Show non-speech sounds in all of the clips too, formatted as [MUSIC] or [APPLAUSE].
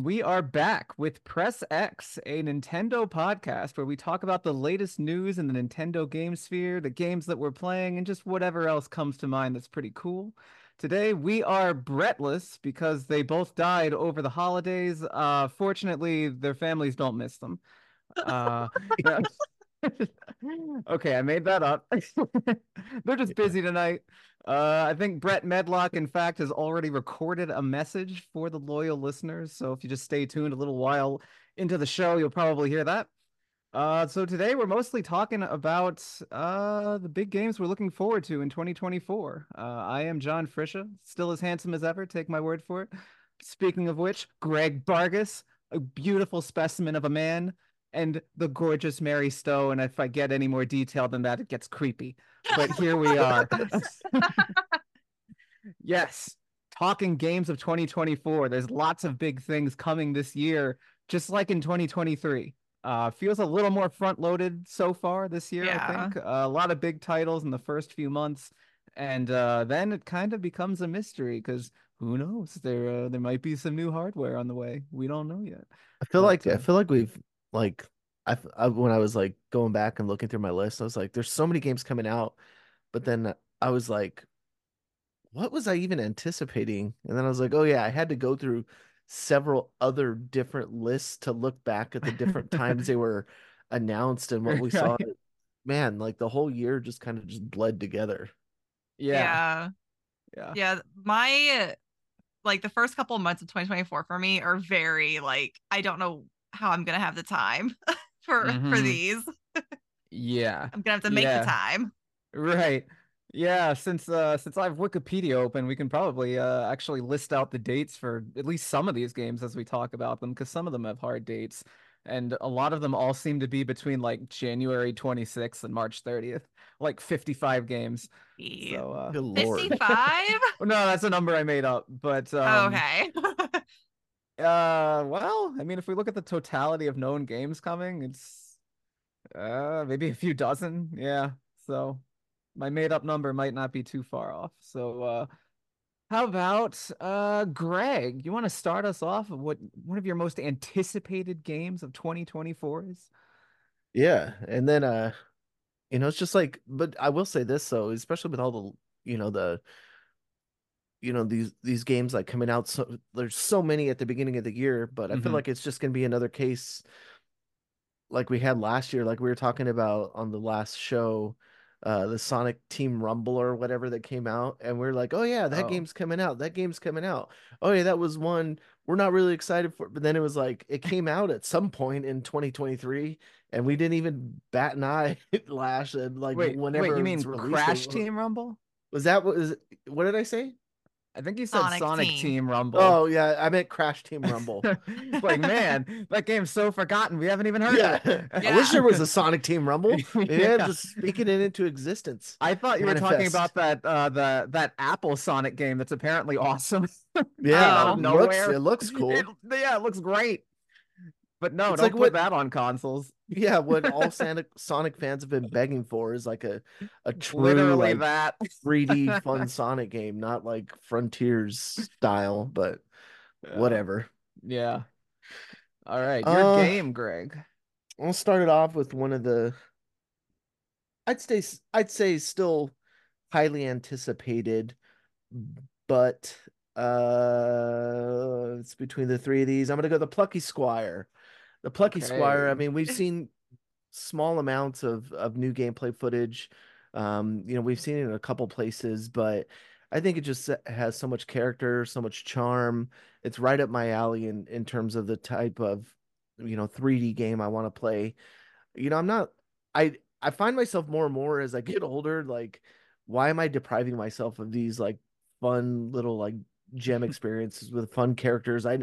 And we are back with Press X, a Nintendo podcast where we talk about the latest news in the Nintendo game sphere, the games that we're playing, and just whatever else comes to mind that's pretty cool. Today we are Brettless because they both died over the holidays. Uh, fortunately, their families don't miss them. Uh, [LAUGHS] [LAUGHS] okay, I made that up. [LAUGHS] They're just busy tonight. Uh, I think Brett Medlock, in fact, has already recorded a message for the loyal listeners. So if you just stay tuned a little while into the show, you'll probably hear that. Uh, so today we're mostly talking about uh, the big games we're looking forward to in 2024. Uh, I am John Frisha, still as handsome as ever. Take my word for it. Speaking of which, Greg Bargas, a beautiful specimen of a man, and the gorgeous Mary Stowe. And if I get any more detail than that, it gets creepy. But here we [LAUGHS] are. [LAUGHS] yes, talking games of 2024. There's lots of big things coming this year, just like in 2023. Uh, feels a little more front loaded so far this year, Yeah. I think. Uh, a lot of big titles in the first few months. And uh, then it kind of becomes a mystery because who knows? There uh, there might be some new hardware on the way. We don't know yet. I feel But, like I uh, feel like we've like I, when I was like going back and looking through my list, I was like, there's so many games coming out, but then I was like, what was I even anticipating? And then I was like, oh yeah, I had to go through several other different lists to look back at the different times they were announced and what we saw. [LAUGHS] Right. Man, like the whole year just kind of just bled together. Yeah. yeah. Yeah. Yeah, my like the first couple of months of 2024 for me are very like I don't know how I'm gonna have the time [LAUGHS] for for Mhm. these. Yeah. I'm gonna have to make Yeah. the time. Right. Yeah, since uh since I have Wikipedia open, we can probably uh actually list out the dates for at least some of these games as we talk about them, because some of them have hard dates, and a lot of them all seem to be between like January 26th and March 30th, like 55 games. Yeah. So uh Good lord. 55? [LAUGHS] no, that's a number I made up, but um okay. [LAUGHS] uh well, I mean if we look at the totality of known games coming, it's uh maybe a few dozen. Yeah. So my made up number might not be too far off. So uh how about uh Greg? You want to start us off of what one of your most anticipated games of 2024 is? Yeah, and then uh you know, it's just like but I will say this though, especially with all the you know the you know these these games like coming out so there's so many at the beginning of the year, but I feel Mhm. like it's just going to be another case like we had last year like we were talking about on the last show uh the Sonic Team Rumble or whatever that came out and we are like, "Oh yeah, that Oh. game's coming out. That game's coming out." Oh yeah, that was one we're not really excited for, but then it was like it came out at some point in 2023 and we didn't even bat an eye [LAUGHS] lash and like Wait, whenever wait, you mean Crash Team Rumble? was that what is what did I say? I think you said Sonic Sonic, Team. Team. Rumble. Oh yeah, I meant Crash Team Rumble. [LAUGHS] like man, that game's so forgotten. We haven't even heard yeah. of it. [LAUGHS] I wish there was a Sonic Team Rumble. [LAUGHS] Yeah, Yeah. just speaking it into existence. I thought you were talking about that uh the that Apple Sonic game that's apparently awesome. Yeah, it looks nowhere. it looks cool. It- yeah, it looks great. But no, It's don't like put what- that on consoles. [LAUGHS] Yeah, what all [LAUGHS] Sonic Sonic fans have been begging for is like a a true Literally like that. 3D [LAUGHS] fun Sonic game, not like Frontiers style, but Yeah. whatever. Yeah. All right, your Uh, game, Greg. I'll start it off with one of the I'd say I'd say still highly anticipated, but uh it's between the three of these. I'm gonna go the Plucky Squire. The Plucky Squire, I mean, we've seen small amounts of of new gameplay footage. Um, you know, we've seen it in a couple places, but I think it just has so much character, so much charm. It's right up my alley in in terms of the type of, you know, 3D game I want to play. You know, I'm not I I find myself more and more as I get [LAUGHS] older, like, why am I depriving myself of these like fun little like gem [LAUGHS] experiences with fun characters? I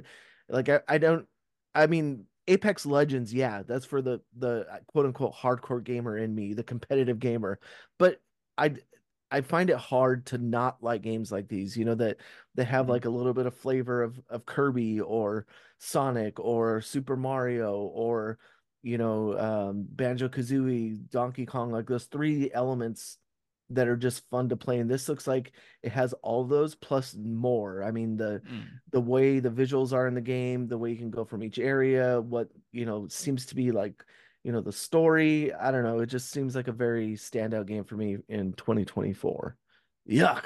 like I, I don't I mean Apex Legends, yeah, that's for the the quote unquote hardcore gamer in me, the competitive gamer. But I I find it hard to not like games like these, you know, that they have Mhm. like a little bit of flavor of of Kirby or Sonic or Super Mario or you know, um, Banjo Kazooie, Donkey Kong, like those three elements that are just fun to play and this looks like it has all those plus more. I mean the Mm. the way the visuals are in the game the way you can go from each area what you know seems to be like you know the story. I don't know it just seems like a very standout game for me in 2024 yuck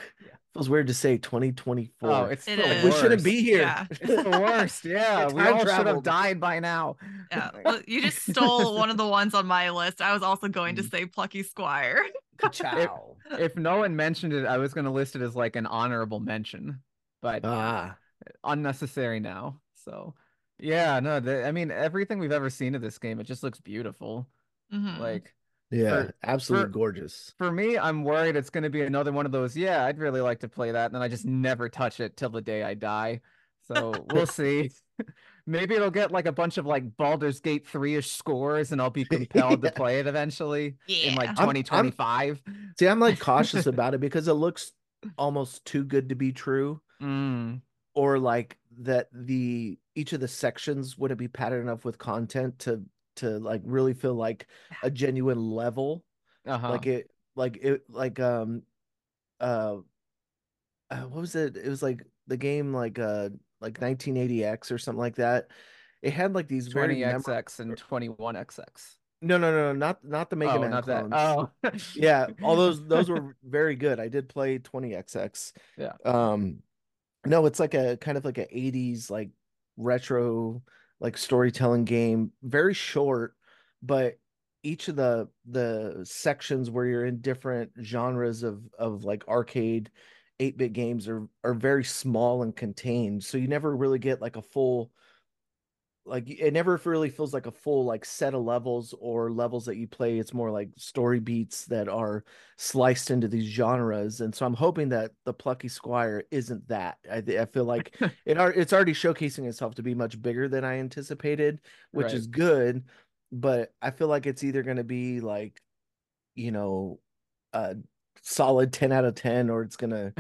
feels weird to say 2024 Oh, it's It the is. we shouldn't be here Yeah. It's the worst. [LAUGHS] Yeah, we Time all should have died by now. Yeah. [LAUGHS] Well, you just stole one of the ones on my list. I was also going to Mm. say Plucky Squire. [LAUGHS] Ka-chow. If no one mentioned it, I was going to list it as like an honorable mention, but ah unnecessary now. So, yeah, no, the, I mean, everything we've ever seen of this game, it just looks beautiful. Mhm. Like, yeah For- absolutely for- gorgeous for me, I'm worried it's going to be another one of those. Yeah, I'd really like to play that, and then I just never touch it till the day I die. So we'll see. [LAUGHS] Maybe it'll get like a bunch of like Baldur's Gate 3 ish scores, and I'll be [LAUGHS] compelled Yeah. to play it eventually in like Yeah. I'm- I'm- 2025. see i'm like cautious [LAUGHS] about it because it looks almost too good to be true Mm, or like that the each of the sections wouldn't be padded enough with content to to like really feel like a genuine level uh-huh. like it like it like um uh, uh what was it it was like the game like uh like 198X or something like that it had like these very memor- 20XX and 21XX. no no no not not the mega oh, man not that. clones. Oh, yeah all those [LAUGHS] those were very good i did play 20xx Yeah. um no it's like a kind of like a 80s like retro like storytelling game very short but each of the the sections where you're in different genres of of like arcade 8-bit games are are very small and contained. So you never really get like a full like it never really feels like a full like set of levels or levels that you play it's more like story beats that are sliced into these genres and so i'm hoping that the plucky squire isn't that i, I feel like [LAUGHS] it are it's already showcasing itself to be much bigger than i anticipated which Right. is good but i feel like it's either going to be like you know a solid 10 out of 10 or it's going [LAUGHS] to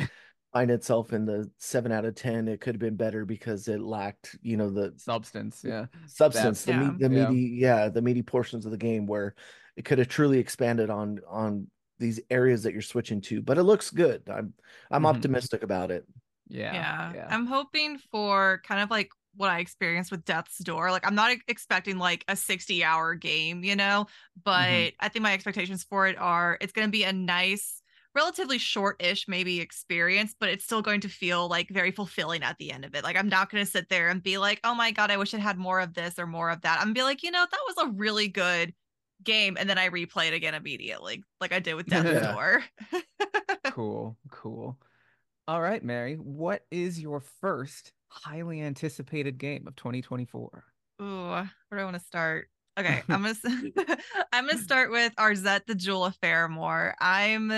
find itself in the 7 out of 10 it could have been better because it lacked you know the substance. Yeah. substance the, Yeah. the meaty yeah the meaty portions of the game where it could have truly expanded on on these areas that you're switching to but it looks good i'm i'm Mhm. optimistic about it Yeah. yeah. Yeah. I'm hoping for kind of like what I experienced with Death's Door. Like I'm not expecting like a 60 hour game, you know, but Mm-hmm. I think my expectations for it are it's going to be a nice relatively short-ish maybe experience but it's still going to feel like very fulfilling at the end of it like i'm not going to sit there and be like oh my god i wish it had more of this or more of that i'm gonna be like you know that was a really good game and then i replay it again immediately like i did with death's [LAUGHS] Yeah. door [LAUGHS] cool. Cool. All right, Mary. What is your first highly anticipated game of 2024? Ooh, where do I want to start? Okay, [LAUGHS] I'm gonna I'm gonna start with Arzette the Jewel of Faramore. I'm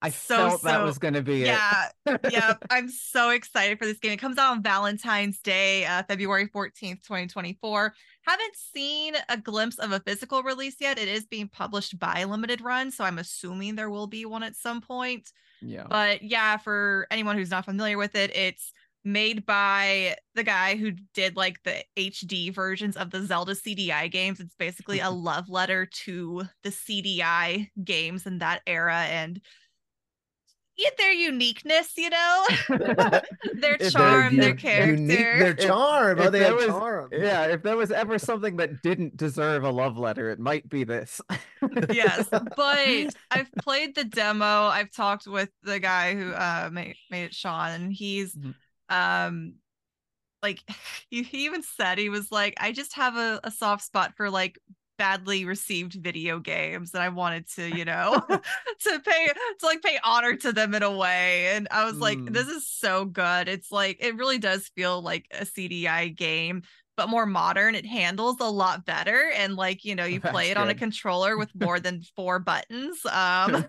I So, felt that so- was going to be yeah, it. yeah, [LAUGHS] I'm so excited for this game. It comes out on Valentine's Day, uh, February 14th, 2024. Haven't seen a glimpse of a physical release yet. It is being published by Limited Run, so I'm assuming there will be one at some point. yeah. But yeah, for anyone who's not familiar with it, it's made by the guy who did like the HD versions of the Zelda CDI games. It's basically a [LAUGHS] love letter to the CDI games in that era and yeah, their uniqueness, you know, [LAUGHS] their charm, they're their u- character. unique their If- charm oh if they have was- charm Yeah, if there was ever something that didn't deserve a love letter, it might be this. yes but [LAUGHS] i've played the demo i've talked with the guy who uh made, made it sean and he's Mhm. um like [LAUGHS] he, he even said he was like i just have a, a soft spot for like badly received video games and i wanted to you know [LAUGHS] [LAUGHS] to pay to like pay honor to them in a way and i was like Mm. this is so good it's like it really does feel like a cdi game but more modern it handles a lot better and like you know you [LAUGHS] play That's it on a controller with more than four buttons um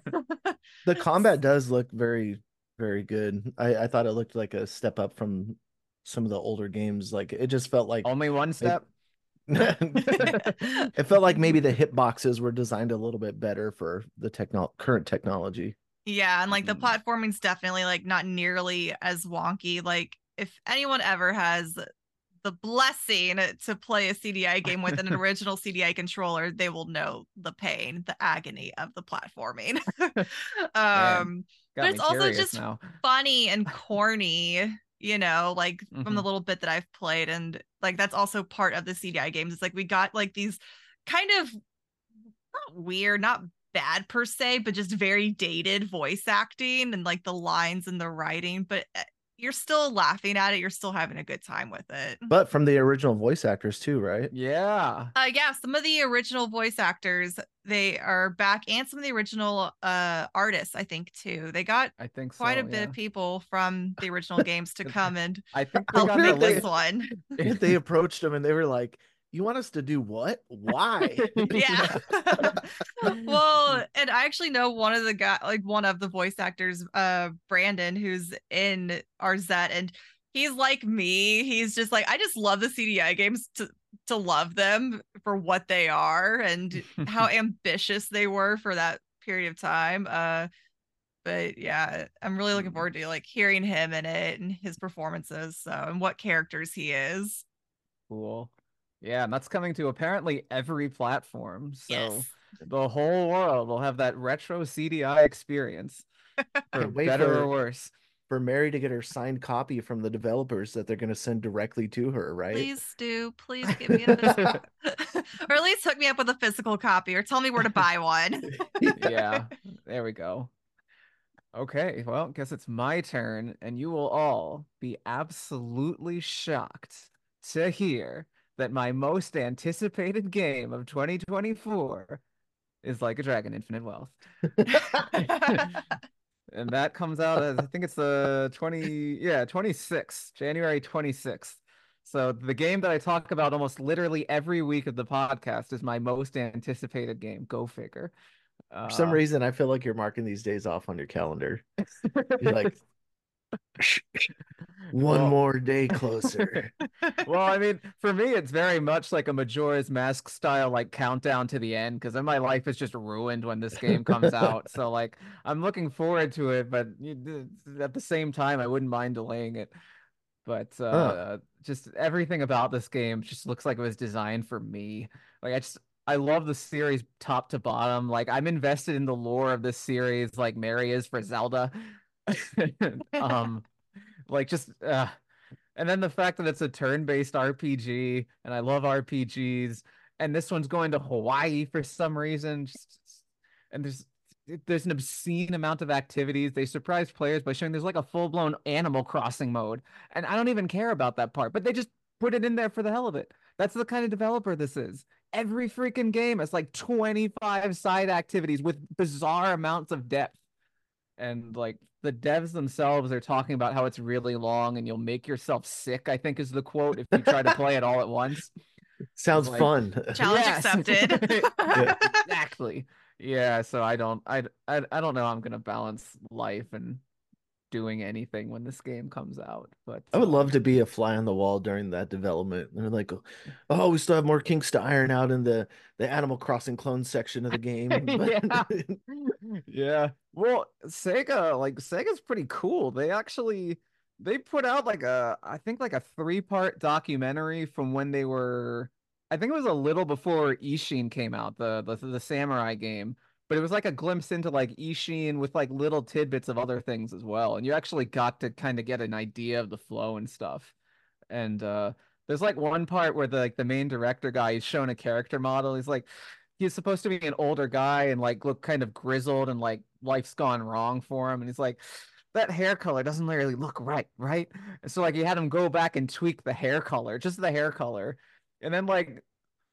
the combat does look very very good i i thought it looked like a step up from some of the older games like it just felt like Only one step. it [LAUGHS] felt like maybe the hitboxes were designed a little bit better for the techno- current technology Yeah, and like the Mm. platforming's definitely like not nearly as wonky. Like if anyone ever has the blessing to play a CDI game with an [LAUGHS] original CDI controller, they will know the pain, the agony of the platforming. [LAUGHS] um, but it's also just now. funny and corny, you know, like mm-hmm. from the mm-hmm. little bit that I've played, and like that's also part of the CDI games. It's like we got like these kind of not weird, not bad per se, but just very dated voice acting and like the lines and the writing. But eh, you're still laughing at it. You're still having a good time with it. But from the original voice actors too, right? Yeah. Uh yeah, some of the original voice actors they are back and some of the original uh artists I think too. They got I think quite so, a bit yeah. of people from the original games to [LAUGHS] come and I think help make this one. they approached them and they were like you want us to do what? Why? [LAUGHS] [LAUGHS] yeah. [LAUGHS] well, and I actually know one of the guy, like one of the voice actors, uh, Brandon, who's in Arzette, and he's like me. He's just like, I just love the CDI games to to love them for what they are and how ambitious they were for that period of time. Uh, but yeah, I'm really looking forward to like hearing him in it and his performances. So and what characters he is. Cool. Yeah, and that's coming to apparently every platform. So yes. the whole world will have that retro CDI experience. [LAUGHS] For better for, or worse. For Mary to get her signed copy from the developers that they're going to send directly to her, right? Please do. Please give me a [LAUGHS] physical, [LAUGHS] or at least hook me up with a physical copy, or tell me where to buy one. yeah, there we go. Okay, well, guess it's my turn, and you will all be absolutely shocked to hear that my most anticipated game of 2024 is like a dragon infinite wealth. [LAUGHS] And that comes out as i think it's the 20 yeah 26th january 26th so the game that i talk about almost literally every week of the podcast is my most anticipated game. Go figure. For some uh, reason i feel like you're marking these days off on your calendar. [LAUGHS] You're like one well, more day [LAUGHS] closer. well, I mean, [LAUGHS] for me, it's very much like a Majora's Mask style, like countdown to the end, because then my life is just ruined when this game comes out. [LAUGHS] so, like, I'm looking forward to it, but at the same time, I wouldn't mind delaying it. But uh, huh. just everything about this game just looks like it was designed for me. Like, I just I love the series top to bottom. Like, I'm invested in the lore of this series, like Mary is for Zelda. [LAUGHS] um like just uh and then the fact that it's a turn-based RPG and I love RPGs and this one's going to Hawaii for some reason just, and there's there's an obscene amount of activities. They surprise players by showing there's like a full-blown Animal Crossing mode. And I don't even care about that part, but they just put it in there for the hell of it. That's the kind of developer this is. Every freaking game has like 25 side activities with bizarre amounts of depth. And like the devs themselves are talking about how it's really long and you'll make yourself sick, I think is the quote if you try to play it all at once. [LAUGHS] Sounds like, fun. Challenge yes. accepted. [LAUGHS] exactly. Yeah, so I don't I, I I don't know I'm going to balance life and doing anything when this game comes out. But I would um, love to be a [LAUGHS] fly on the wall during that development. And like, [LAUGHS] oh, we still have more kinks to iron out in the the Animal Crossing clone section of the game. [LAUGHS] yeah. yeah. Well, Sega, like Sega's pretty cool. They actually they put out like a I think like a three part documentary from when they were I think it was a little before Ishin came out, the the, the samurai game but it was like a glimpse into like Ishin with like little tidbits of other things as well. And you actually got to kind of get an idea of the flow and stuff. And uh there's like one part where the like the main director guy is shown a character model. He's like he's supposed to be an older guy and like look kind of grizzled and like life's gone wrong for him. And he's like, that hair color doesn't really look right, right? And so like he had him go back and tweak the hair color, just the hair color. And then like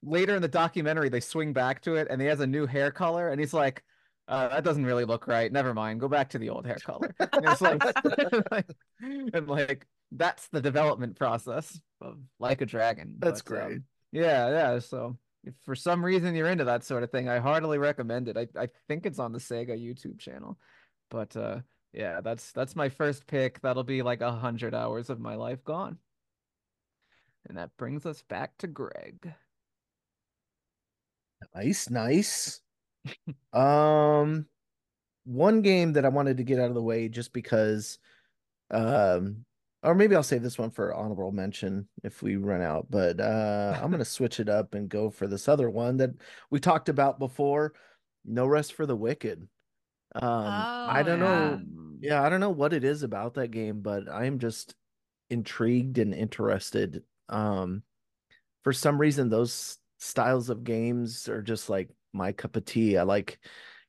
later in the documentary they swing back to it and he has a new hair color and he's like uh, that doesn't really look right. Never mind. Go back to the old hair color. [LAUGHS] And it's like, [LAUGHS] like and like that's the development process of like a dragon that's but, great. um, yeah yeah so if for some reason you're into that sort of thing i heartily recommend it. I, I think it's on the sega youtube channel but uh yeah that's that's my first pick. That'll be like a hundred hours of my life gone. And that brings us back to greg Nice, nice. um, one game that I wanted to get out of the way just because, um, or maybe I'll save this one for honorable mention if we run out. But uh, I'm gonna [LAUGHS] switch it up and go for this other one that we talked about before. No rest for the wicked. Um, I don't Oh, know. Yeah, I don't know what it is about that game, but I'm just intrigued and interested. Um, for some reason, those styles of games are just like my cup of tea. I like,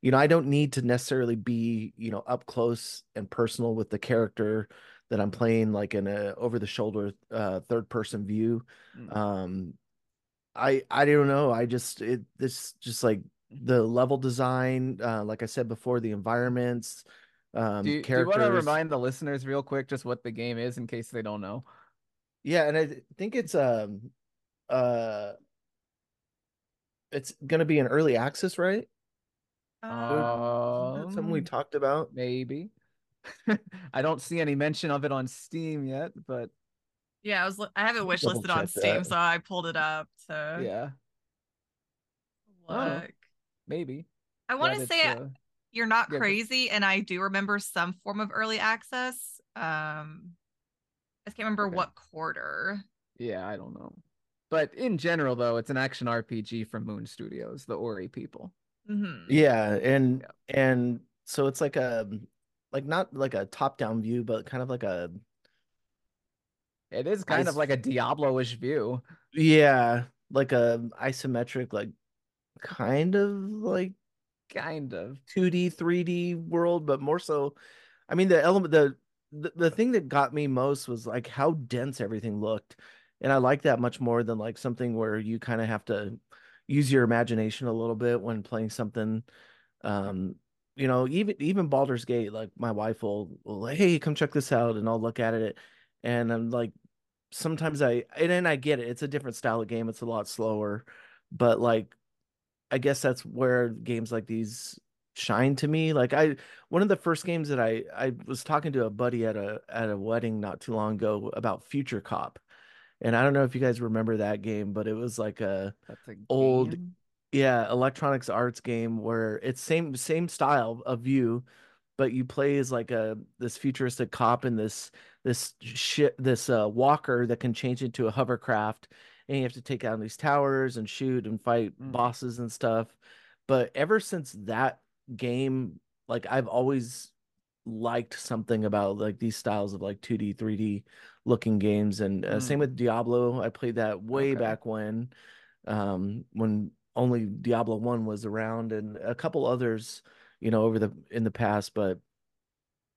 you know, I don't need to necessarily be, you know, up close and personal with the character that I'm playing, like in a over the shoulder uh third person view. Mm. Um, I I don't know. I just it this just like the level design, uh, like I said before, the environments, um, Do you, do you want to remind the listeners real quick just what the game is in case they don't know? Yeah, and I think it's um uh it's gonna be an early access, right? Isn't that something we Um, talked about. maybe. [LAUGHS] I don't see any mention of it on Steam yet, but yeah, I was I have it wish Double listed on Steam, that. so I pulled it up So yeah, Oh. look. maybe. I want to say uh, you're not yeah, go- crazy, and I do remember some form of early access. Um, I just can't remember Okay. what quarter. Yeah, I don't know. But in general, though, it's an action RPG from Moon Studios, the Ori people. Mhm. Yeah, and Yeah. and so it's like a like not like a top down view, but kind of like a It is kind of like a Diablo-ish view. yeah, like a isometric, like kind of like Kind of. 2D, 3D world, but more so. I mean, the element, the, the the thing that got me most was like how dense everything looked, and I like that much more than like something where you kind of have to use your imagination a little bit when playing something. Um, you know, even even Baldur's Gate, like my wife will, will like, hey, come check this out, and I'll look at it, and I'm like, sometimes I and then I get it, it's a different style of game, it's a lot slower, but like I guess that's where games like these shine to me. Like I one of the first games that I I was talking to a buddy at a at a wedding not too long ago about Future Cop. And I don't know if you guys remember that game, but it was like a a Old- yeah, electronics arts game where it's same same style of view, but you play as like a this futuristic cop in this this ship this uh walker that can change into a hovercraft and you have to take down these towers and shoot and fight Mm. bosses and stuff. But ever since that game, like I've always liked something about like these styles of like 2D, 3D looking games and uh, same Mm. with Diablo. I played that way Okay. back when um when only Diablo 1 was around and a couple others, you know, over the in the past, but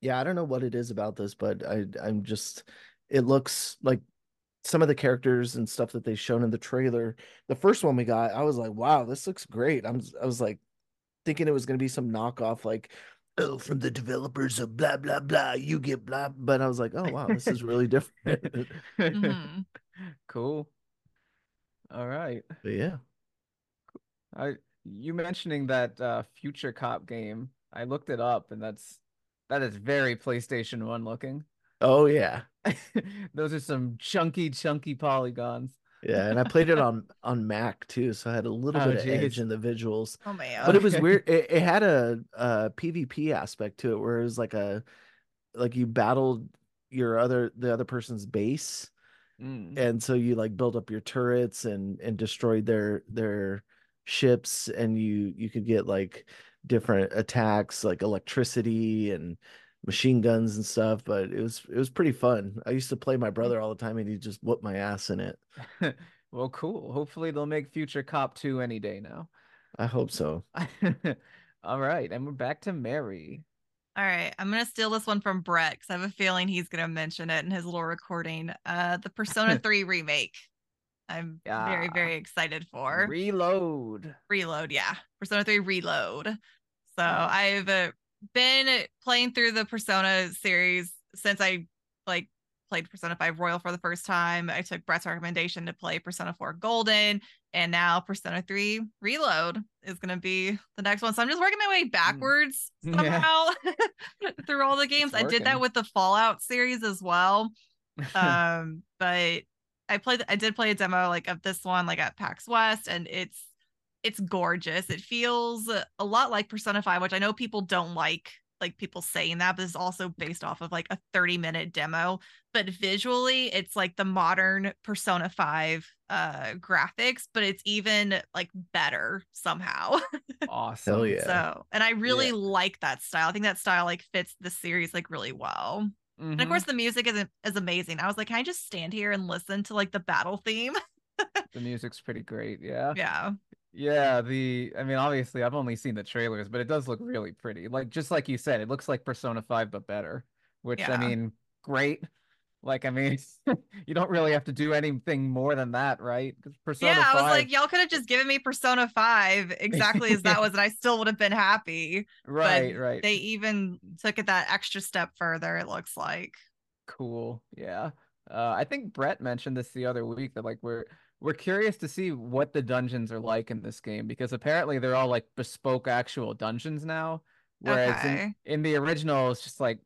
yeah, I don't know what it is about this, but I I'm just it looks like some of the characters and stuff that they've shown in the trailer. The first one we got, I was like, wow, this looks great. I'm I was like thinking it was gonna be some knockoff like oh from the developers of blah blah blah, you get blah, but I was like, oh wow, this is really different. [LAUGHS] Mhm. [LAUGHS] Cool. All right. but yeah. I you mentioning that uh Future Cop game, I looked it up and that's that is very PlayStation 1 looking. Oh yeah. [LAUGHS] Those are some chunky, chunky polygons. Yeah, and I played it on on Mac too, so I had a little Oh, bit of edge in the visuals. Oh man. But it was weird. It, it had a, a PvP aspect to it, where it was like a like you battled your other the other person's base, Mm. and so you like build up your turrets and and destroyed their their ships, and you you could get like different attacks like electricity and machine guns and stuff. But it was it was pretty fun. I used to play my brother all the time, and he just whooped my ass in it. [LAUGHS] Well, cool. Hopefully they'll make Future Cop 2 any day now. I hope so. [LAUGHS] All right, and we're back to Mary. All right, I'm gonna steal this one from Brett because I have a feeling he's gonna mention it in his little recording. Uh, the Persona [LAUGHS] 3 remake. I'm very, very excited for Reload. Reload. Yeah, Persona 3 Reload. So I've uh, been playing through the Persona series since I like played Persona 5 Royal for the first time. I took Brett's recommendation to play Persona 4 Golden, and now Persona 3 Reload is going to be the next one. So I'm just working my way backwards [LAUGHS] Yeah. somehow [LAUGHS] through all the games. I did that with the Fallout series as well. [LAUGHS] Um, but I played I did play a demo like of this one like at PAX West and it's it's gorgeous. It feels a lot like Persona 5, which I know people don't like like people saying that, but it's also based off of like a 30 minute demo. But visually, it's like the modern Persona 5 uh graphics, but it's even like better somehow. [LAUGHS] Awesome. Hell yeah. So, and I really Yeah. like that style. I think that style like fits the series like really well. And of Mhm. course, the music is is amazing. I was like, can I just stand here and listen to like the battle theme? [LAUGHS] the music's pretty great. Yeah. yeah. Yeah, the I mean obviously I've only seen the trailers, but it does look really pretty. Like just like you said, it looks like Persona 5 but better, which I Yeah. mean, great. Like I mean, [LAUGHS] you don't really have to do anything more than that, right? 'Cause Persona yeah, I was 5 like, y'all could have just given me Persona 5 exactly as that [LAUGHS] was, and I still would have been happy. right, but right. They even took it that extra step further, it looks like. Cool. Yeah. Uh, I think Brett mentioned this the other week that like we're we're curious to see what the dungeons are like in this game because apparently they're all like bespoke actual dungeons now. Whereas in, Okay. in the original it's just like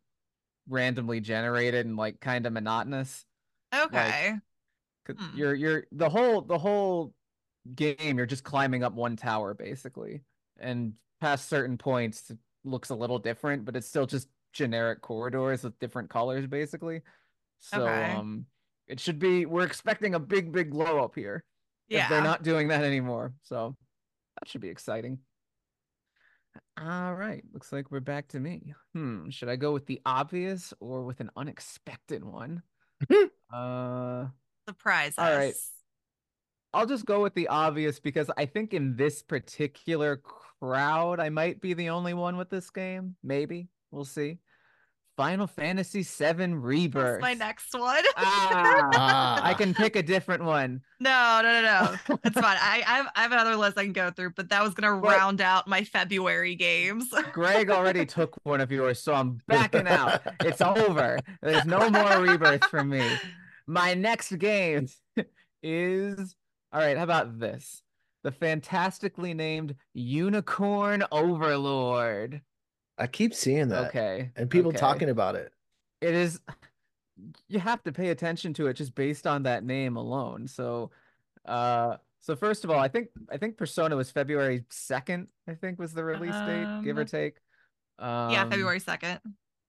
randomly generated and like kind of monotonous. Okay. 'Cause Hmm. You're you're the whole the whole game you're just climbing up one tower basically. And past certain points it looks a little different, but it's still just generic corridors with different colors basically. So Okay. um it should be we're expecting a big big glow up here if yeah. they're not doing that anymore. So that should be exciting. All right, looks like we're back to me. Hmm, should I go with the obvious or with an unexpected one? uh Surprise all right. I'll just go with the obvious because I think in this particular crowd, I might be the only one with this game. Maybe. We'll see. Final Fantasy VII Rebirth. That's my next one. [LAUGHS] Ah. I can pick a different one. No, no, no, no. It's fine. I, I have I have another list I can go through, but that was gonna But- round out my February games. [LAUGHS] Greg already took one of yours, so I'm backing out. It's over. There's no more rebirths for me. My next game is all right. How about this? The fantastically named Unicorn Overlord. I keep seeing that. Okay. And people okay. talking about it. It is. You have to pay attention to it just based on that name alone. So, uh, so first of all, I think I think Persona was February second. I think was the release date, give or Um, take. Um, yeah, February 2nd.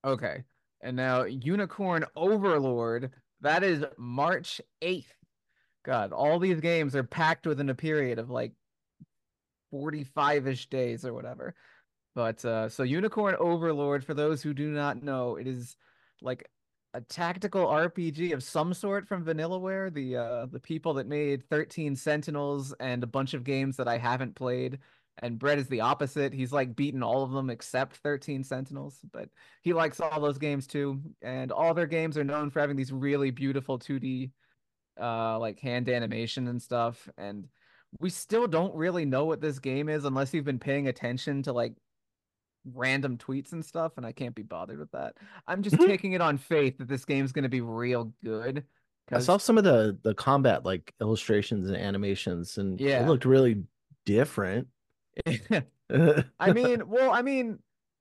Okay. And now Unicorn Overlord, that is March 8th. God, all these games are packed within a period of like 45-ish days or whatever. But uh so Unicorn Overlord, for those who do not know, it is like a tactical RPG of some sort from Vanillaware, the uh the people that made 13 Sentinels and a bunch of games that I haven't played. And Brett is the opposite. He's like beaten all of them except 13 Sentinels, but he likes all those games too. And all their games are known for having these really beautiful 2D uh like hand animation and stuff. And we still don't really know what this game is unless you've been paying attention to like random tweets and stuff, and I can't be bothered with that. I'm just mm-hmm. taking it on faith that this game's gonna be real good. I saw some of the the combat like illustrations and animations, and Yeah. it looked really different. [LAUGHS] [LAUGHS] I mean, well, I mean,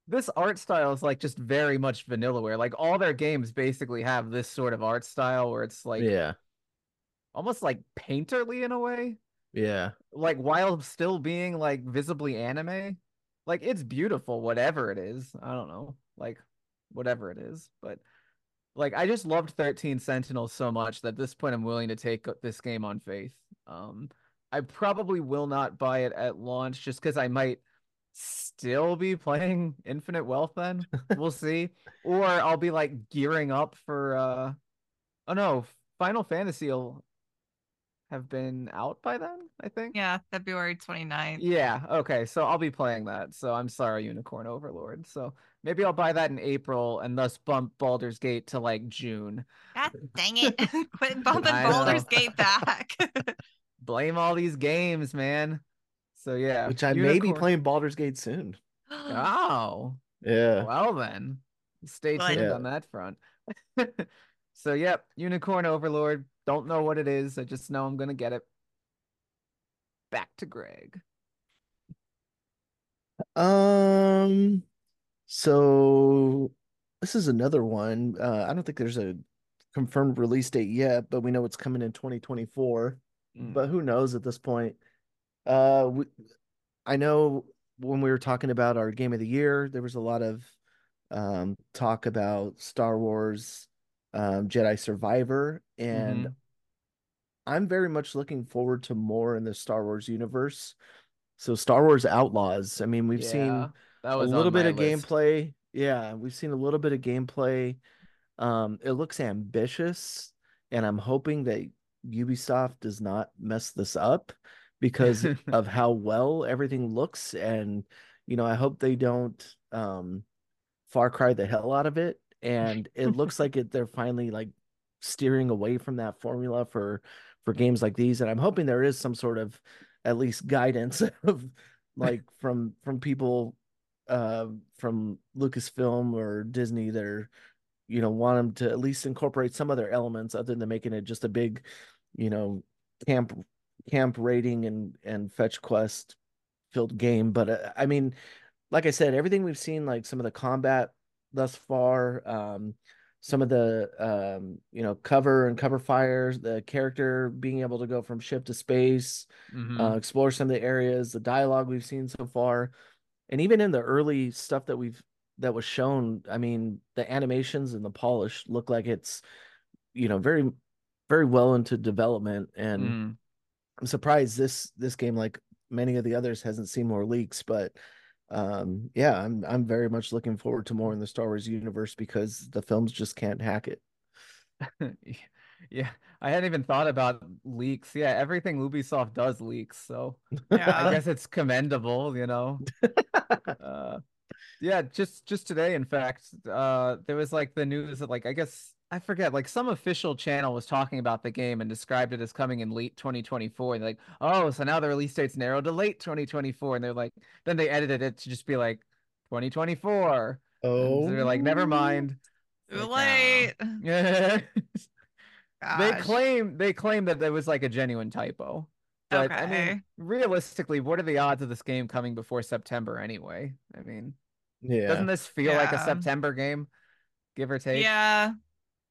this art style is like just very much Vanillaware. Like all their games basically have this sort of art style where it's like yeah, almost like painterly in a way. yeah. Like while still being like visibly anime. Like it's beautiful, whatever it is. I don't know. Like whatever it is. But like I just loved 13 Sentinels so much that at this point I'm willing to take this game on faith. Um I probably will not buy it at launch just because I might still be playing Infinite Wealth then. We'll see. [LAUGHS] Or I'll be like gearing up for uh oh no, Final Fantasy will have been out by then, I think. Yeah, February 29th. Yeah, okay. So I'll be playing that. So I'm sorry, Unicorn Overlord. So maybe I'll buy that in April and thus bump Baldur's Gate to like June. God dang it. [LAUGHS] Quit [LAUGHS] bumping I. Baldur's Gate back. [LAUGHS] Blame all these games, man. So yeah. Which I may be playing Baldur's Gate soon. [GASPS] Oh, Yeah. well then. Stay tuned Yeah. on that front. so yep, Unicorn Overlord. Don't know what it is. I just know I'm gonna get it. Back to Greg. Um. So this is another one. Uh, I don't think there's a confirmed release date yet, but we know it's coming in 2024. Mm. But who knows at this point? Uh, we, I know when we were talking about our game of the year, there was a lot of um, talk about Star Wars um, Jedi Survivor, and Mhm. I'm very much looking forward to more in the Star Wars universe. So Star Wars Outlaws. I mean, we've Yeah, seen a little bit of list. gameplay. Yeah, we've seen a little bit of gameplay. Um, it looks ambitious, and I'm hoping that Ubisoft does not mess this up because [LAUGHS] of how well everything looks. And, you know, I hope they don't um Far Cry the hell out of it. And it [LAUGHS] looks like it they're finally like steering away from that formula for for games like these. And I'm hoping there is some sort of at least guidance [LAUGHS] of like from from people uh from Lucasfilm or Disney that are you know want them to at least incorporate some other elements other than making it just a big you know camp camp rating and and fetch quest filled game but uh, i mean like i said everything we've seen like some of the combat thus far um some of the um you know cover and cover fires the character being able to go from ship to space Mhm. uh explore some of the areas the dialogue we've seen so far and even in the early stuff that we've that was shown i mean the animations and the polish look like it's you know very very well into development and Mm. i'm surprised this this game like many of the others hasn't seen more leaks but um yeah i'm i'm very much looking forward to more in the star wars universe because the films just can't hack it [LAUGHS] Yeah, I hadn't even thought about leaks. Yeah, everything Ubisoft does leaks, so yeah. [LAUGHS] I guess it's commendable, you know. Uh, yeah, just just today, in fact, uh, there was like the news that like I guess I forget, like some official channel was talking about the game and described it as coming in late 2024. And they're like, oh, so now the release date's narrowed to late 2024, and they're like, then they edited it to just be like 2024. And they're like, never mind. Oh. It's Too like, late. [LAUGHS] Yeah. they claim they claim that there was like a genuine typo. But I mean, realistically, what are the odds of this game coming before September anyway? I mean, yeah doesn't this feel like a September game, give or take? Yeah.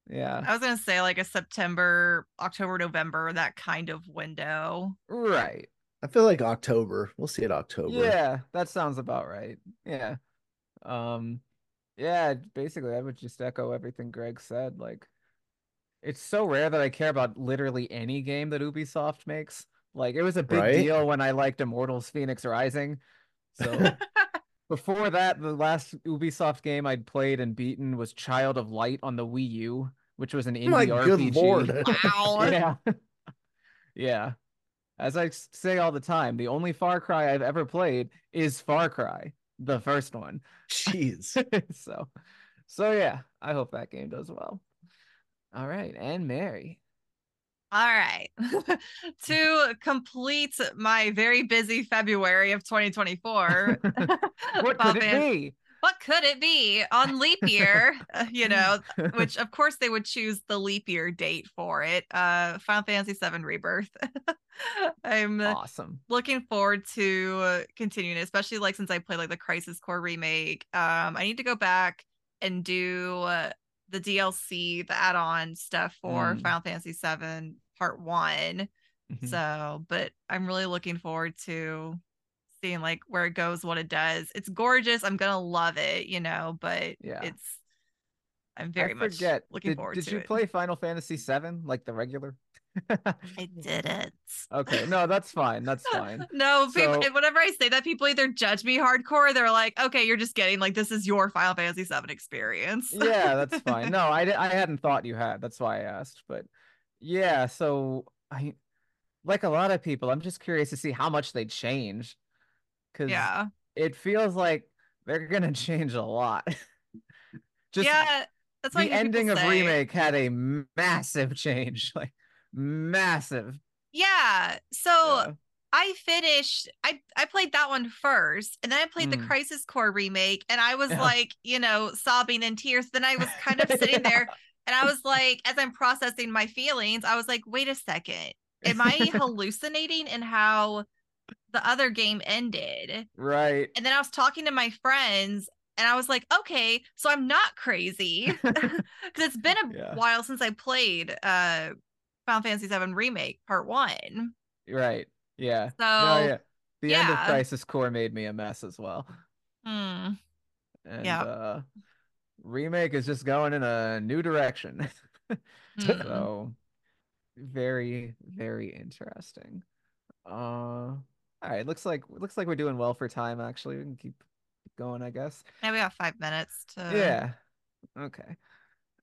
Yeah. I was gonna say like a September, October, November, that kind of window. Right. i feel like october we'll see it october Yeah, that sounds about right. Yeah. Um yeah, basically I would just echo everything Greg said. Like it's so rare that I care about literally any game that Ubisoft makes. Like it was a big Right? deal when I liked Immortals Fenyx Rising. So [LAUGHS] before that, the last Ubisoft game I'd played and beaten was Child of Light on the Wii U, which was an indie my RPG. good lord [LAUGHS] Wow. Yeah. yeah. As I say all the time, the only Far Cry I've ever played is Far Cry, the first one. jeez [LAUGHS] so, so yeah, I hope that game does well. All right, and Mary. All right. [LAUGHS] to complete my very busy February of 2024. [LAUGHS] What could it be? What could it be on leap year? uh, you [LAUGHS] know, which of course they would choose the leap year date for it. Uh Final Fantasy VII Rebirth. I'm Awesome. looking forward to uh, continuing, it, especially like since I played like the Crisis Core remake. Um, I need to go back and do uh, the DLC, the add-on stuff for Mm. Final Fantasy VII Part One. Mhm. So, but I'm really looking forward to seeing like where it goes, what it does. It's gorgeous. I'm gonna love it, you know, but Yeah. it's I'm very I much forget. looking did, forward Did to you it. play Final Fantasy VII like the regular? [LAUGHS] I didn't. okay, no, that's fine. That's fine. [LAUGHS] No, people, So- whenever I say that, people either judge me hardcore, they're like, "Okay, you're just getting like this is your Final Fantasy VII experience." yeah, [LAUGHS] that's fine. No, I, I hadn't thought you had. That's why I asked. But yeah, so I like a lot of people, I'm just curious to see how much they change. Cause yeah, it feels like they're gonna [LAUGHS] change a lot. [LAUGHS] just yeah. That's what the I hear people ending of remake had a massive change. [LAUGHS] Like massive. Yeah. So Yeah. I finished. I I played that one first, and then I played the Mm. Crisis Core remake, and I was Yeah. like, you know, sobbing in tears. Then I was kind of sitting there, and I was like, as I'm processing my feelings, I was like, wait a second, am I [LAUGHS] hallucinating in how the other game ended? Right. And then I was talking to my friends and I was like, okay, so I'm not crazy. [LAUGHS] [LAUGHS] Because it's been a Yeah. while since I played uh Final Fantasy VII Remake Part One. Right. Yeah. So no, yeah. The end of. Crisis Core made me a mess as well. hmm, And Yeah. uh remake is just going in a new direction. Mhm. [LAUGHS] so very, very interesting. Uh all right, looks like looks like we're doing well for time actually. We can keep keep going, I guess. Yeah, we got five minutes to. Yeah. Okay.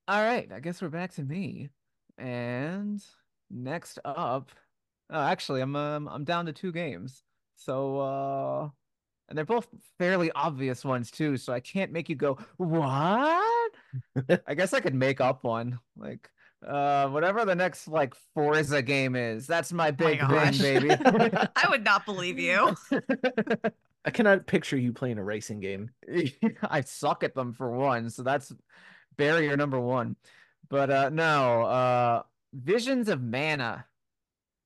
All right. I guess we're back to me. And next up, oh, actually, I'm um, I'm down to two games. So uh, and they're both fairly obvious ones too. So I can't make you go what? [LAUGHS] I guess I could make up one like uh whatever the next like Forza game is. That's my big gosh. thing, baby. [LAUGHS] I would not [LAUGHS] believe you. I cannot picture you playing a racing game. I suck at them for one, so that's barrier number one. But uh no, uh Visions of Mana.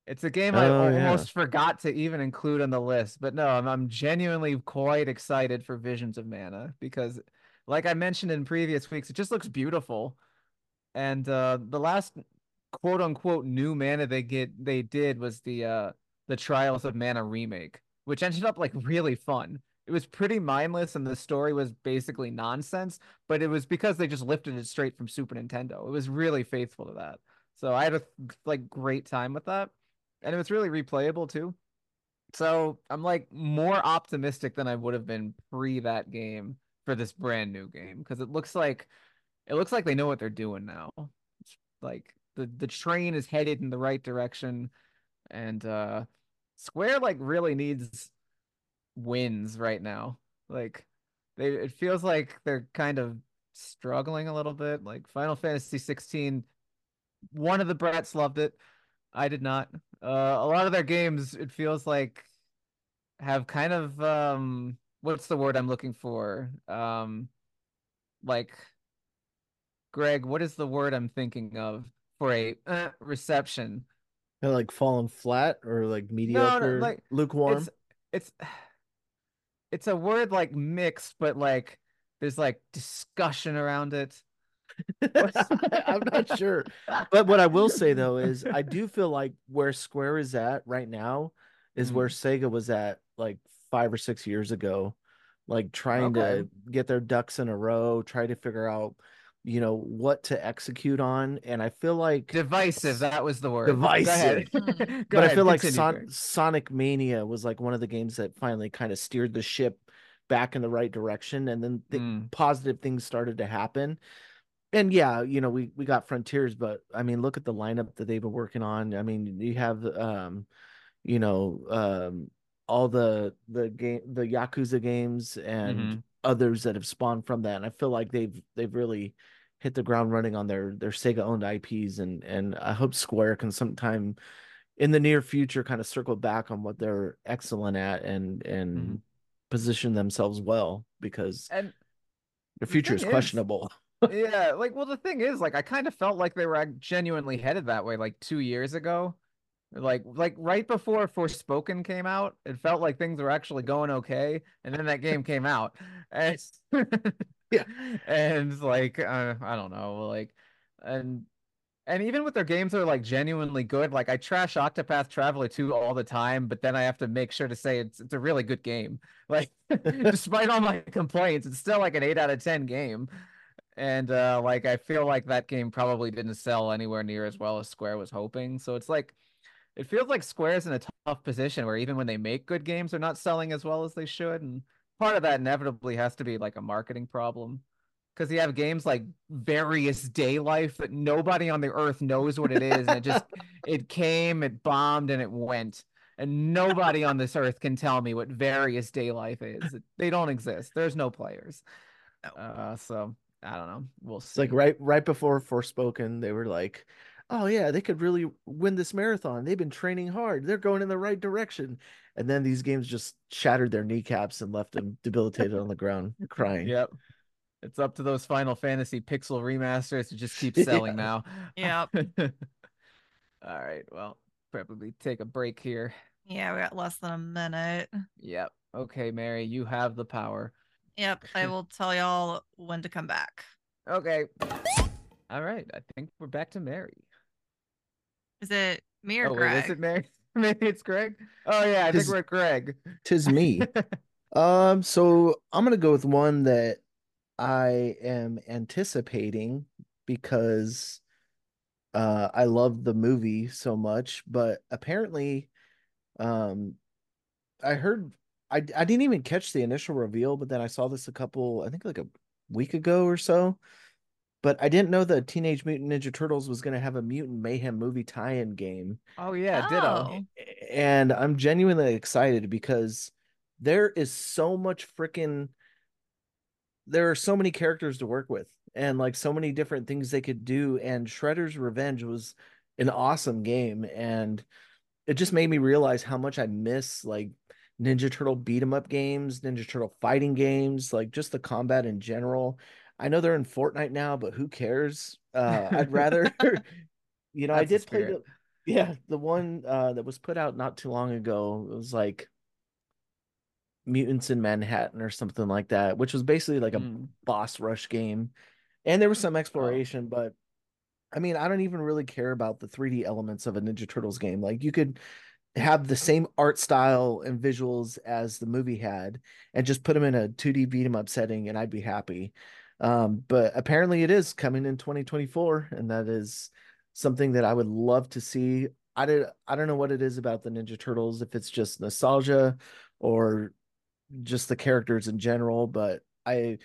It's a game I Oh, yeah. almost forgot to even include on the list, but no, I'm, I'm genuinely quite excited for Visions of Mana because like I mentioned in previous weeks, it just looks beautiful. And uh the last quote unquote new mana they get they did was the uh the Trials of Mana remake, which ended up like really fun. It was pretty mindless and the story was basically nonsense, but it was because they just lifted it straight from Super Nintendo. It was really faithful to that. So I had a like great time with that. And it's really replayable too. So I'm like more optimistic than I would have been pre that game for this brand new game because it looks like it looks like they know what they're doing now. It's like the the train is headed in the right direction and uh Square like really needs wins right now. Like they it feels like they're kind of struggling a little bit. Like Final Fantasy 16 one of the brats loved it. I did not. Uh a lot of their games it feels like have kind of um what's the word I'm looking for? Um like Greg, what is the word I'm thinking of for a uh, reception? Kinda like falling flat or like mediocre, like, lukewarm. It's it's it's a word like mixed, but like there's like discussion around it. [LAUGHS] I'm not sure. But what I will say though is I do feel like where Square is at right now is where Sega was at like five or six years ago, like trying Okay. to get their ducks in a row, try to figure out, you know, what to execute on. And I feel like Divisive, that was the word. Go Divisive. ahead. Mm. [LAUGHS] Go but I feel like Son- Sonic Mania was like one of the games that finally kind of steered the ship back in the right direction, and then the Mm. positive things started to happen. And yeah, you know, we we got Frontiers, but I mean, look at the lineup that they've been working on. I mean, you have um, you know, um, all the the game, the Yakuza games, and Mhm. others that have spawned from that. And I feel like they've they've really hit the ground running on their their Sega owned IPs, and and I hope Square can sometime in the near future kind of circle back on what they're excellent at and and Mhm. position themselves well because And their the future is thing is- questionable. Yeah, like well the thing is like I kind of felt like they were genuinely headed that way like 2 years ago. Like like right before Forspoken came out, it felt like things were actually going okay and then that game came out. [LAUGHS] And Yeah. And like uh, I don't know, like and and even with their games that are like genuinely good, like I trash Octopath Traveler 2 all the time, but then I have to make sure to say it's it's a really good game. Like [LAUGHS] despite all my complaints, it's still like an 8 out of 10 game. And uh like I feel like that game probably didn't sell anywhere near as well as Square was hoping. So it's like it feels like Square's in a tough position where even when they make good games, they're not selling as well as they should. And part of that inevitably has to be like a marketing problem. Because you have games like Various Daylife that nobody on the earth knows what it is, and it just [LAUGHS] it came, it bombed, and it went. And nobody on this earth can tell me what Various Daylife is. They don't exist. There's no players. Uh, so I don't know. We'll see. It's like right right before Forspoken, they were like, "Oh yeah, they could really win this marathon. They've been training hard. They're going in the right direction." And then these games just shattered their kneecaps and left them debilitated on the ground, [LAUGHS] crying. Yep. It's up to those Final Fantasy pixel remasters to just [LAUGHS] keep Yeah. selling now. Yep. [LAUGHS] All right. Well, probably take a break here. Yeah, we got less than a minute. Yep. Okay, Mary, you have the power. Yep, I [LAUGHS] will tell y'all when to come back. Okay. All right. I think we're back to Mary. Is it me or oh, Greg? wait, is it Mary? [LAUGHS] Maybe it's Greg. Oh yeah, I think we're at Greg. Tis me. [LAUGHS] um, so I'm gonna go with one that I am anticipating because uh I love the movie so much, but apparently um I heard I I didn't even catch the initial reveal, but then I saw this a couple I think like a week ago or so. But I didn't know that Teenage Mutant Ninja Turtles was going to have a Mutant Mayhem movie tie-in game. Oh yeah, oh. ditto. Oh. And I'm genuinely excited because there is so much freaking there are so many characters to work with and like so many different things they could do and Shredder's Revenge was an awesome game and it just made me realize how much I miss like Ninja Turtle beat 'em up games, Ninja Turtle fighting games, like just the combat in general. I know they're in Fortnite now, but who cares? Uh, I'd rather, [LAUGHS] [LAUGHS] you know, I That's the did play the, yeah, the one uh, that was put out not too long ago. It was like Mutants in Manhattan or something like that, which was basically like a Mm. boss rush game. And there was some exploration, but I mean, I don't even really care about the 3D elements of a Ninja Turtles game. Like you could have the same art style and visuals as the movie had and just put them in a 2D beat 'em up setting and I'd be happy. Um, but apparently it is coming in 2024 and that is something that I would love to see. I did I don't know what it is about the Ninja Turtles if it's just nostalgia or just the characters in general, but I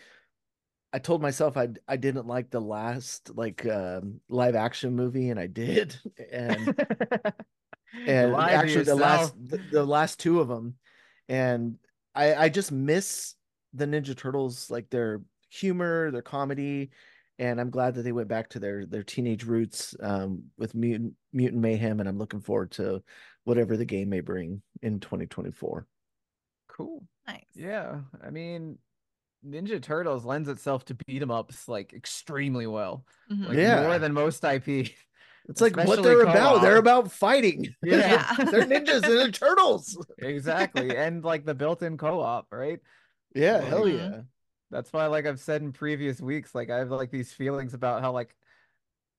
I told myself I I didn't like the last like um, live action movie and I did [LAUGHS] and [LAUGHS] and Lie actually the last the, the last two of them and I I just miss the Ninja Turtles like their humor, their comedy and I'm glad that they went back to their their teenage roots um, with Mutant Mutant Mayhem and I'm looking forward to whatever the game may bring in 2024. Cool. Nice. Yeah, I mean, Ninja Turtles lends itself to beat 'em ups like extremely well, Mhm. like Yeah. more than most IP. [LAUGHS] It's like what they're about. They're about fighting. [LAUGHS] Yeah. they're ninjas and they're turtles. [LAUGHS] exactly, and like the built-in co-op, right? Yeah, hell Mhm. yeah. That's why, like I've said in previous weeks, like I have like these feelings about how like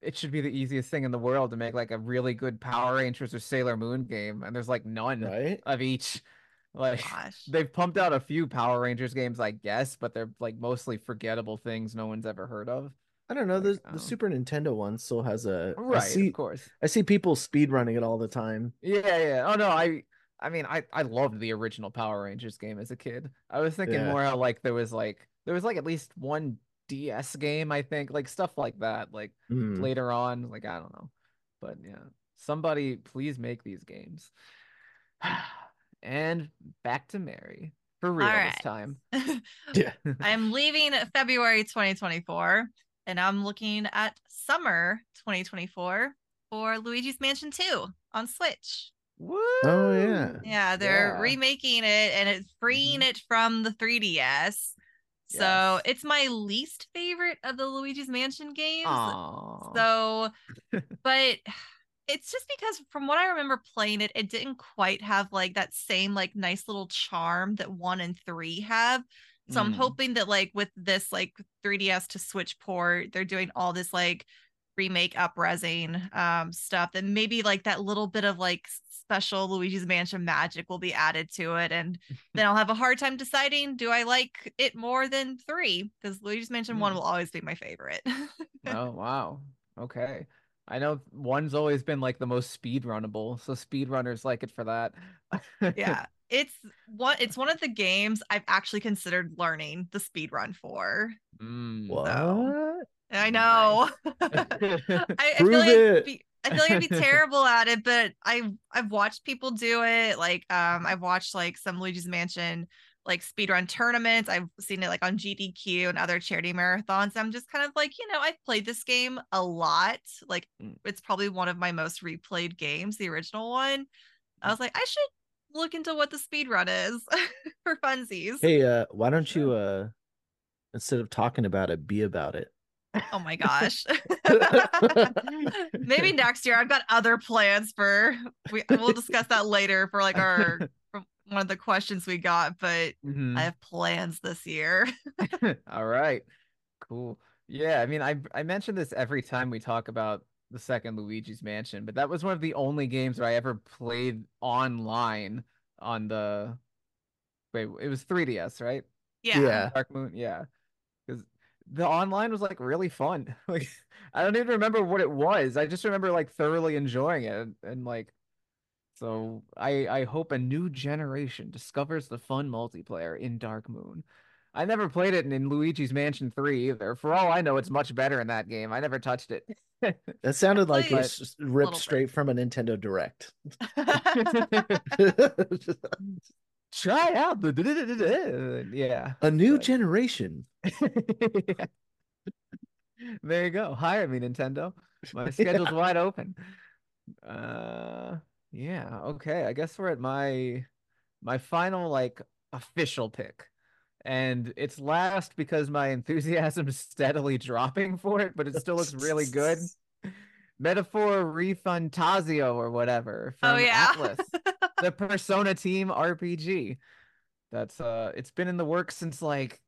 it should be the easiest thing in the world to make like a really good Power Rangers or Sailor Moon game, and there's like none Right? of each. [LAUGHS] Like Gosh. they've pumped out a few Power Rangers games, I guess, but they're like mostly forgettable things no one's ever heard of. I don't know. Like, The um, the Super Nintendo one still has a. I Right, see. of course. I see people speed running it all the time. Yeah, yeah. Oh no, I I mean I I loved the original Power Rangers game as a kid. I was thinking Yeah. more how like there was like there was like at least one DS game, I think, like stuff like that. Like Hmm. later on, like I don't know. But yeah. Somebody please make these games. [SIGHS] and back to Mary. For real All this time. [LAUGHS] Yeah. [LAUGHS] I'm leaving February 2024 and I'm looking at summer 2024 for Luigi's Mansion 2 on Switch. Woo! Oh, yeah. Yeah, they're Yeah. remaking it and it's freeing Mhm. it from the 3DS. So Yes. it's my least favorite of the Luigi's Mansion games. Aw. So, [LAUGHS] but it's just because from what I remember playing it, it didn't quite have like that same like nice little charm that one and three have. So I'm Mm. hoping that like with this like 3DS to Switch port, they're doing all this like remake upresing um stuff that maybe like that little bit of like special Luigi's Mansion magic will be added to it and [LAUGHS] then I'll have a hard time deciding do I like it more than 3 because Luigi's Mansion 1 Mm. will always be my favorite. [LAUGHS] Oh wow. Okay. I know one's always been like the most speed runnable, so speedrunners like it for that. yeah [LAUGHS] it's one it's one of the games i've actually considered learning the speed run for. Mm. What? i know. [LAUGHS] [LAUGHS] I, I feel like I'd be, i feel like i'd be terrible at it but i i've watched people do it. Like um i've watched like some luigi's mansion like speedrun tournaments. I've seen it like on gdq and other charity marathons. I'm just kind of like you know i've played this game a lot. Like Mm. it's probably one of my most replayed games the original one. I was like i should look into what the speed run is [LAUGHS] for funsies Hey, uh, why don't you uh instead of talking about it, be about it? oh my gosh [LAUGHS] [LAUGHS] maybe next year i've got other plans for we we'll discuss that later for like our one of the questions we got but Mhm. i have plans this year All right. Cool. Yeah, I mean, I I mention this every time we talk about the second Luigi's Mansion, but that was one of the only games where I ever played online on the Wait, it was 3DS, right? yeah Yeah. Dark Moon, yeah. Because the online was like really fun. [LAUGHS] Like I don't even remember what it was. I just remember like thoroughly enjoying it and, and like so I I hope a new generation discovers the fun multiplayer in Dark Moon. I never played it in, in Luigi's Mansion 3 either. For all I know, it's much better in that game. I never touched it. [LAUGHS] That sounded like played it's ripped little bit. straight from a Nintendo Direct. [LAUGHS] [LAUGHS] Try out the yeah. a new But- generation. there you go. Hire me, Nintendo. My schedule's wide open. Uh yeah, okay. I guess we're at my my final like official pick. And it's last because my enthusiasm is steadily dropping for it, but it still looks really good. [LAUGHS] Metaphor: ReFantazio or whatever Oh, from yeah. Atlus, the [LAUGHS] Persona Team RPG. That's uh it's been in the works since like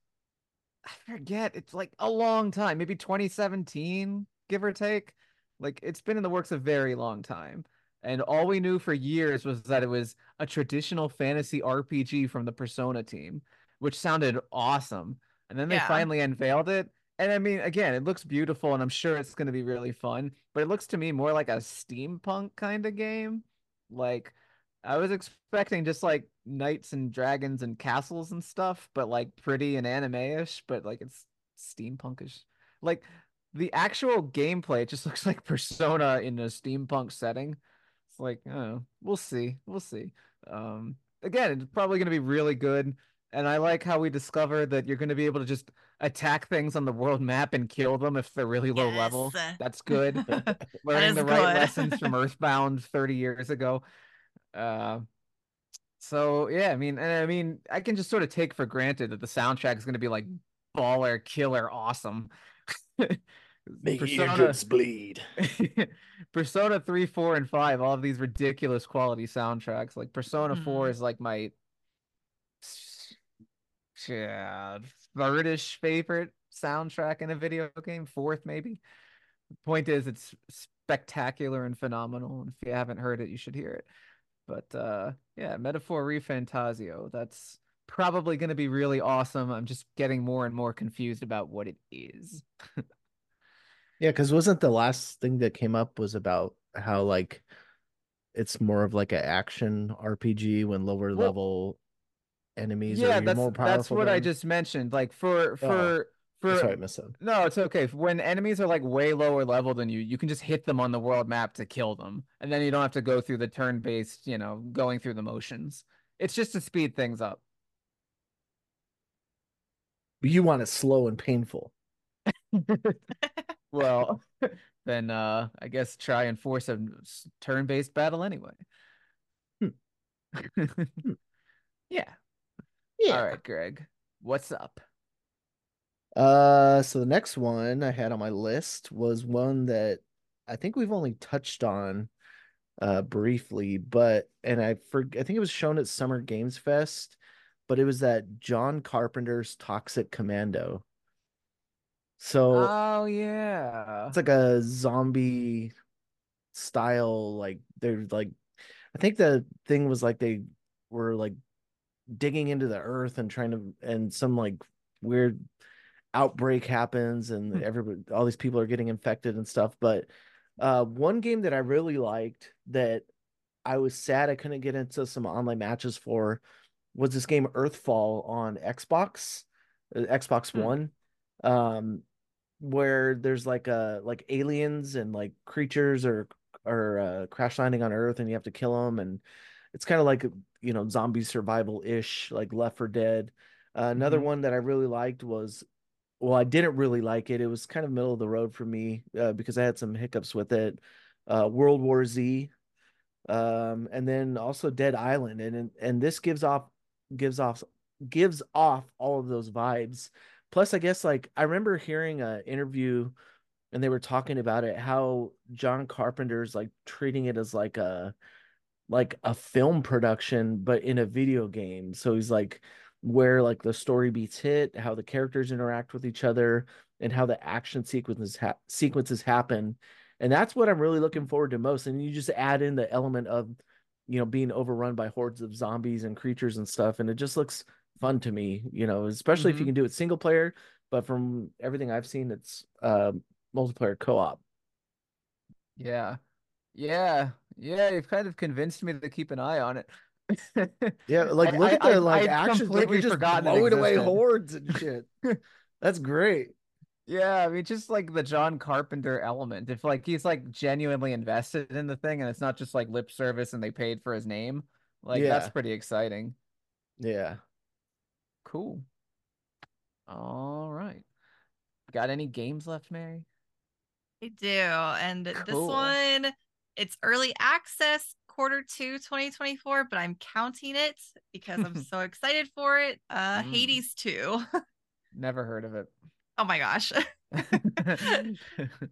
I forget, it's like a long time, maybe 2017, give or take. Like it's been in the works a very long time. And all we knew for years was that it was a traditional fantasy RPG from the Persona team, which sounded awesome. And then they Yeah. finally unveiled it. And I mean, again, it looks beautiful and I'm sure it's going to be really fun, but it looks to me more like a steampunk kind of game. Like I was expecting just like knights and dragons and castles and stuff, but like pretty and anime-ish, but like it's steampunkish. Like the actual gameplay it just [LAUGHS] looks like Persona in a steampunk setting. It's like, oh, we'll see. We'll see. Um again, it's probably going to be really good. And I like how we discover that you're going to be able to just attack things on the world map and kill them if they're really low level. That's good. [LAUGHS] Learning is the right good. [LAUGHS] lessons from Earthbound 30 years ago. Uh, so yeah, I mean, and I mean, I can just sort of take for granted that the soundtrack is going to be like baller, killer, awesome. [LAUGHS] Make Persona, bleed. Persona 3, 4, and 5, all of these ridiculous quality soundtracks. Like Persona 4 Mhm. is like my yeah, third-ish favorite soundtrack in a video game, fourth maybe. The point is it's spectacular and phenomenal. And if you haven't heard it, you should hear it. But uh yeah, Metaphor: ReFantazio, that's probably going to be really awesome. I'm just getting more and more confused about what it is. Yeah, because wasn't the last thing that came up was about how like it's more of like an action RPG when lower Well, level enemies yeah, that's more powerful. that's what I just mentioned. Like for for for Sorry, I missed that. No, it's okay. When enemies are like way lower level than you, you can just hit them on the world map to kill them. And then you don't have to go through the turn-based, you know, going through the motions. It's just to speed things up. You want it slow and painful. [LAUGHS] [LAUGHS] Well, then uh I guess try and force a turn-based battle anyway. [LAUGHS] Yeah. All right, Greg. What's up? Uh, so the next one I had on my list was one that I think we've only touched on uh briefly, but and I for I think it was shown at Summer Games Fest, but it was that John Carpenter's Toxic Commando. So Oh yeah. it's like a zombie style, like they're like I think the thing was like they were like digging into the earth and trying to and some like weird outbreak happens and Hmm. everybody all these people are getting infected and stuff but uh one game that i really liked that i was sad i couldn't get into some online matches for was this game earthfall on xbox uh, xbox Hmm. one um where there's like uh like aliens and like creatures or or uh crash landing on earth and you have to kill them and it's kind of like you know zombie survival ish like left for dead. Uh, another Mhm. one that i really liked was well i didn't really like it. It was kind of middle of the road for me uh, because i had some hiccups with it. Uh world war z um and then also dead island and and this gives off gives off gives off all of those vibes. Plus i guess like i remember hearing an interview and they were talking about it how john carpenter's like treating it as like a like a film production but in a video game so he's like where like the story beats hit how the characters interact with each other and how the action sequences ha- sequences happen and that's what i'm really looking forward to most and you just add in the element of you know being overrun by hordes of zombies and creatures and stuff and it just looks fun to me you know especially if you Mhm. can do it single player but from everything I've seen, it's uh, multiplayer co-op. Yeah. Yeah. Yeah, you've kind of convinced me to keep an eye on it. Yeah, [LAUGHS] like look I- at the I- like I'd actions, like completely you're just forgotten it blowing away hordes and [LAUGHS] shit. That's great. Yeah, I mean, just like the John Carpenter element. If like he's like genuinely invested in the thing and it's not just like lip service and they paid for his name, like that's pretty exciting. Yeah. Cool. All right. Got any games left, Mary? I do. And this one, it's early access quarter two 2024, but I'm counting it because I'm [LAUGHS] so excited for it. Uh Mm. Hades 2. [LAUGHS] Never heard of it. oh my gosh. [LAUGHS]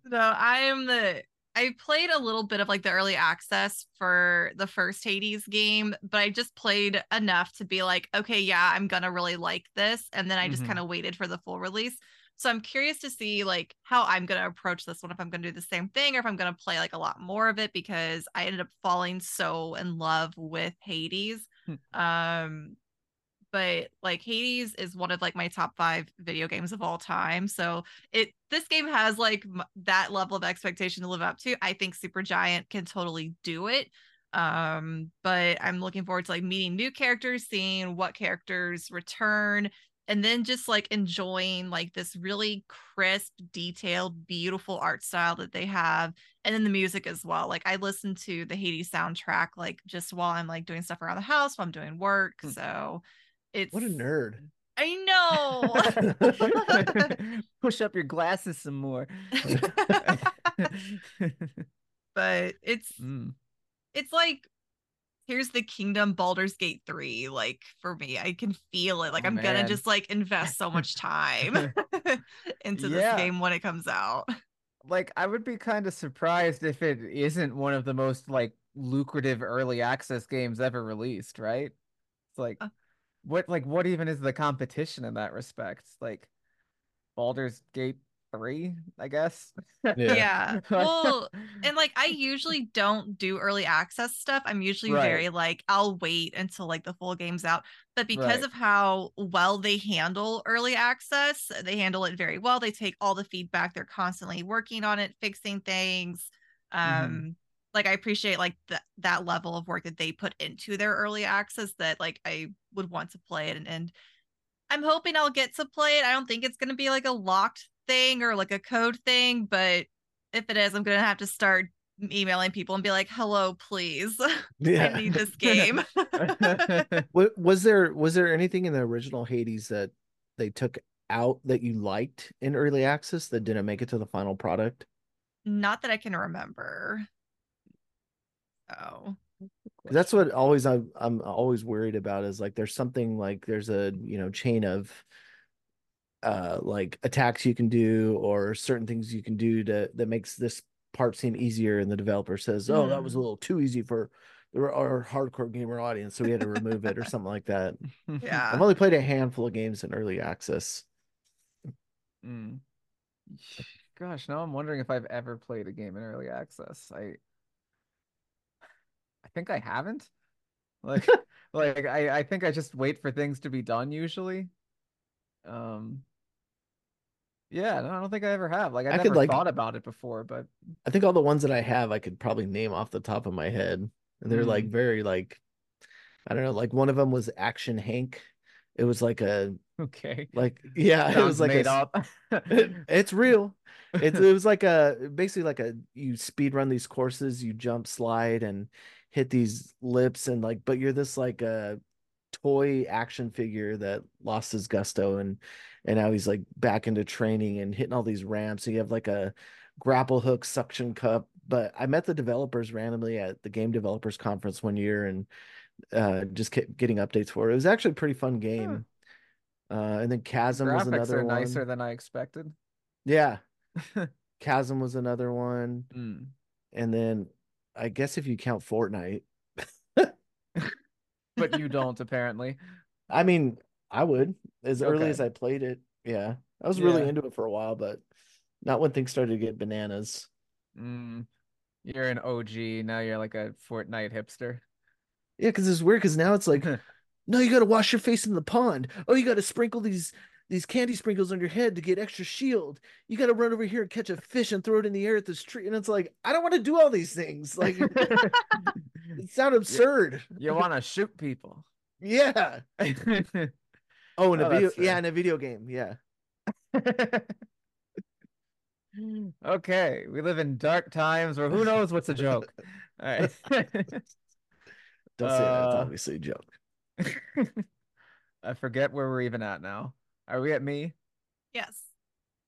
No, I am the I played a little bit of like the early access for the first Hades game, but I just played enough to be like, okay, yeah, I'm gonna really like this. And then I just Mhm. kind of waited for the full release. So I'm curious to see like how I'm gonna approach this one, if I'm gonna do the same thing or if I'm gonna play like a lot more of it because I ended up falling so in love with Hades. Hmm. Um but like Hades is one of like my top 5 video games of all time. So it this game has like m- that level of expectation to live up to. I think Supergiant can totally do it. Um but I'm looking forward to like meeting new characters, seeing what characters return and then just like enjoying like this really crisp, detailed, beautiful art style that they have and then the music as well. Like I listen to the Hades soundtrack like just while I'm like doing stuff around the house, while I'm doing work. Hmm. So it's What a nerd. I know. [LAUGHS] [LAUGHS] Push up your glasses some more. [LAUGHS] but it's Mm. it's like here's the kingdom Baldur's Gate 3 like for me I can feel it like Oh, I'm gonna just like invest so much time [LAUGHS] [LAUGHS] into this game when it comes out like I would be kind of surprised if it isn't one of the most like lucrative early access games ever released, right? It's like Uh. what like what even is the competition in that respect? Like Baldur's Gate 3, I guess. [LAUGHS] yeah, [LAUGHS] well and like I usually don't do early access stuff I'm usually Right. very like I'll wait until like the full game's out but because Right. of how well they handle early access they handle it very well they take all the feedback they're constantly working on it fixing things um Mhm. like I appreciate like that that level of work that they put into their early access that like I would want to play it and, and I'm hoping I'll get to play it. I don't think it's gonna be like a locked thing or like a code thing, but if it is, I'm gonna have to start emailing people and be like, hello, please. [LAUGHS] I need this [LAUGHS] game. [LAUGHS] Was there was there anything in the original Hades that they took out that you liked in early access that didn't make it to the final product? Not that I can remember. Oh. That's what always I'm I'm always worried about is like there's something like there's a you know chain of uh like attacks you can do or certain things you can do to that makes this part seem easier and the developer says oh that was a Mhm. little too easy for our hardcore gamer audience so we had to remove it or something like that. Yeah. I've only played a handful of games in early access. Mm. Gosh, now I'm wondering if I've ever played a game in early access. I I think I haven't. Like [LAUGHS] like I I think I just wait for things to be done usually. Um Yeah, no, I don't think I ever have. Like I I could, never like- thought about it before, but I think all the ones that I have I could probably name off the top of my head. And they're like Mm. very like I don't know, like one of them was Action Henk. It was like a okay. like yeah, it was like made a, up. [LAUGHS] [LAUGHS] it's real. It's it was like a basically like a you speed run these courses, you jump, slide, and hit these lips, and like, but you're this like a toy action figure that lost his gusto, and and now he's like back into training and hitting all these ramps. So you have like a grapple hook suction cup. But I met the developers randomly at the game developers conference one year, and uh, just kept getting updates for it. It was actually a pretty fun game. Uh, and then Chasm was Graphics another are one. nicer than I expected. Yeah. [LAUGHS] Chasm was another one. Mm. And then I guess if you count Fortnite, [LAUGHS] [LAUGHS] But you don't apparently. I mean, I would as early as I played it. Yeah. I was really into it for a while, but not when things started to get bananas. Mm. You're an OG, now you're like a Fortnite hipster. Yeah, because it's weird because now it's like, [LAUGHS] no, you got to wash your face in the pond. Oh, you got to sprinkle these these candy sprinkles on your head to get extra shield. You got to run over here and catch a fish and throw it in the air at this tree. And it's like, I don't want to do all these things. Like, [LAUGHS] it sounds absurd. you want to shoot people. [LAUGHS] Yeah. Oh, in a Oh, video, yeah, in a video game. Yeah. [LAUGHS] okay, we live in dark times where who knows what's a joke. [LAUGHS] All right. [LAUGHS] Don't say that. It's Uh, obviously a joke. I forget where we're even at now. Are we at me? Yes.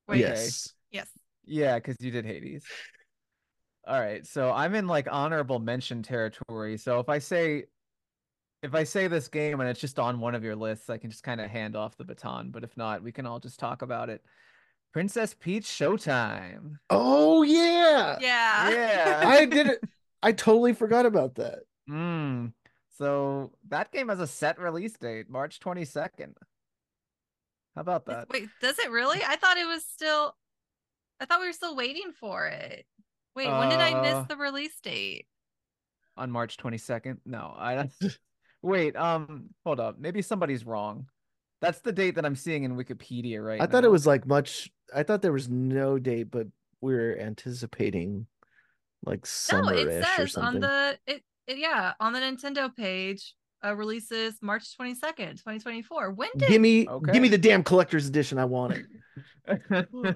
Okay. Yes. Yes. Yeah, because you did Hades. All right, so I'm in like honorable mention territory. So if I say if I say this game and it's just on one of your lists, I can just kind of hand off the baton. But if not, we can all just talk about it. Princess Peach Showtime. Oh, yeah. Yeah. Yeah. I did it. I totally forgot about that. Mm. So that game has a set release date, March 22nd. How about that? Wait, does it really? I thought it was still. I thought we were still waiting for it. Wait, when did I Uh, miss the release date? On March 22nd? No, I don't. [LAUGHS] Wait, um, hold up. Maybe somebody's wrong. That's the date that I'm seeing in Wikipedia right I thought it was like much. I thought there was no date, but we are anticipating like No, summer-ish it or says on something. the it, it yeah on the Nintendo page. Uh, releases March twenty second, twenty twenty four. When did Give me, Okay. give me the damn collector's edition. I want it. [LAUGHS]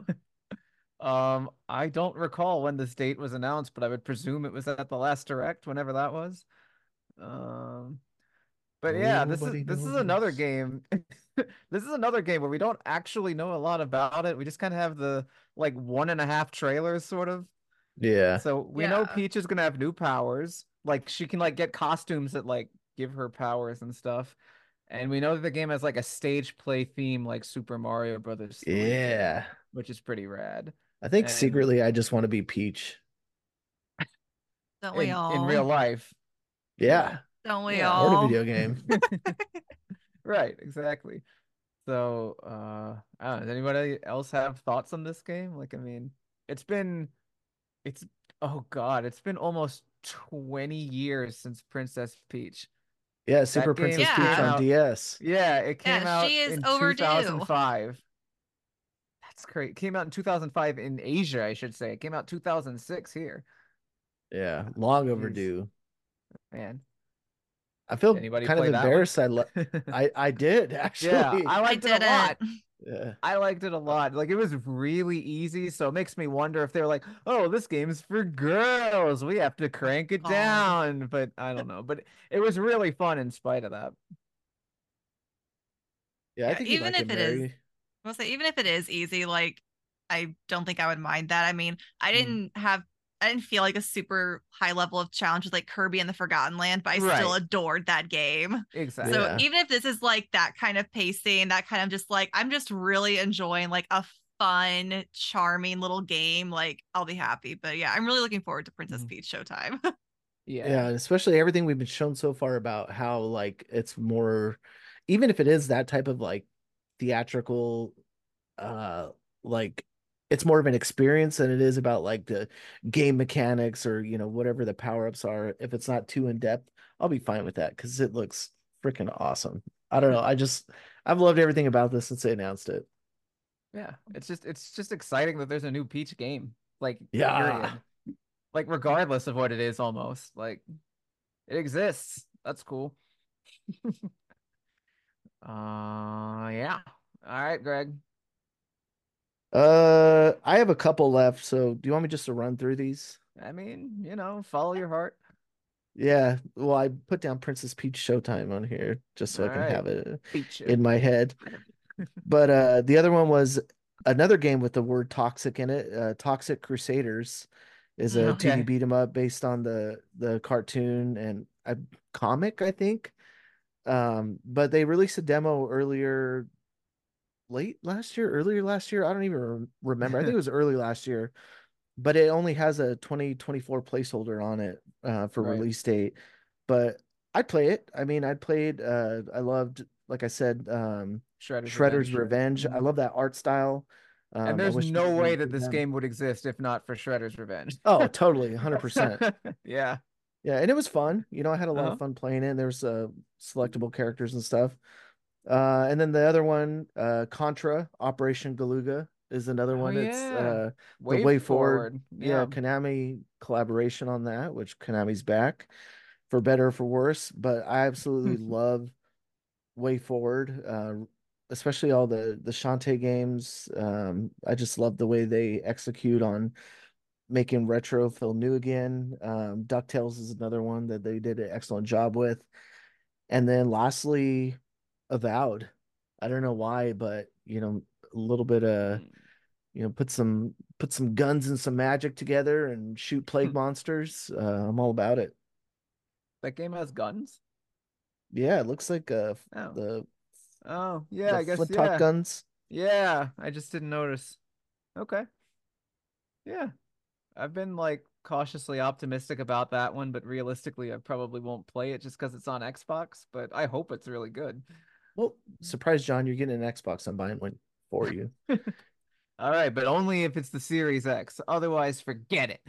Um, I don't recall when this date was announced, but I would presume it was at the last direct, whenever that was. Um, but yeah, this is Nobody this is another game. [LAUGHS] This is another game where we don't actually know a lot about it. We just kind of have the like one and a half trailers, sort of. Yeah. So we know Yeah. Peach is gonna have new powers. Like she can like get costumes that like give her powers and stuff. And we know that the game has like a stage play theme like Super Mario Brothers 3 did, Yeah. which is pretty rad. I think And- secretly I just want to be Peach. don't we in, all in real life. Yeah. Don't we Yeah. Or all a video game. [LAUGHS] [LAUGHS] Right, exactly. So, uh, I don't know, does anybody else have thoughts on this game? Like, I mean, it's been, it's, oh God, it's been almost 20 years since Princess Peach. Yeah. Super game Princess came Peach on DS. Yeah, it came Yeah, out she is in overdue. 2005. That's great. It came out in 2005 in Asia, I should say. It came out 2006 here. Yeah. Long overdue. Man. I feel Anybody kind of play that one? embarrassed. I, le- [LAUGHS] I I did actually. yeah, I I [LAUGHS] liked it a lot. yeah. I liked it a lot. Like it was really easy, so it makes me wonder if they're like, "Oh, this game's for girls. We have to crank it Oh. down." But I don't know. But it was really fun in spite of that. Yeah, I think you'd even like if it it is- very. I'll say even if it is easy, like I don't think I would mind that. I mean, I Mm. didn't have I didn't feel like a super high level of challenge with like Kirby and the Forgotten Land, but I still adored that game. Exactly. So Yeah. even if this is like that kind of pacing, that kind of just like I'm just really enjoying like a fun, charming little game, like I'll be happy. But yeah, I'm really looking forward to Princess Mhm. Peach Showtime. [LAUGHS] yeah. Yeah, especially everything we've been shown so far about how like it's more, even if it is that type of like theatrical, uh, like it's more of an experience than it is about like the game mechanics or you know whatever the power ups are. If it's not too in depth, I'll be fine with that because it looks freaking awesome. I don't know. I just I've loved everything about this since they announced it. Yeah. It's just it's just exciting that there's a new Peach game. Like Yeah. period. Like regardless of what it is almost. Like it exists. That's cool. [LAUGHS] uh yeah. All right, Greg. Uh, I have a couple left, so do you want me just to run through these? I mean, you know, follow your heart. Yeah, well, I put down Princess Peach Showtime on here just so I can Alright. have it Peach. in my head. But uh the other one was another game with the word toxic in it. Uh Toxic Crusaders is a Okay. 2D beat 'em up based on the the cartoon and a comic, I think. Um, but they released a demo earlier late last year, earlier last year. I don't even remember. I think it [LAUGHS] was early last year. But it only has a 2024 placeholder on it uh for Right. release date. But I'd play it. I mean, I'd played uh I loved like I said um Shredder's, Shredder's Revenge. Revenge. I love that art style. Um, and there's no way that this them. game would exist if not for Shredder's Revenge. Oh, [LAUGHS] totally, 100%. [LAUGHS] yeah. Yeah, and it was fun. You know, I had a lot Uh-huh. of fun playing it. and There's uh selectable characters and stuff. Uh, and then the other one, uh, Contra Operation Galuga is another Oh, one. It's yeah. uh, Way, WayForward. forward. yeah, Konami collaboration on that, which Konami's back for better or for worse. But I absolutely love WayForward, uh, especially all the the Shantae games. Um, I just love the way they execute on making retro feel new again. Um, DuckTales is another one that they did an excellent job with. And then lastly, Avowed. I don't know why, but you know, a little bit of Mm. you know, put some put some guns and some magic together and shoot plague Hmm. monsters. Uh, I'm all about it. That game has guns. Yeah, it looks like uh Oh, the oh, yeah. the I guess flip yeah. top guns. Yeah, I just didn't notice. Okay. Yeah. I've been like cautiously optimistic about that one, but realistically, I probably won't play it just because it's on Xbox, but I hope it's really good. Well, surprise, John, you're getting an Xbox. I'm buying one for you. [LAUGHS] All right, but only if it's the Series X. Otherwise, forget it.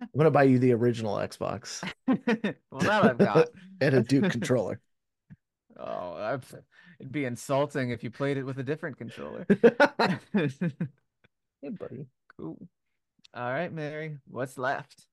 I'm gonna buy you the original Xbox [LAUGHS] well, that I've got. [LAUGHS] and a Duke controller. Oh, I've, it'd be insulting if you played it with a different controller. hey, buddy. Cool. All right, Mary, what's left?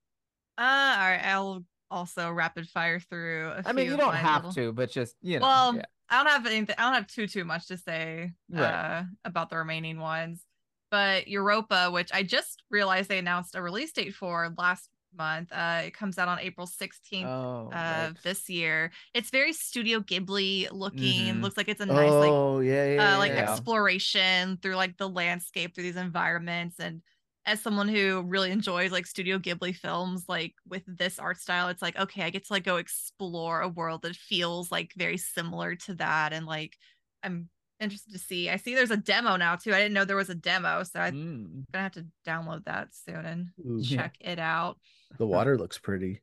Uh, all right. I'll also rapid fire through. A I mean, you don't have little- to, but just, you know, Well, yeah. I don't have anything. I don't have too too much to say Right. uh, about the remaining ones. But Europa, which I just realized they announced a release date for last month. Uh, it comes out on April 16th Oh, of right. this year. It's very Studio Ghibli looking. Mhm. Looks like it's a nice like oh, yeah, yeah, uh, like yeah. exploration through like the landscape through these environments and as someone who really enjoys like studio ghibli films like with this art style it's like okay i get to like go explore a world that feels like very similar to that and like i'm interested to see. I see there's a demo now too. I didn't know there was a demo so i'm Mm. gonna have to download that soon and Ooh, check it out. The water looks pretty.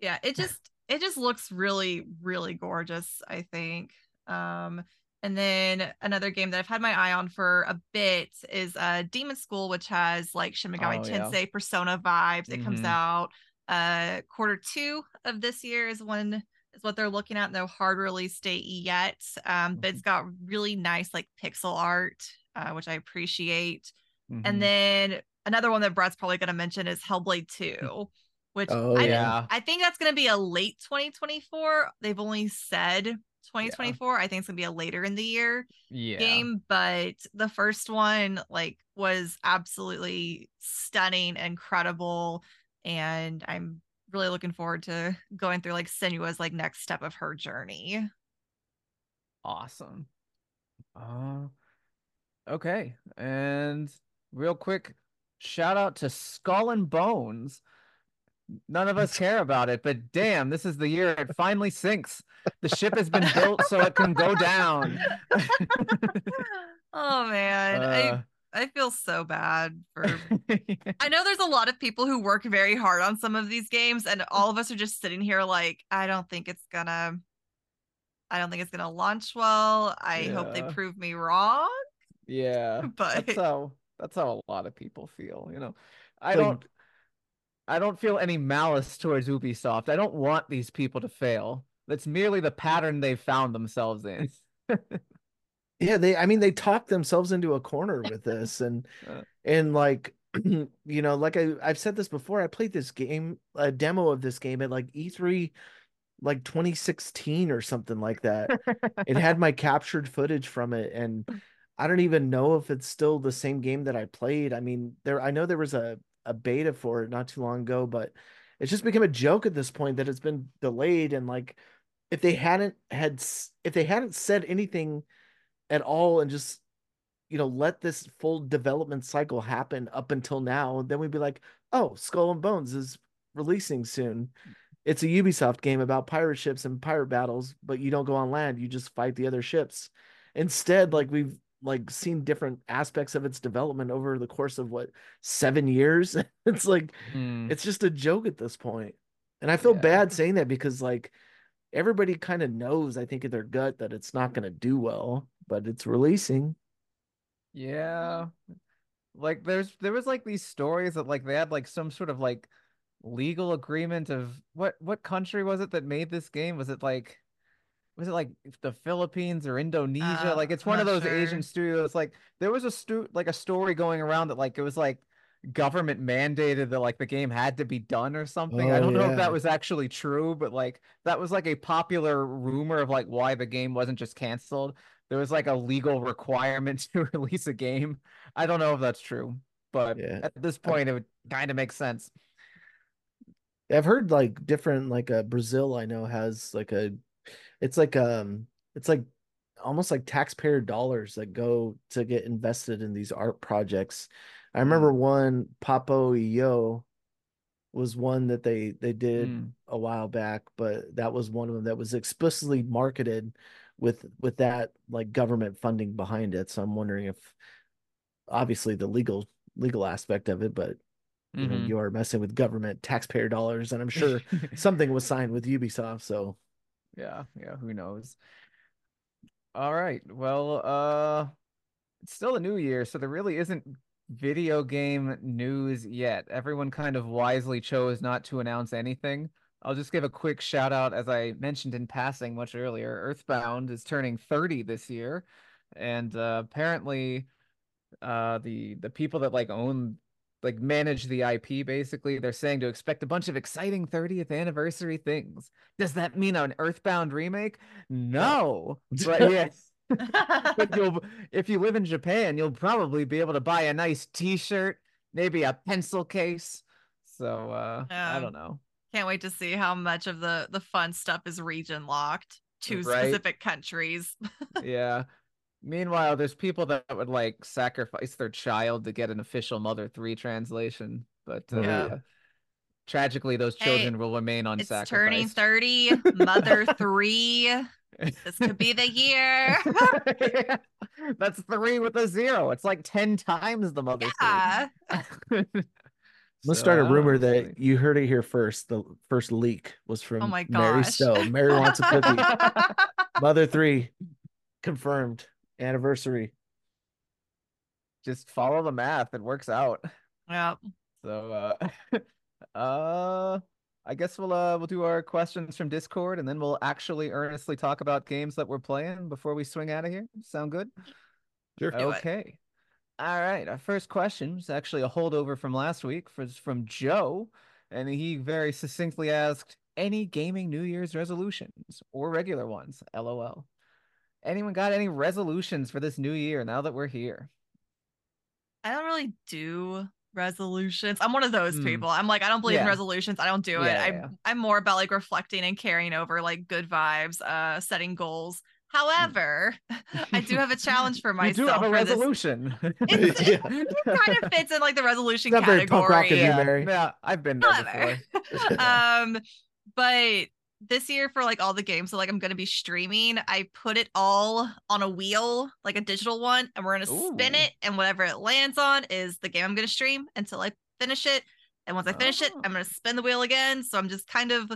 yeah it just it just looks really really gorgeous i think. Um and then another game that i've had my eye on for a bit is uh demon school which has like shin megami Oh, yeah. tensei persona vibes it comes Mhm. out uh quarter two of this year is when is what they're looking at no hard release date yet um but it's got really nice like pixel art uh, which i appreciate Mhm. and then another one that Brett's probably going to mention is Hellblade 2, which Oh, I, yeah. I think that's going to be a late 2024. They've only said 2024. I think it's going to be a later in the year yeah. game, but the first one like was absolutely stunning, incredible, and I'm really looking forward to going through like Senua's like next step of her journey. Awesome. Uh, okay. And real quick, shout out to Skull and Bones. None of us [LAUGHS] care about it, but damn, this is the year it finally sinks. The ship has been built so it can go down. [LAUGHS] oh man, Uh, I I feel so bad for [LAUGHS] I know there's a lot of people who work very hard on some of these games, and all of us are just sitting here like, I don't think it's gonna, I don't think it's gonna launch well. I hope they prove me wrong. yeah, [LAUGHS] But- that's how that's how a lot of people feel, you know. I Like- don't I don't feel any malice towards Ubisoft. I don't want these people to fail. That's merely the pattern they've found themselves in. [LAUGHS] [LAUGHS] Yeah, they I mean they talked themselves into a corner with this [LAUGHS] and Uh. and like [CLEARS THROAT] you know, like I I've said this before, I played this game, a demo of this game at like E3 like 2016 or something like that. it had my captured footage from it and I don't even know if it's still the same game that I played. I mean, there I know there was a a beta for it not too long ago, but it's just become a joke at this point that it's been delayed and like if they hadn't had if they hadn't said anything at all and just you know let this full development cycle happen up until now then we'd be like oh skull and bones is releasing soon it's a ubisoft game about pirate ships and pirate battles but you don't go on land you just fight the other ships instead like we've like seen different aspects of its development over the course of what seven years [LAUGHS] it's like Hmm. it's just a joke at this point and i feel Yeah. bad saying that because like everybody kind of knows i think in their gut that it's not going to do well but it's releasing Yeah. Like there's there was like these stories that like they had like some sort of like legal agreement of what what country was it that made this game? Was it like was it like the Philippines or Indonesia? Uh, like it's one of those sure. Asian studios. Like there was a stu like a story going around that like it was like government mandated that like the game had to be done or something. I Oh, don't know if that was actually true, but like that was like a popular rumor of like why the game wasn't just canceled. There was like a legal requirement [LAUGHS] to release a game. I don't know if that's true, but Yeah. at this point it would kind of make sense. I've heard like different like uh Brazil I know has like a it's like um it's like almost like taxpayer dollars that go to get invested in these art projects. I remember one Papo Yo was one that they they did Mm. a while back, but that was one of them that was explicitly marketed with with that like government funding behind it. So I'm wondering if obviously the legal legal aspect of it, but you know Mhm. you are messing with government taxpayer dollars, and I'm sure [LAUGHS] something was signed with Ubisoft. So Yeah, yeah, who knows? All right. Well, uh it's still a new year, so there really isn't video game news yet. Everyone kind of wisely chose not to announce anything. I'll just give a quick shout out as I mentioned in passing much earlier. Earthbound is turning 30 this year, and uh, apparently uh the the people that like own like manage the IP basically they're saying to expect a bunch of exciting 30th anniversary things. Does that mean an Earthbound remake? No. [LAUGHS] But yes. But [LAUGHS] you'll if you live in Japan, you'll probably be able to buy a nice t-shirt, maybe a pencil case. So uh I don't know. Can't wait to see how much of the the fun stuff is region locked to Right. specific countries. [LAUGHS] Yeah. Meanwhile, there's people that would like sacrifice their child to get an official Mother 3 translation, but uh, Yeah. Tragically those Hey, children will remain on it's turning 30, mother [LAUGHS] 3. This could be the year. [LAUGHS] That's three with a zero. It's like 10 times the Mother Yeah. 3. [LAUGHS] let's So, start a rumor that you heard it here first. The first leak was from Oh my Mary gosh. Stowe. Mary wants a cookie. Mother three confirmed anniversary. just follow the math. It works out. Yeah. So uh uh I guess we'll uh we'll do our questions from Discord and then we'll actually earnestly talk about games that we're playing before we swing out of here. Sound good? Sure. Do it. Okay. All right. Our first question is actually a holdover from last week for, from Joe. And he very succinctly asked any gaming New Year's resolutions or regular ones? LOL. Anyone got any resolutions for this new year now that we're here? I don't really do resolutions. I'm one of those Hmm. people. I'm like, I don't believe in resolutions. I don't do it. Yeah, I yeah. I'm more about like reflecting and carrying over like good vibes, uh setting goals. However, [LAUGHS] I do have a challenge for [LAUGHS] You myself. do have a resolution. [LAUGHS] It's- Yeah. It kind of fits in like the resolution Not very punk rock of category. you, yeah, Mary. yeah, I've been there before. um, but this year for like all the games that like I'm gonna be streaming, I put it all on a wheel, like a digital one, and we're gonna spin it, and whatever it lands on is the game I'm gonna stream until I finish it. And once I finish it, Oh. I'm gonna spin the wheel again. So I'm just kind of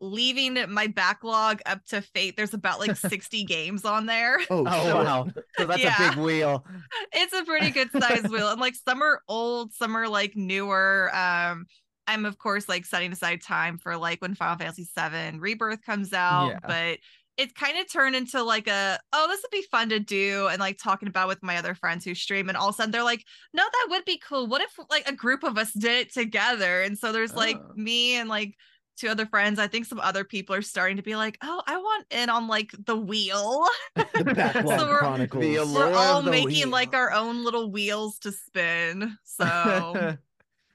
leaving my backlog up to fate. There's about like [LAUGHS] 60 games on there. Oh, Oh shit. wow. So that's a big wheel. it's a pretty good sized wheel and like some are old some are like newer um i'm of course like setting aside time for like when final fantasy 7 rebirth comes out Yeah. but it kind of turned into like a oh this would be fun to do and like talking about with my other friends who stream and all of a sudden they're like no that would be cool what if like a group of us did it together and so there's like Oh. me and like two other friends i think some other people are starting to be like oh i want in on like the wheel [LAUGHS] the [LAUGHS] backlog So we're- chronicles. We're allure all of the making like our own little wheels to spin. So [LAUGHS]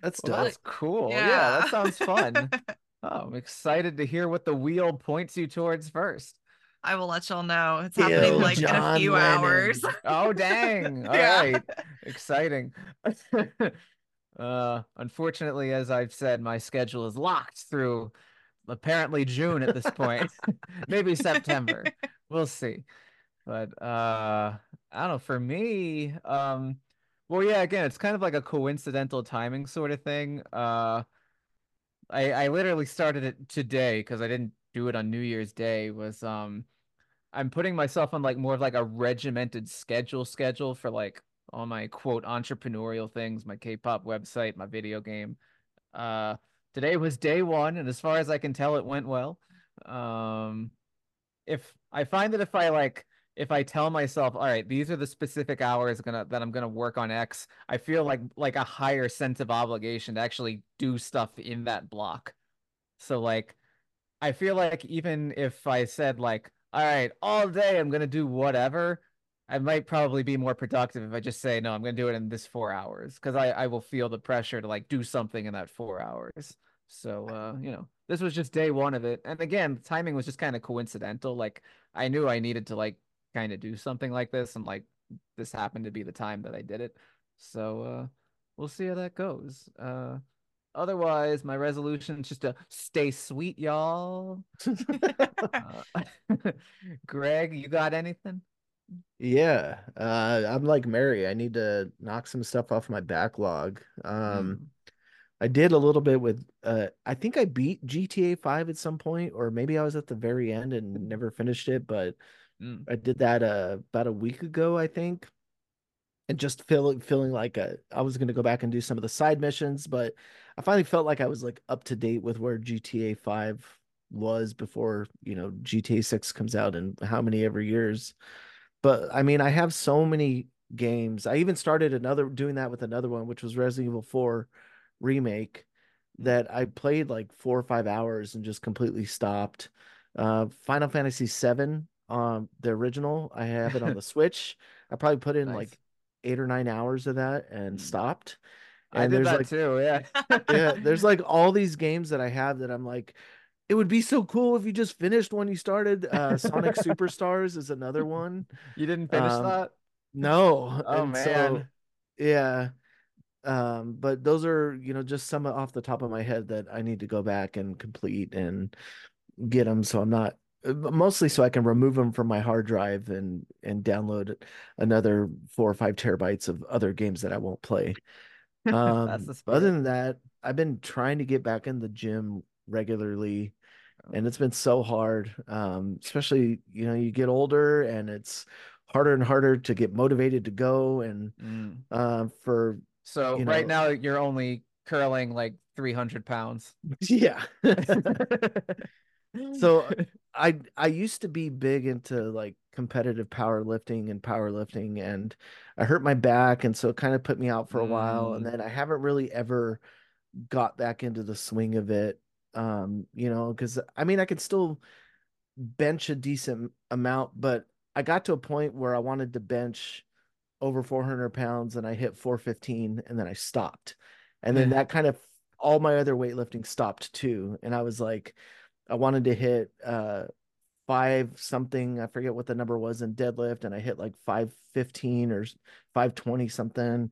That's Well, that's cool. Yeah. Yeah. that sounds fun. [LAUGHS] Oh, I'm excited to hear what the wheel points you towards first. I will let y'all know. It's Kill happening like in a few Lennon. hours. [LAUGHS] Oh, dang. [LAUGHS] All Yeah. right. Exciting. uh, unfortunately, as I've said, my schedule is locked through apparently June at this point. Maybe September. We'll see. But uh I don't know, for me, um well yeah, again, it's kind of like a coincidental timing sort of thing. Uh I I literally started it today because I didn't do it on New Year's Day was um I'm putting myself on like more of like a regimented schedule schedule for like all my quote entrepreneurial things, my K-pop website, my video game. Uh today was day one, and as far as I can tell, it went well. Um if I find that if I like if I tell myself, all right, these are the specific hours gonna that I'm gonna work on X, I feel like like a higher sense of obligation to actually do stuff in that block. So like I feel like even if I said like, all right, all day I'm gonna do whatever, I might probably be more productive if I just say no, I'm gonna do it in this four hours because I I will feel the pressure to like do something in that four hours. So uh, you know, this was just day one of it, and again, timing was just kind of coincidental. Like I knew I needed to like kind of do something like this, and like this happened to be the time that I did it. So uh, we'll see how that goes. Uh, otherwise, my resolution is just to stay sweet, y'all. [LAUGHS] uh, [LAUGHS] Greg, you got anything? Yeah, uh, I'm like Mary. I need to knock some stuff off my backlog. Um, Mm. I did a little bit with uh I think I beat GTA 5 at some point, or maybe I was at the very end and never finished it, but Mm. I did that uh about a week ago, I think. And just feeling feeling like uh, I was gonna go back and do some of the side missions, but I finally felt like I was like up to date with where GTA 5 was before, you know, GTA 6 comes out and how many ever years. But I mean, I have so many games. I even started another doing that with another one, which was Resident Evil 4 remake that I played like four or five hours and just completely stopped. Uh, Final Fantasy VII, um, the original, I have it on the [LAUGHS] Switch. I probably put in Nice. like eight or nine hours of that and Mm. stopped. I And did there's that like, too. Yeah. [LAUGHS] yeah, there's [LAUGHS] like all these games that I have that I'm like, it would be so cool if you just finished when you started. Uh, Sonic Superstars is another one. You didn't finish Um, that? No. Oh, and so, man. yeah. Um, but those are, you know, just some off the top of my head that I need to go back and complete and get them so I'm not mostly so I can remove them from my hard drive and and download another four or five terabytes of other games that I won't play. [LAUGHS] Um, other than that, I've been trying to get back in the gym regularly and it's been so hard. Um, especially, you know, you get older and it's harder and harder to get motivated to go and Mm. uh, for So you right now you're only curling like 300 pounds. [LAUGHS] yeah. [LAUGHS] So [LAUGHS] I I used to be big into like competitive powerlifting and powerlifting and I hurt my back and so it kind of put me out for a while and Mm. then I haven't really ever got back into the swing of it um you know cuz I mean I could still bench a decent amount but I got to a point where I wanted to bench over 400 pounds and I hit 415 and then I stopped and then that kind of all my other weightlifting stopped too and I was like I wanted to hit uh five something. I forget what the number was in deadlift, and I hit like five fifteen or five twenty something,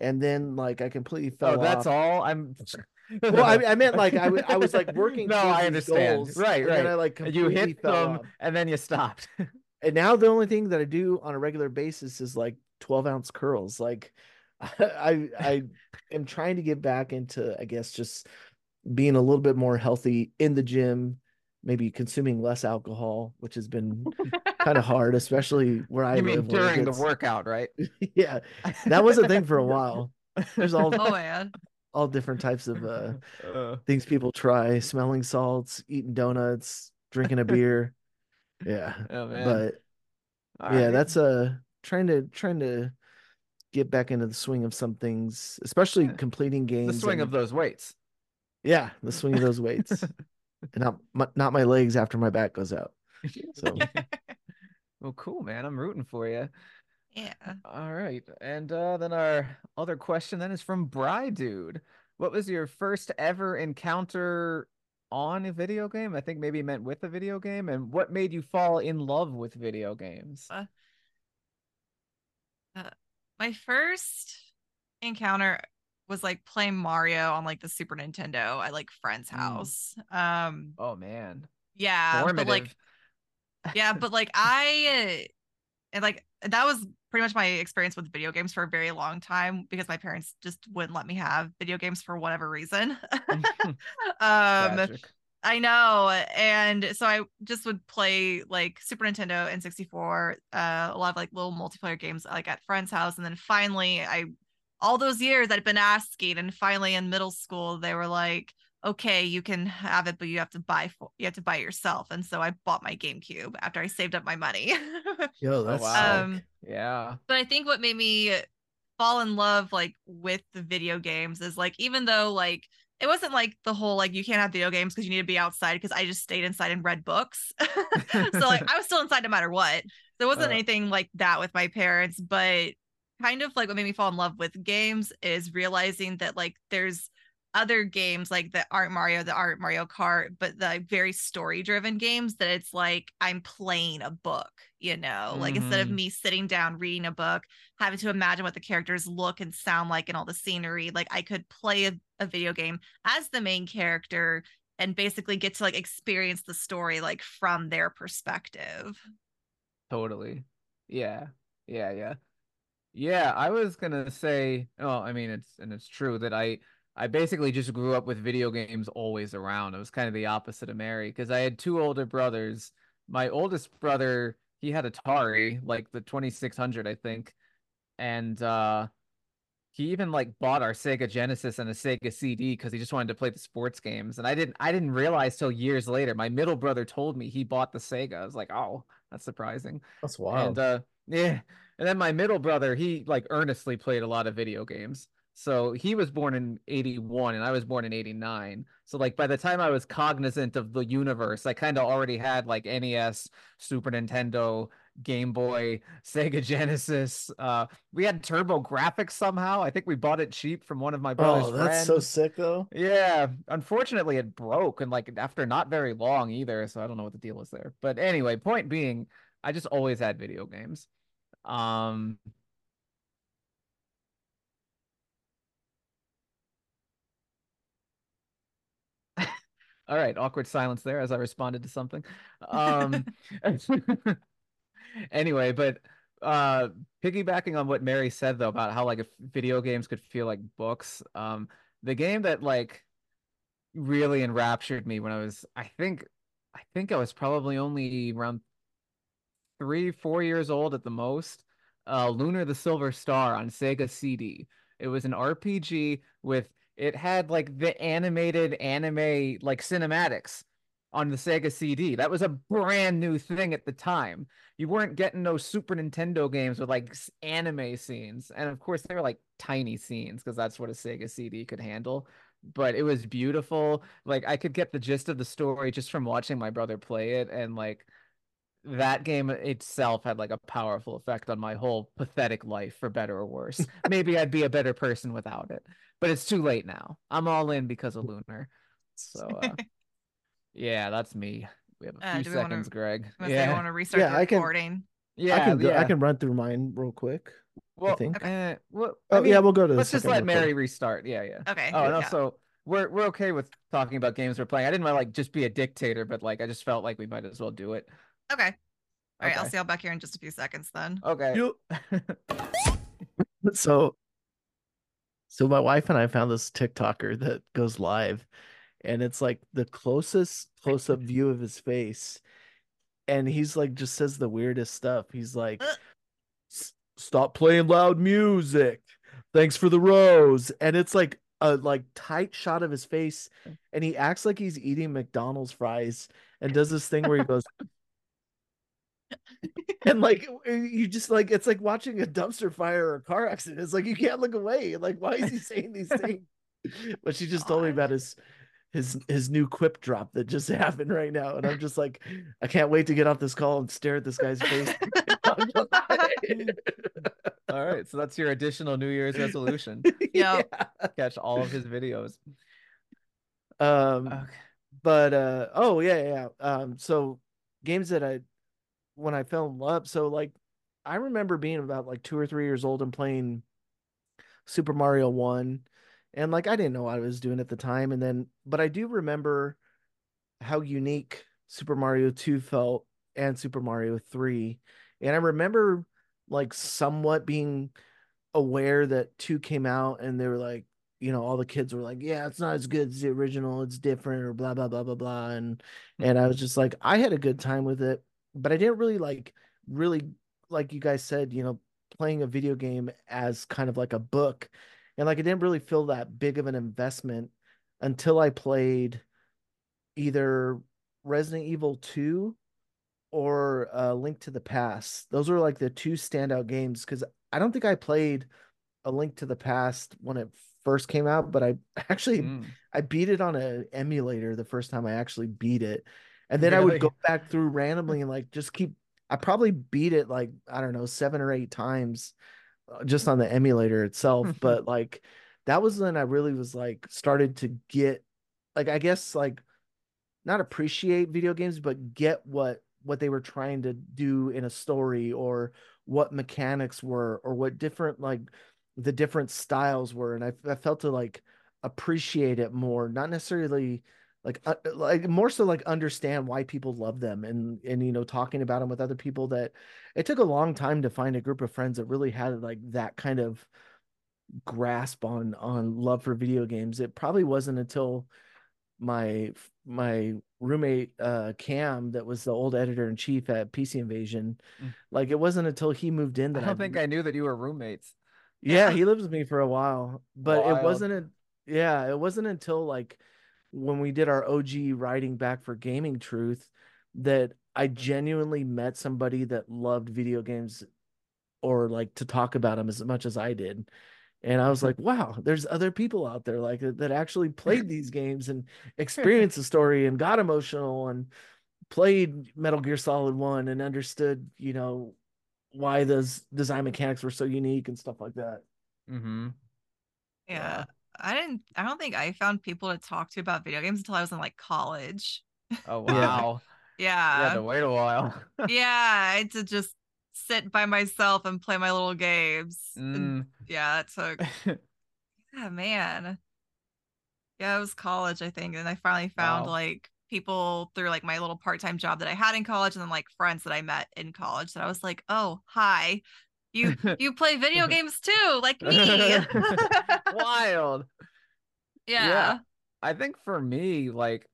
and then like I completely fell oh, that's off. all. I'm. [LAUGHS] Well, I, I meant like I, [LAUGHS] w- I was like working. No, I understand. goals, Right, and I like you hit them off. and then you stopped. [LAUGHS] And now the only thing that I do on a regular basis is like twelve ounce curls. Like I I am trying to get back into I guess just being a little bit more healthy in the gym, maybe consuming less alcohol, which has been kind of hard, especially where [LAUGHS] I you mean live. where it during the workout, right? [LAUGHS] yeah, that was a thing for a while. [LAUGHS] There's all oh man. all different types of uh, Uh, things people try: smelling salts, eating donuts, drinking a beer. Yeah, oh man. but All yeah, right. that's uh trying to trying to get back into the swing of some things, especially Yeah. completing games. the swing and- of those weights. Yeah, the swing of those weights, [LAUGHS] and not my, not my legs after my back goes out. So [LAUGHS] well, cool, man. I'm rooting for you. Yeah. All right. And uh, then our other question then is from Bry Dude. What was your first ever encounter on a video game? I think maybe meant with a video game. And what made you fall in love with video games? My first encounter was like playing Mario on like the Super Nintendo at like friend's Mm. house. Um Oh man. yeah, but like yeah, but like [LAUGHS] I and like that was pretty much my experience with video games for a very long time because my parents just wouldn't let me have video games for whatever reason. [LAUGHS] [LAUGHS] um Tragic. I know. And so I just would play like Super Nintendo and 64, uh, a lot of like little multiplayer games like at friend's house. And then finally I all those years I'd been asking, and finally in middle school, they were like, okay, you can have it, but you have to buy for you have to buy it yourself. And so I bought my GameCube after I saved up my money. [LAUGHS] Yo, Oh, that's wow. Um, sick. Yeah. but I think what made me fall in love like with the video games is like even though like it wasn't like the whole like you can't have video games because you need to be outside because I just stayed inside and read books. [LAUGHS] so like I was still inside no matter what. There wasn't Uh. anything like that with my parents, but kind of like what made me fall in love with games is realizing that like there's other games like that aren't Mario, that aren't Mario Kart, but the very story driven games that it's like I'm playing a book, you know, like instead of Mhm. me sitting down reading a book, having to imagine what the characters look and sound like and all the scenery, like I could play a, a video game as the main character and basically get to like experience the story like from their perspective. Totally. Yeah. Yeah, yeah. Yeah, I was gonna say, oh, I mean it's and it's true that I I basically just grew up with video games always around. It was kind of the opposite of Mary because I had two older brothers. My oldest brother, he had Atari, like the 2600, I think. And uh he even like bought our Sega Genesis and a Sega CD because he just wanted to play the sports games. And I didn't I didn't realize till years later. My middle brother told me he bought the Sega. I was like, oh, that's surprising. That's And wild. uh [LAUGHS] yeah. And then my middle brother, he like earnestly played a lot of video games. So he was born in 81 and I was born in 89. So like by the time I was cognizant of the universe, I kind of already had like NES, Super Nintendo, Game Boy, [LAUGHS] Sega Genesis. Uh we had TurboGrafx somehow. I think we bought it cheap from one of my brother's oh, that's so sick though. Yeah, unfortunately it broke and like after not very long either, so I don't know what the deal is there. But anyway, point being, I just always had video games. Um All right, awkward silence there as I responded to something. Um [LAUGHS] anyway, but uh piggybacking on what Mary said though about how like if video games could feel like books, um the game that like really enraptured me when I was I think I think I was probably only around three, four years old at the most. Uh, Lunar the Silver Star on Sega CD. It was an RPG with it had like the animated anime like cinematics on the Sega CD. That was a brand new thing at the time. You weren't getting no Super Nintendo games with like anime scenes. And of course they were like tiny scenes because that's what a Sega CD could handle. But it was beautiful. Like I could get the gist of the story just from watching my brother play it and like that game itself had like a powerful effect on my whole pathetic life for better or worse. [LAUGHS] Maybe I'd be a better person without it, but it's too late now. I'm all in because of Lunar. So uh, [LAUGHS] yeah, that's me. We have a Uh, few do we wanna- seconds, Greg. Unless they Yeah, want to restart Yeah, the I can- recording. yeah, I can go, yeah. I can run through mine real quick. Well, think. eh, well, Oh I mean, yeah, we'll go to the let's just let recording. Mary restart. Yeah, yeah. Okay. Oh, and yeah. also we're we're okay with talking about games we're playing. I didn't want to like just be a dictator, but like I just felt like we might as well do it. Okay. All right, I'll see y'all back here in just a few seconds then. Okay. [LAUGHS] So so my wife and I found this TikToker that goes live and it's like the closest close up view of his face and he's like just says the weirdest stuff. He's like Uh. Stop playing loud music. Thanks for the rose. And it's like a like tight shot of his face and he acts like he's eating McDonald's fries and does this thing where he [LAUGHS] goes and like you just like it's like watching a dumpster fire or a car accident. It's like you can't look away. Like, why is he saying these [LAUGHS] things? But she just told me about his his his new quip drop that just [LAUGHS] happened right now. And I'm just like, I can't wait to get off this call and stare at this guy's face. [LAUGHS] All right, so that's your additional New Year's resolution. Yeah, Catch all of his videos. Um Okay. but uh oh yeah yeah um so games that i when i fell in love. So like i remember being about like two or three years old and playing super mario 1 and like i didn't know what i was doing at the time. And then but i do remember how unique super mario 2 felt and super mario 3 and i remember like somewhat being aware that 2 came out and they were like you know all the kids were like yeah it's not as good as the original it's different or blah blah blah blah blah and and i mm-hmm. was just like i had a good time with it but i didn't really like really like you guys said you know playing a video game as kind of like a book and like i didn't really feel that big of an investment until I played either Resident Evil 2 or uh, Link to the Past. Those were like the two standout games because I don't think I played a Link to the Past when it first came out, but I [LAUGHS] actually Mm. I beat it on an emulator the first time I actually beat it. And then I would go back through randomly and like just keep I probably beat it like I don't know, 7 or 8 times uh, just on the emulator itself, [LAUGHS] but like that was when I really was like started to get like I guess like not appreciate video games but get what what they were trying to do in a story or what mechanics were or what different like the different styles were. And I, I felt to like appreciate it more not necessarily like uh, like more so like understand why people love them and and you know talking about them with other people that it took a long time to find a group of friends that really had like that kind of grasp on on love for video games it probably wasn't until my my roommate uh Cam that was the old editor in chief at PC Invasion Mm. like it wasn't until he moved in that I don't think I knew that you were roommates. yeah, he [LAUGHS] lived with me for a while, but it wasn't a, yeah, it wasn't until like when we did our OG writing back for Gaming Truth that I genuinely met somebody that loved video games or like to talk about them as much as I did. And I was like, [LAUGHS] wow, there's other people out there like that that actually played these [LAUGHS] games and experienced the [LAUGHS] story and got emotional and played Metal Gear Solid 1 and understood, you know, why those design mechanics were so unique and stuff like that. Mm-hmm. Yeah. Yeah. I didn't I don't think I found people to talk to about video games until I was in like college. Oh [LAUGHS] Yeah. wow. You had Yeah. to wait a while. [LAUGHS] yeah. I had to just sit by myself and play my little games. And Mm. yeah, it took [LAUGHS] yeah, man. Yeah, it was college, I think. And I finally found Wow. like people through like my little part-time job that I had in college and then like friends that I met in college that I was like, oh, hi. You [LAUGHS] you play video games too, like me. [LAUGHS] Wild. yeah. yeah. I think for me, like,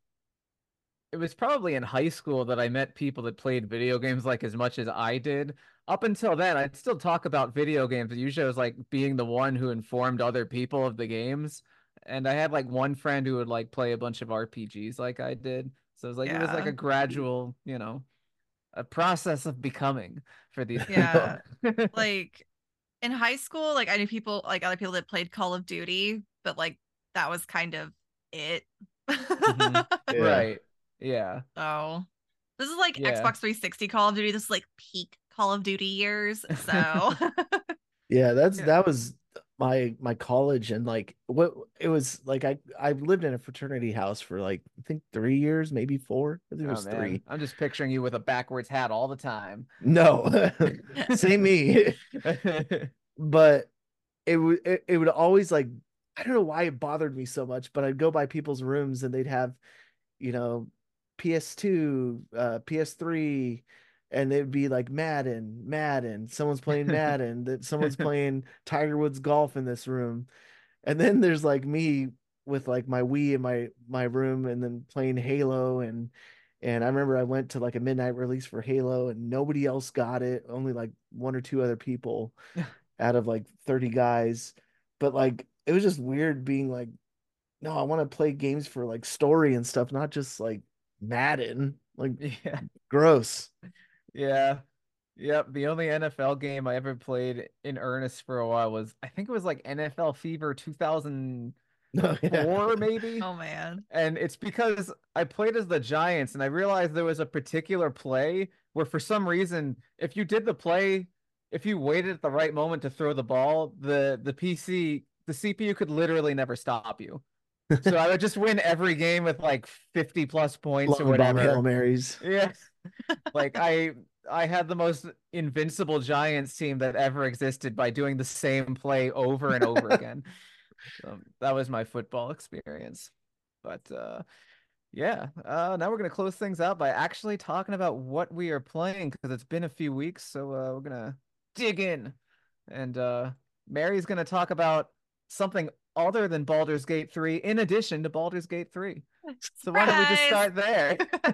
it was probably in high school that I met people that played video games like as much as I did. Up until then, I'd still talk about video games. but Usually, I was like being the one who informed other people of the games. And I had like one friend who would like play a bunch of RPGs like I did. So it was like it was like a gradual, you know, a process of becoming for these [LAUGHS] Yeah. people. like in high school, like I knew people like other people that played Call of Duty, but like that was kind of it. Mhm. [LAUGHS] Yeah. Right. Yeah. So this is like Yeah. Xbox 360 Call of Duty. This is like peak Call of Duty years. So [LAUGHS] Yeah, that's Yeah. that was my my college and like what it was like I I lived in a fraternity house for like I think 3 years, maybe 4. I think it Oh, was man. 3. I'm just picturing you with a backwards hat all the time. No. [LAUGHS] [LAUGHS] Same me. [LAUGHS] but it would it, it would always like I don't know why it bothered me so much, but I'd go by people's rooms and they'd have, you know, PS2, uh, PS3, and it'd be like Madden, Madden. Someone's [LAUGHS] playing Madden. That someone's [LAUGHS] playing Tiger Woods golf in this room, and then there's like me with like my Wii in my my room, and then playing Halo and. And I remember I went to like a midnight release for Halo and nobody else got it, only like one or two other people [LAUGHS] out of like 30 guys. But like it was just weird being like, no, I want to play games for like story and stuff, not just like Madden. Like yeah. gross. Yeah. Yep. The only NFL game I ever played in earnest for a while was I think it was like NFL Fever 2004 [LAUGHS] No, yeah. maybe. oh man. And it's because I played as the Giants and I realized there was a particular play where for some reason if you did the play if you waited at the right moment to throw the ball, the the PC the CPU could literally never stop you. So I would just win every game with like 50 plus points or Long bomb whatever. Hail Marys. Yeah. [LAUGHS] Like I I had the most invincible Giants team that ever existed by doing the same play over and over [LAUGHS] again. So that was my football experience. But uh yeah, uh now we're going to close things out by actually talking about what we are playing because it's been a few weeks, so uh we're going to dig in. And uh Mary's going to talk about something other than Baldur's Gate 3 in addition to Baldur's Gate 3. [LAUGHS] So why don't we just start there? [LAUGHS]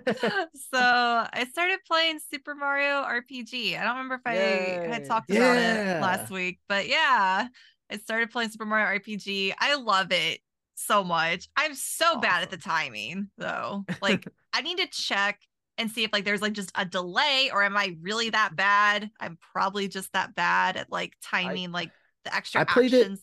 so I started playing Super Mario RPG. I don't remember if I had talked about it last week, but yeah, I started playing Super Mario RPG. I love it. so much. I'm so bad at the timing though. [LAUGHS] Like I need to check and see if like there's like just a delay or am I really that bad? I'm probably just that bad at like timing like the extra I played it- actions.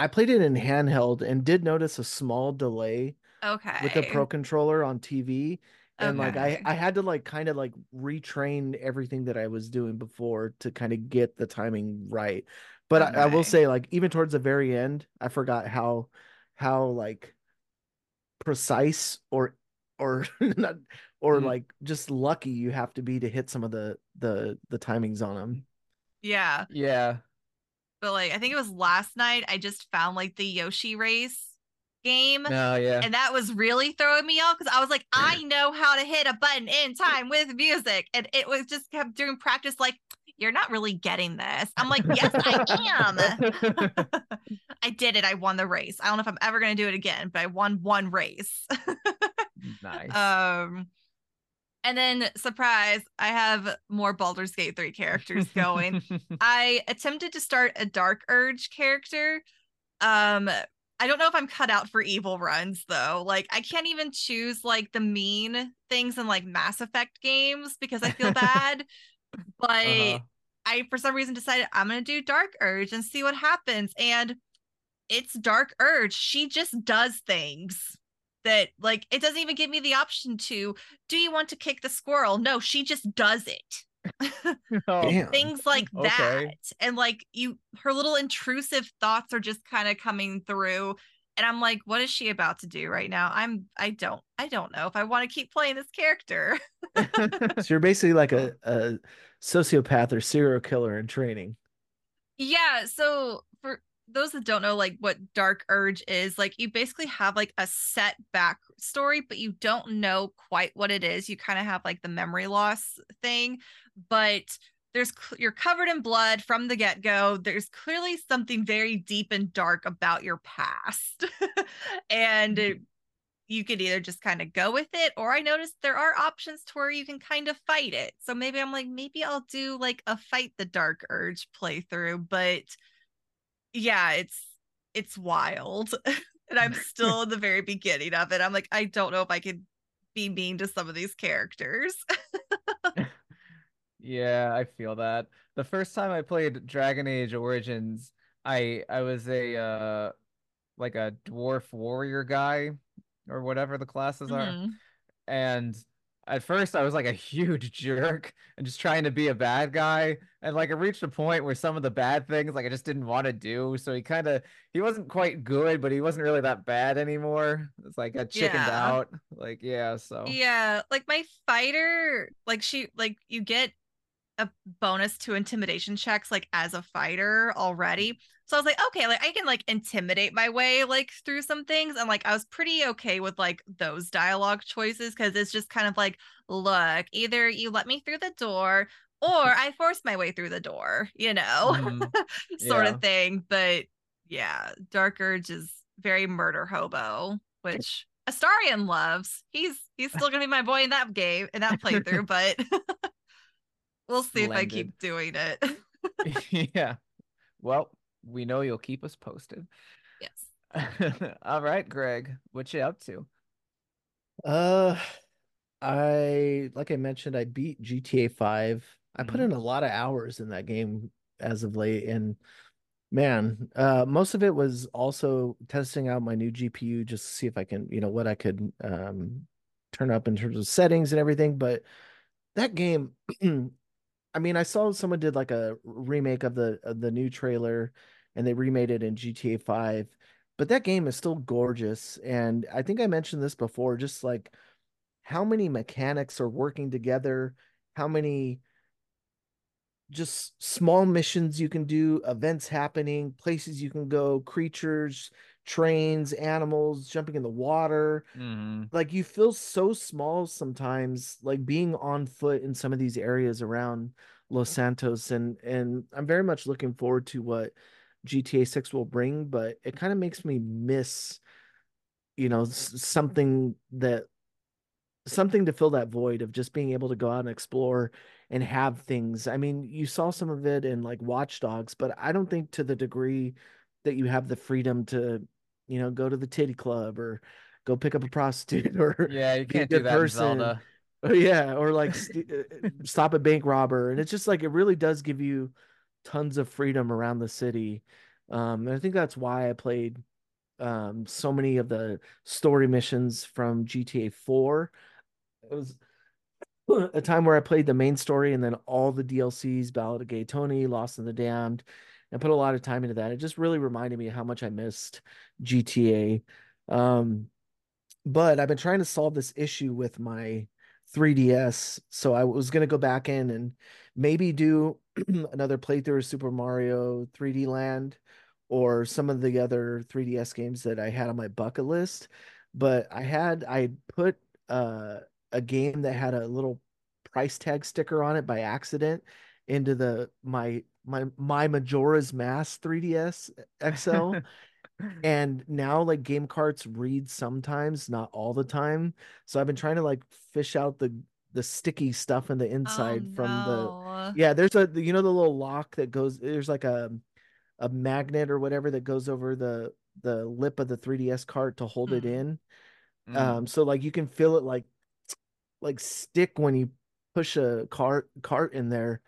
I played it in handheld and did notice a small delay Okay. with the pro controller on TV. And like I, I had to like kind of like retrain everything that I was doing before to kind of get the timing right. But I, I will say like even towards the very end, I forgot how how like precise or or [LAUGHS] not or Mm. like just lucky you have to be to hit some of the the the timings on them. Yeah. Yeah. But like I think it was last night I just found like the Yoshi race game. No, yeah. And that was really throwing me off because I was like, I know how to hit a button in time with music. And it was just kept doing practice, like, you're not really getting this. I'm like, yes, I am. [LAUGHS] I did it. I won the race. I don't know if I'm ever going to do it again, but I won one race. [LAUGHS] nice. um, and then, surprise, I have more Baldur's Gate 3 characters going. [LAUGHS] I attempted to start a Dark Urge character. Um, I don't know if I'm cut out for evil runs though. Like I can't even choose like the mean things in like Mass Effect games because I feel bad. [LAUGHS] but Uh-huh. I for some reason decided I'm gonna do Dark Urge and see what happens. And it's Dark Urge. She just does things that like it doesn't even give me the option to do you want to kick the squirrel? No, she just does it [LAUGHS] [LAUGHS] Oh, things like Okay. that and like you her little intrusive thoughts are just kind of coming through and i'm like what is she about to do right now i'm i don't i don't know if i want to keep playing this character [LAUGHS] So you're basically like a, a sociopath or serial killer in training. yeah so for those that don't know like what dark urge is like you basically have like a set backstory but you don't know quite what it is. You kind of have like the memory loss thing but there's you're covered in blood from the get-go. There's clearly something very deep and dark about your past [LAUGHS] and mm-hmm. it- you could either just kind of go with it or i noticed there are options to where you can kind of fight it. So maybe i'm like maybe i'll do like a fight the dark urge playthrough but yeah it's it's wild [LAUGHS] and i'm still in the very beginning of it i'm like i don't know if i could be mean to some of these characters [LAUGHS] Yeah, I feel that. The first time I played Dragon Age Origins, I I was a uh like a dwarf warrior guy or whatever the classes are. Mhm. And at first I was like a huge [LAUGHS] jerk and just trying to be a bad guy. And like it reached a point where some of the bad things like I just didn't want to do. So he kind of he wasn't quite good, but he wasn't really that bad anymore. It's like I chickened Yeah. out. Like, yeah, so Yeah, like my fighter, like she like you get a bonus to intimidation checks like as a fighter already. So I was like, okay, like I can like intimidate my way like through some things and like I was pretty okay with like those dialogue choices cuz it's just kind of like, look, either you let me through the door or [LAUGHS] I force my way through the door, you know. Mhm. [LAUGHS] sort Yeah. of thing, but yeah, Dark Urge is very murder hobo, which Astarion loves. He's he's still gonna be my boy in that game in that playthrough, but [LAUGHS] we'll see if I keep doing it. yeah. Well, we know you'll keep us posted. yes. [LAUGHS] All right, Greg, what you up to? Uh, I like I mentioned, I beat GTA 5. I put Mhm. in a lot of hours in that game as of late, and man, uh, most of it was also testing out my new GPU just to see if I can, you know, what I could um turn up in terms of settings and everything. But that game, [CLEARS THROAT] I mean, I saw someone did like a remake of the of the new trailer, and they remade it in GTA 5. But that game is still gorgeous, and I think I mentioned this before, just like how many mechanics are working together, how many just small missions you can do, events happening, places you can go, creatures, trains, animals, jumping in the water. Mm-hmm. Like you feel so small sometimes, like being on foot in some of these areas around Los Santos and and I'm very much looking forward to what GTA 6 will bring, but it kind of makes me miss you know s- something that something to fill that void of just being able to go out and explore and have things. I mean, you saw some of it in like Watch Dogs, but I don't think to the degree that you have the freedom to you know, go to the titty club or go pick up a prostitute [LAUGHS] or Yeah, you can't do that person. Zelda. [LAUGHS] Or, yeah, or like st- uh, stop a bank robber, and it's just like it really does give you tons of freedom around the city. Um, and I think that's why I played um so many of the story missions from GTA 4. It was [CLEARS THROAT] a time where I played the main story and then all the DLCs, Ballad of Gay Tony, Lost in the Damned, and put a lot of time into that. It just really reminded me how much I missed GTA. Um, but I've been trying to solve this issue with my 3DS. So I was going to go back in and maybe do [CLEARS THROAT] another playthrough of Super Mario 3D Land or some of the other 3DS games that I had on my bucket list. But I had, I put uh, a game that had a little price tag sticker on it by accident into the my my my Majora's Mask 3DS XL [LAUGHS] and now like game carts read sometimes not all the time. So i've been trying to like fish out the the sticky stuff in the inside oh, from the yeah there's a you know the little lock that goes there's like a a magnet or whatever that goes over the the lip of the 3ds cart to hold it Hmm. in. Mm. um so like you can feel it like like stick when you push a cart cart in there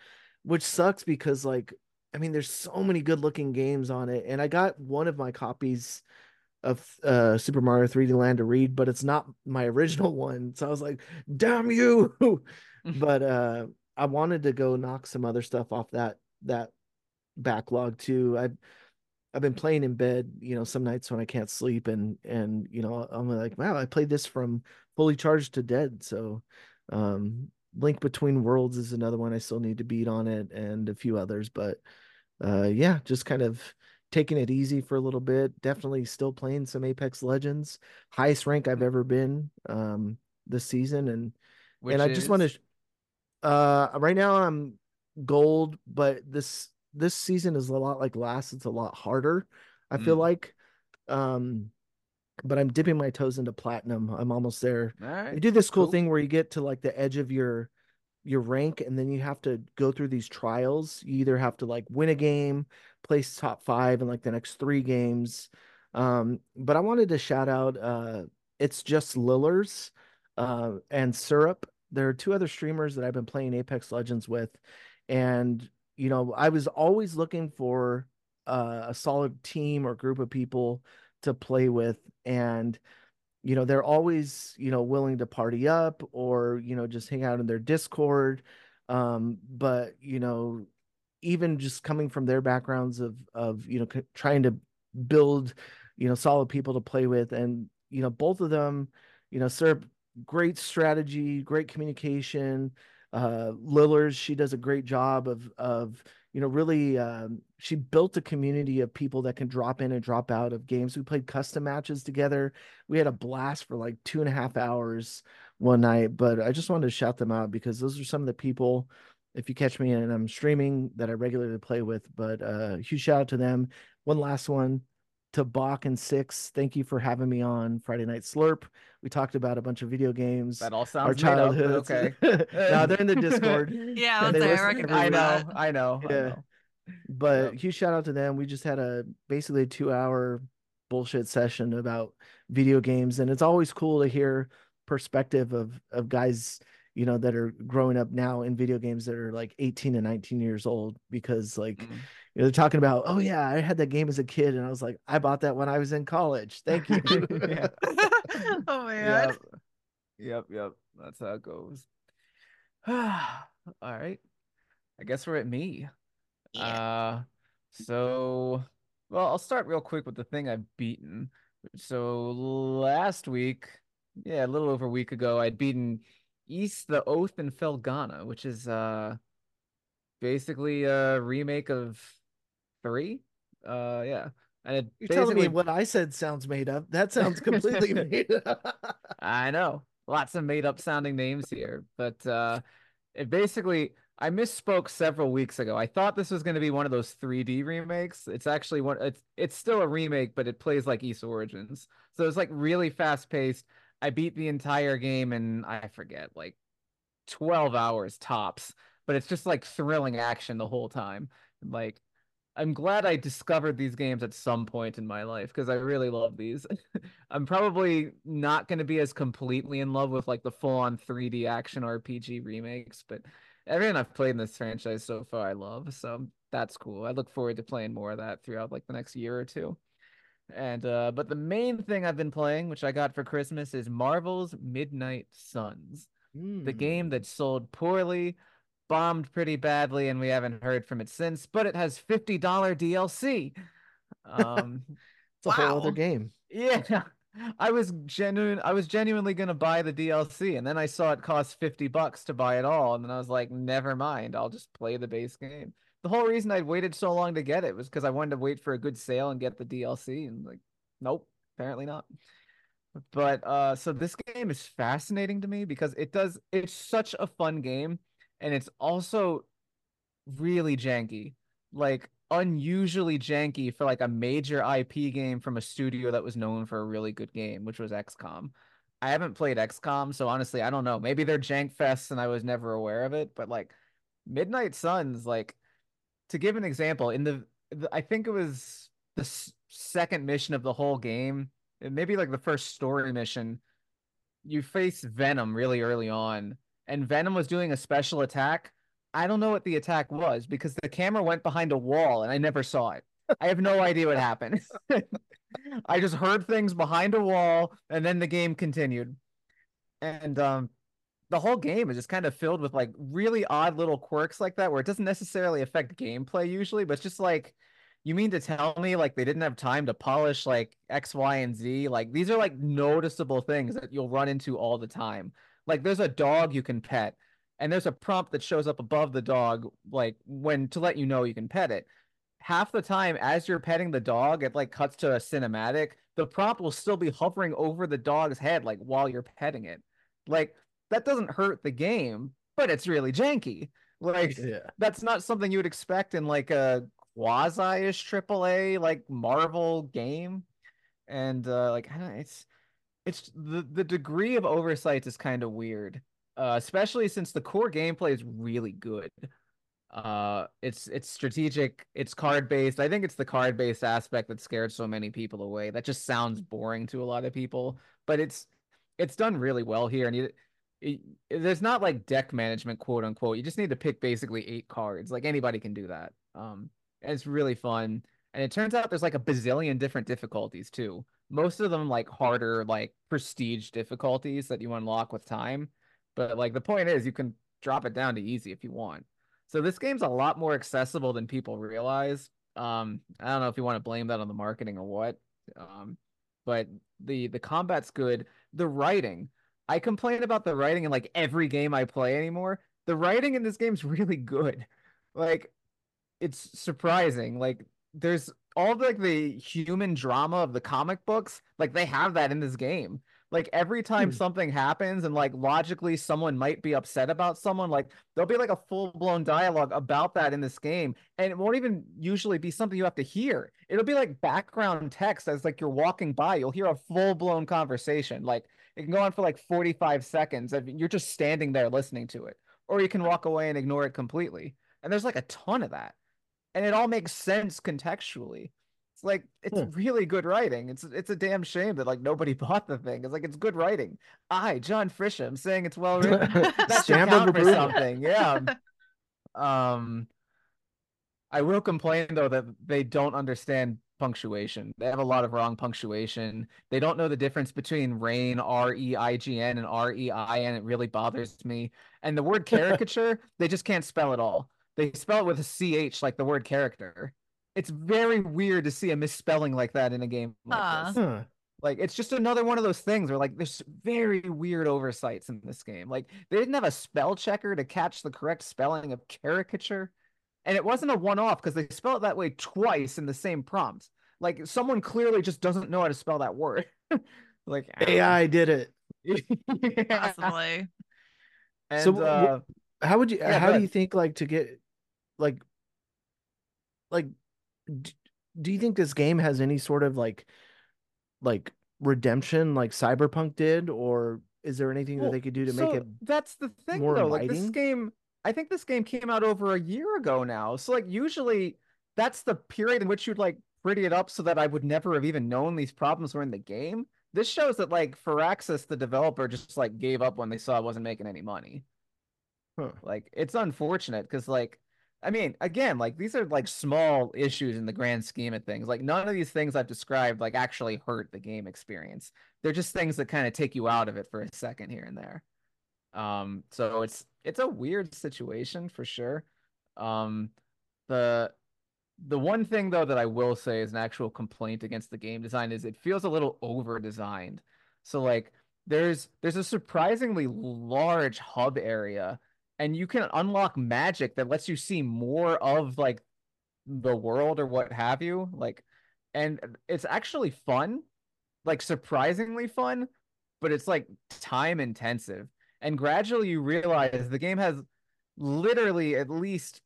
which sucks because like i mean there's so many good looking games on it and i got one of my copies of uh super mario 3d land to read but it's not my original [LAUGHS] one. So i was like damn you! [LAUGHS] But uh i wanted to go knock some other stuff off that that backlog too. I've I've been playing in bed, you know, some nights when I can't sleep and and you know, I'm like, wow, I played this from fully charged to dead. So um Link Between Worlds is another one I still need to beat on it and a few others, but uh yeah, just kind of taking it easy for a little bit. Definitely still playing some Apex Legends, highest rank I've ever been um this season and Which and I just want to uh right now I'm gold, but this this season is a lot like last. It's a lot harder. I feel Mm. like. Um but I'm dipping my toes into platinum. I'm almost there. All right. They do this cool, cool. thing where you get to like the edge of your your rank and then you have to go through these trials. You either have to like win a game, place top 5 in like the next 3 games. Um but I wanted to shout out uh it's just Lillers uh and Syrup. There are two other streamers that I've been playing Apex Legends with and you know, I was always looking for uh, a solid team or group of people to play with and you know they're always you know willing to party up or you know just hang out in their discord. Um but you know even just coming from their backgrounds of of you know c- trying to build you know solid people to play with and you know both of them you know serve great strategy great communication. Uh Lillers she does a great job of of you know really um, she built a community of people that can drop in and drop out of games. We played custom matches together. We had a blast for like two and a half hours one night but i just wanted to shout them out because those are some of the people if you catch me and i'm streaming that i regularly play with but uh huge shout out to them. One last one to Bach and Six, thank you for having me on Friday Night Slurp. We talked about a bunch of video games, That all our sounds made up, but childhoods. okay. [LAUGHS] no, they're in the Discord. [LAUGHS] Yeah, I was they say, I I know. I know, I know. But Yep. huge shout out to them. We just had a basically a two hour bullshit session about video games, and it's always cool to hear perspective of of guys you know that are growing up now in video games that are like 18 and 19 years old because like Mm. you know, they're talking about oh yeah i had that game as a kid and i was like i bought that when i was in college thank you [LAUGHS] Yeah. [LAUGHS] oh man. Yep. Yep, yep. That's how it goes. [SIGHS] All right. I guess we're at me. Yeah. Uh so well, I'll start real quick with the thing I've beaten. So last week, yeah, a little over a week ago, I'd beaten Ys the Oath in Felghana, which is uh basically a remake of three. Uh yeah. And you're telling me what i said sounds made up that sounds [LAUGHS] completely made up I know. Lots of made up sounding names here, but uh it basically I misspoke several weeks ago. I thought this was going to be one of those 3D remakes. It's actually one it's it's still a remake, but it plays like Ys Origins. So it's like really fast paced. I beat the entire game and I forget, like 12 hours tops, but it's just like thrilling action the whole time. Like I'm glad I discovered these games at some point in my life because I really love these. [LAUGHS] I'm probably not going to be as completely in love with like the full-on 3D action RPG remakes, but everything I've played in this franchise so far I love, so that's cool. I look forward to playing more of that throughout like the next year or two. And uh but the main thing I've been playing, which I got for Christmas, is Marvel's Midnight Suns. The game Mm. that sold poorly, bombed pretty badly, and we haven't heard from it since, but it has $50 DLC. Um [LAUGHS] It's a whole other game. yeah. I was genuine I was genuinely gonna buy the DLC and then I saw it cost 50 bucks to buy it all, and then I was like, never mind, I'll just play the base game. The whole reason I waited so long to get it was because I wanted to wait for a good sale and get the DLC, and like, nope, apparently not. But uh so this game is fascinating to me because it does it's such a fun game and it's also really janky. Like unusually janky for like a major IP game from a studio that was known for a really good game, which was XCOM. I haven't played XCOM, so honestly, I don't know. Maybe they're jank fests and I was never aware of it, but like Midnight Suns, like to give an example, in the, the I think it was the s- second mission of the whole game, maybe like the first story mission, you face Venom really early on, and Venom was doing a special attack. I don't know what the attack was because the camera went behind a wall and I never saw it. I have no idea what happened. [LAUGHS] I just heard things behind a wall and then the game continued. And um the whole game is just kind of filled with like really odd little quirks like that where it doesn't necessarily affect gameplay usually, but it's just like you mean to tell me like they didn't have time to polish like X, Y, and Z? Like these are like noticeable things that you'll run into all the time. Like there's a dog you can pet, and there's a prompt that shows up above the dog, like when to let you know you can pet it. Half the time, as you're petting the dog, it like cuts to a cinematic. The prompt will still be hovering over the dog's head, like while you're petting it. Like that doesn't hurt the game, but it's really janky. Like Yeah. that's not something you would expect in like a quasi-ish AAA like Marvel game. And uh like I don't it's it's the the degree of oversight is kind of weird. Uh especially since the core gameplay is really good. Uh it's it's strategic, it's card based. I think it's the card based aspect that scared so many people away. That just sounds boring to a lot of people, but it's it's done really well here and you it, there's not like deck management quote unquote. You just need to pick basically eight cards. Like anybody can do that. Um and it's really fun. And it turns out there's like a bazillion different difficulties too. Most of them like harder, like prestige difficulties that you unlock with time. But like the point is you can drop it down to easy if you want. So this game's a lot more accessible than people realize. Um, I don't know if you want to blame that on the marketing or what. Um, but the the combat's good. The writing, I complain about the writing in like every game I play anymore. The writing in this game's [LAUGHS] really good. Like it's surprising. Like there's all the, like the human drama of the comic books, like they have that in this game. Like every time Hmm. something happens and like logically someone might be upset about someone, like there'll be like a full-blown dialogue about that in this game. And it won't even usually be something you have to hear. It'll be like background text as like you're walking by. You'll hear a full-blown conversation. Like it can go on for like 45 seconds. and You're just standing there listening to it. Or you can walk away and ignore it completely. And there's like a ton of that and it all makes sense contextually. It's like it's Hmm. really good writing. It's it's a damn shame that like nobody [LAUGHS] bought the thing. It's like it's good writing. I, John Fisher, I'm saying it's well written. [LAUGHS] That should Stamp of count for something. Yeah. Um, I will complain though that they don't understand punctuation. They have a lot of wrong punctuation. They don't know the difference between rain, R E I G N, and R E I N. It really bothers me. And the word [LAUGHS] caricature, they just can't spell it all. They spell it with a CH like the word character. It's very weird to see a misspelling like that in a game like Huh. this. Huh. Like it's just another one of those things where like there's very weird oversights in this game. Like they didn't have a spell checker to catch the correct spelling of caricature. And it wasn't a one-off because they spell it that way twice in the same prompt. Like someone clearly just doesn't know how to spell that word. [LAUGHS] like I don't know. AI did it. [LAUGHS] Yeah. Possibly. And So, uh, How would you? Yeah, how go do you think like to get like like d- do you think this game has any sort of like like redemption like Cyberpunk did, or is there anything that they could do to so make it? that's the thing more though like this game i think this game came out over a year ago now so like usually that's the period in which you'd like pretty it up so that I would never have even known these problems were in the game. This shows that like Firaxis, the developer, just like gave up when they saw it wasn't making any money. Huh. Like it's unfortunate because like I mean, again, like these are like small issues in the grand scheme of things. Like none of these things I've described like actually hurt the game experience. They're just things that kind of take you out of it for a second here and there. Um, so it's it's a weird situation for sure. Um, the the one thing though that I will say is an actual complaint against the game design is it feels a little over designed. So like there's there's a surprisingly large hub area and you can unlock magic that lets you see more of like the world or what have you like and it's actually fun like surprisingly fun but it's like time intensive. And gradually you realize the game has literally at least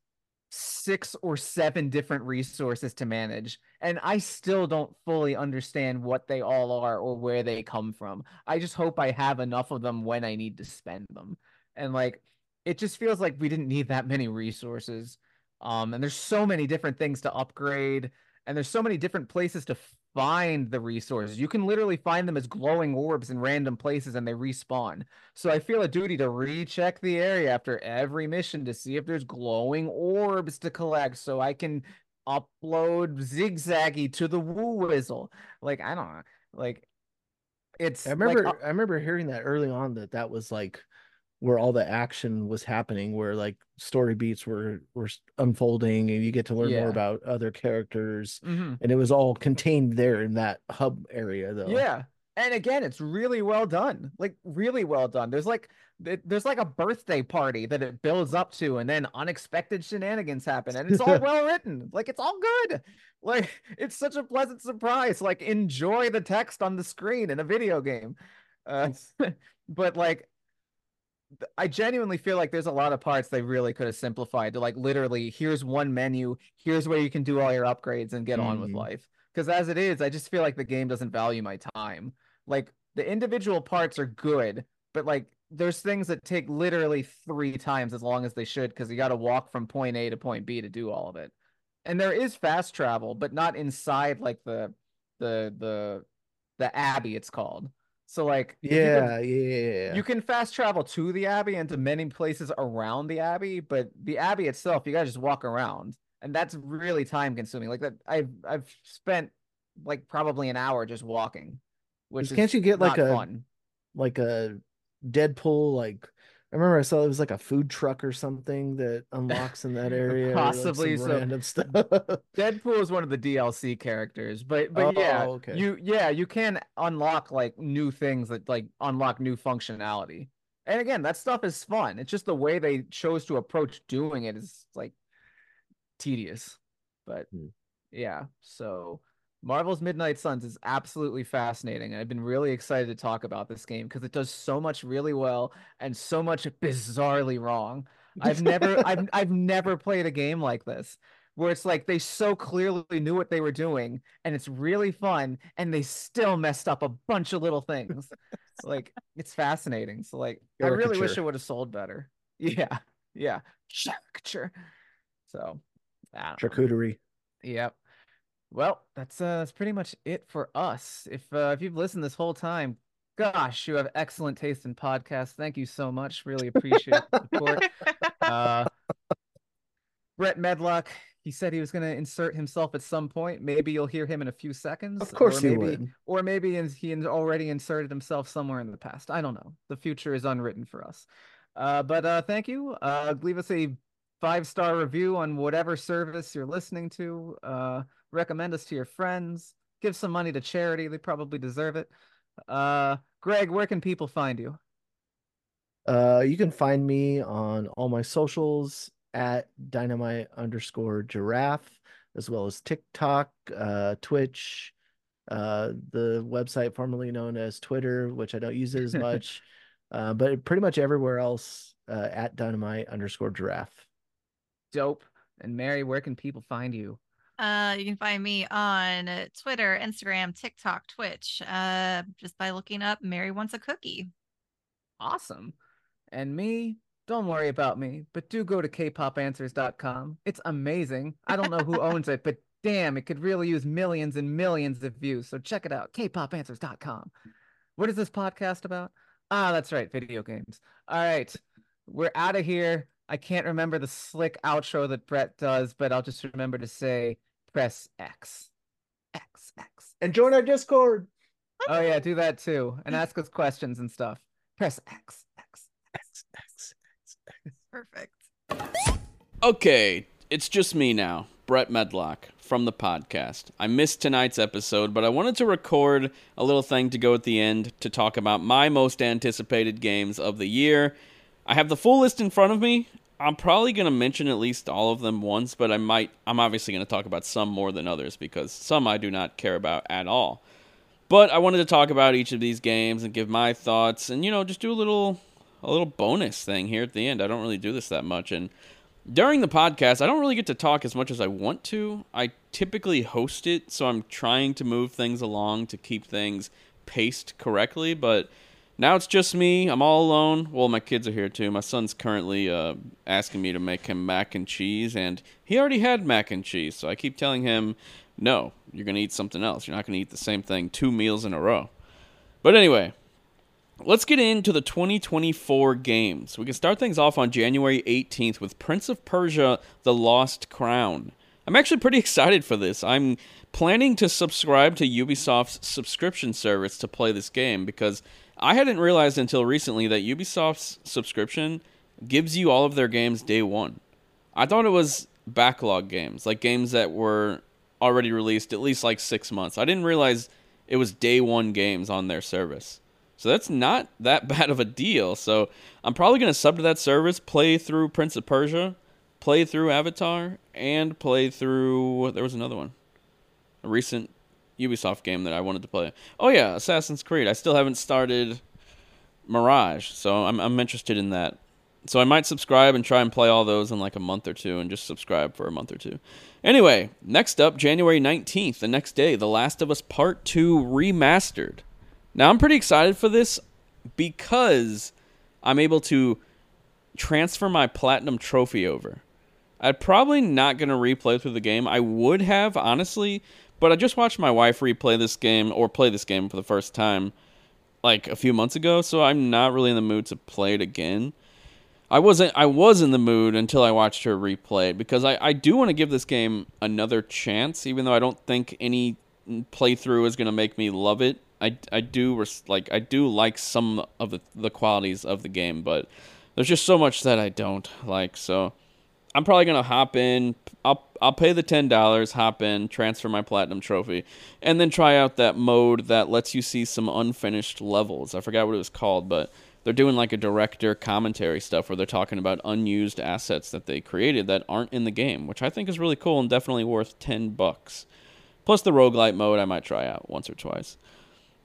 six or seven different resources to manage and i still don't fully understand what they all are or where they come from. I just hope i have enough of them when i need to spend them. And like it just feels like we didn't need that many resources. Um, and there's so many different things to upgrade, and there's so many different places to find the resources. You can literally find them as glowing orbs in random places and they respawn. So I feel a duty to recheck the area after every mission to see if there's glowing orbs to collect so I can upload zigzaggy to the woo whizzle. Like I don't know. Like it's I remember like, uh I remember hearing that early on that that was like where all the action was happening where like story beats were were unfolding and you get to learn Yeah. more about other characters mhm. and it was all contained there in that hub area though Yeah. And again, it's really well done. Like really well done. There's like there's like a birthday party that it builds up to and then unexpected shenanigans happen and it's all [LAUGHS] well written. Like it's all good. Like [LAUGHS] it's such a pleasant surprise. Like enjoy the text on the screen in a video game. Uh [LAUGHS] but like I genuinely feel like there's a lot of parts they really could have simplified to like literally here's one menu, here's where you can do all your upgrades and get on with Mhm. life. Because as it is, I just feel like the game doesn't value my time. Like the individual parts are good, but like there's things that take literally three times as long as they should because you got to walk from point A to point B to do all of it. And there is fast travel, but not inside like the the the the abbey it's called. So like if you go- yeah yeah yeah, yeah. you can fast travel to the Abbey and to many places around the Abbey, but the Abbey itself, you gotta just walk around, and that's really time consuming. Like that, I've I've spent like probably an hour just walking, which Can't is you get, like, a- fun. like a deadpool like I remember I saw it was like a food truck or something that unlocks in that [LAUGHS] area. or, like, some Possibly, so- random [LAUGHS] stuff. Deadpool is one of the DLC characters, but but yeah, Oh, okay. you yeah you can unlock like new things that like unlock new functionality. And again, that stuff is fun. It's just the way they chose to approach doing it is like tedious. But Hmm. yeah, so Marvel's Midnight Suns is absolutely fascinating. and I've been really excited to talk about this game because it does so much really well and so much bizarrely wrong. I've never [LAUGHS] I've I've never played a game like this where it's like they so clearly knew what they were doing and it's really fun and they still messed up a bunch of little things. like it's fascinating. So like I really wish it would have sold better. Yeah. Yeah. Caricature. So charcuterie. Yep. Well, that's uh that's pretty much it for us. If uh, if you've listened this whole time, gosh, you have excellent taste in podcasts. Thank you so much. Really appreciate the support. Uh Brett Medlock, he said he was going to insert himself at some point. Maybe you'll hear him in a few seconds. Of course or you maybe, would. Or maybe in- he already inserted himself somewhere in the past. I don't know. The future is unwritten for us. Uh, but uh, thank you. Uh, leave us a five star review on whatever service you're listening to. Recommend us to your friends. Give some money to charity. They probably deserve it. Uh, Greg, where can people find you? Uh, you can find me on all my socials at dynamite underscore giraffe, as well as TikTok, uh, Twitch, uh, the website formerly known as Twitter, which I don't use it as [LAUGHS] much, uh, but pretty much everywhere else uh, at dynamite underscore giraffe. Dope. And Mary, where can people find you? Uh, you can find me on Twitter, Instagram, TikTok, Twitch, uh, just by looking up Mary Wants a Cookie. Awesome. And me, don't worry about me, but do go to kpopanswers.com. It's amazing. I don't know who owns it, but damn, it could really use millions and millions of views. So check it out, kpopanswers.com. What is this podcast about? Ah, that's right, video games. All right, we're out of here. I can't remember the slick outro that Brett does, but I'll just remember to say press X. X, X. And join our Discord. Oh, yeah, do that too. And ask us questions and stuff. Press X, X, X, X. X. Perfect. Okay, it's just me now, Brett Medlock from the podcast. I missed tonight's episode, but I wanted to record a little thing to go at the end to talk about my most anticipated games of the year. I have the full list in front of me. I'm probably going to mention at least all of them once, but I might I'm obviously going to talk about some more than others because some I do not care about at all. But I wanted to talk about each of these games and give my thoughts and you know, just do a little a little bonus thing here at the end. I don't really do this that much and during the podcast, I don't really get to talk as much as I want to. I typically host it, so I'm trying to move things along to keep things paced correctly, but now it's just me. I'm all alone. Well, my kids are here too. My son's currently uh, asking me to make him mac and cheese, and he already had mac and cheese, so I keep telling him, no, you're going to eat something else. You're not going to eat the same thing two meals in a row. But anyway, Let's get into the 2024 games. We can start things off on January 18th with Prince of Persia The Lost Crown. I'm actually pretty [LAUGHS] excited for this. I'm planning to subscribe to Ubisoft's subscription service to play this game because I hadn't realized until recently that Ubisoft's subscription gives you all of their games day one. I thought it was backlog games, like games that were already released at least like six months. I didn't realize it was day one games on their service. So that's not that [LAUGHS] bad of a deal. So I'm probably going to sub to that service, play through Prince of Persia, play through Avatar, and play through. There was another one. A recent Ubisoft game that I wanted to play. Oh, yeah, Assassin's Creed. I still haven't started Mirage, so I'm, I'm interested in that. So I might subscribe and try and play all those in like a month or two and just subscribe for a month or two. Anyway, next up, January 19th, the next day, The Last of Us Part 2 Remastered. Now I'm pretty excited for this because I'm able to transfer my platinum trophy over. I'm probably not going to replay through the game. I would have, honestly, but I just watched my wife replay this game or play this game for the first time like a few months ago, so I'm not really in the mood to play it again. I wasn't I was in the mood until I watched her replay it because I, I do want to give this game another chance, even though I don't think any playthrough is gonna make me love it. I, I do res- like I do like some of the, the qualities of the game, but there's just so much that I don't like. So I'm probably gonna hop in. I'll I'll pay the ten dollars, hop in, transfer my platinum trophy, and then try out that mode that lets you see some unfinished levels. I forgot what it was called, but they're doing like a director commentary stuff where they're talking about unused assets that they created that aren't in the game, which I think is really cool and definitely worth ten bucks. Plus the roguelite mode I might try out once or twice.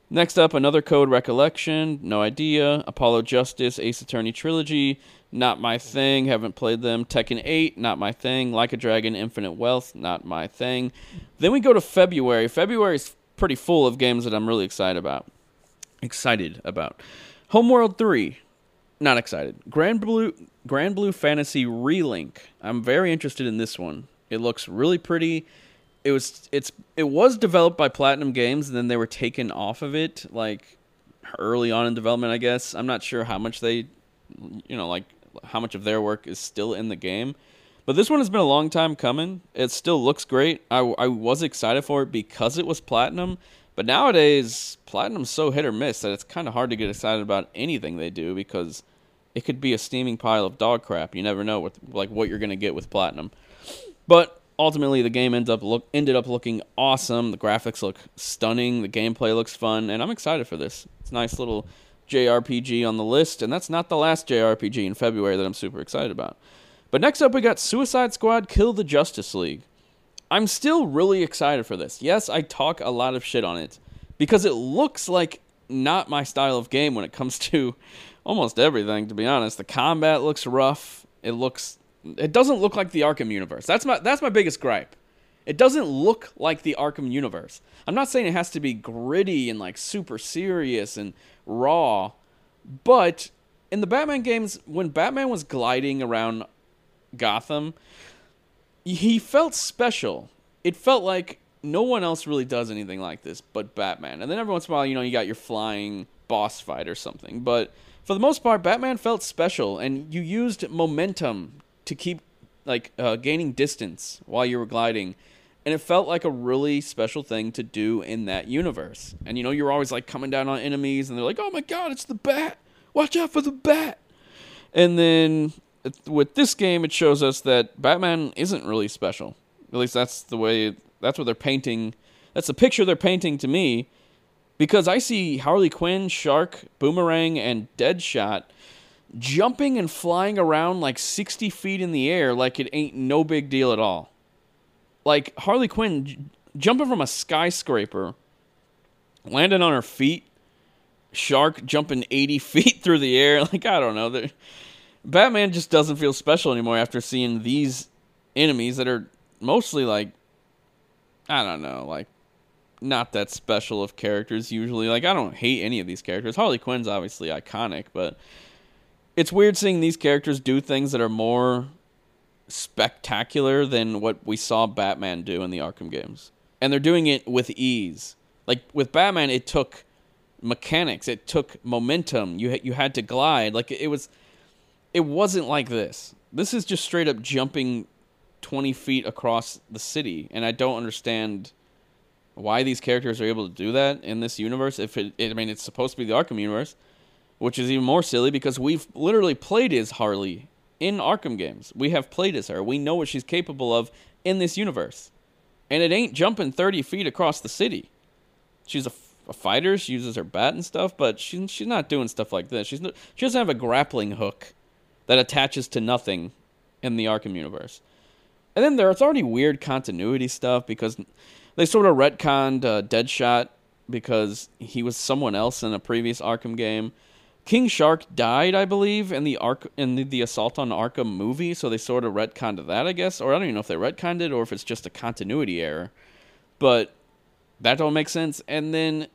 Next up, another Code Recollection, no idea. Apollo Justice, Ace Attorney Trilogy, not my thing, haven't played them. Tekken 8, not my thing. Like a Dragon, Infinite Wealth, not my thing. Then we go to February. February is pretty full of games that I'm really excited about. Excited about. Homeworld 3, not excited. Granblue Grand Blue Fantasy Relink. I'm very interested in this one. It looks really pretty it was it's it was developed by Platinum Games and then they were taken off of it like early on in development, I guess. I'm not sure how much they you know, like how much of their work is still in the game. But this one has been a long time coming. It still looks great. I, I was excited for it because it was platinum. But nowadays, platinum's so hit or miss that it's kind of hard to get excited about anything they do because it could be a steaming pile of dog crap. You never know what like what you're gonna get with platinum. But ultimately the game ends up look ended up looking awesome. The graphics look stunning. The gameplay looks fun, and I'm excited for this. It's a nice little JRPG on the list, and that's not the last JRPG in February that I'm super excited about. But next up, we got Suicide Squad Kill the Justice League. I'm still really excited for this. Yes, I talk a lot of shit on it because it looks like not my style of game when it comes [LAUGHS] to almost everything, to be honest. The combat looks rough. It looks it doesn't look like the Arkham universe. That's my that's my biggest gripe. It doesn't look like the Arkham universe. I'm not saying it has to be gritty and like super serious and raw, but in the Batman games, when Batman was gliding around Gotham, he felt special. It felt like no one else really does anything like this but Batman. And then every once in a while, you know, you got your flying boss fight or something. But for the most part, Batman felt special, and you used momentum to keep like uh, gaining distance while you were gliding. And it felt like a really special thing to do in that universe. And you know, you're always like coming down on enemies, and they're like, "Oh my god, it's the Bat! Watch out for the Bat!" And then with this game, it shows us that Batman isn't really special. At least that's the way. That's what they're painting. That's the picture they're painting to me. Because I see Harley Quinn, Shark, Boomerang, and Deadshot jumping and flying around like 60 feet in the air like it ain't no big deal at all. Like Harley Quinn j- jumping from a skyscraper, landing on her feet, Shark jumping 80 [LAUGHS] feet through the air. [LAUGHS] Like, I don't know. They're, Batman just doesn't feel special anymore after seeing these enemies that are mostly like, I don't know, like not that special of characters usually. Like, I don't hate any of these characters. Harley Quinn's obviously iconic, but it's weird seeing these characters do things that are more spectacular than what we saw Batman do in the Arkham games. And they're doing it with ease. Like with Batman it took mechanics, it took momentum. You you had to glide. Like it was it wasn't like this. This is just straight up jumping 20 feet across the city and I don't understand why these characters are able to do that in this universe if it, it I mean it's supposed to be the Arkham universe which is even more silly because we've literally played as Harley in Arkham games. We have played as her. We know what she's capable of in this universe. And it ain't jumping 30 feet across the city. She's a, a fighter. She uses her bat and stuff, but she, she's not doing stuff like this. She's she doesn't have a grappling hook that attaches to nothing in the Arkham universe. And then there's already weird continuity stuff because they sort of retconned uh, Deadshot because he was someone else in a previous Arkham game. King Shark died, I believe, in the Ark in the, the Assault on Arkham movie, so they sort of retconned that, I guess. Or I don't even know if they retconned it or if it's just a continuity error. But that don't make sense. And then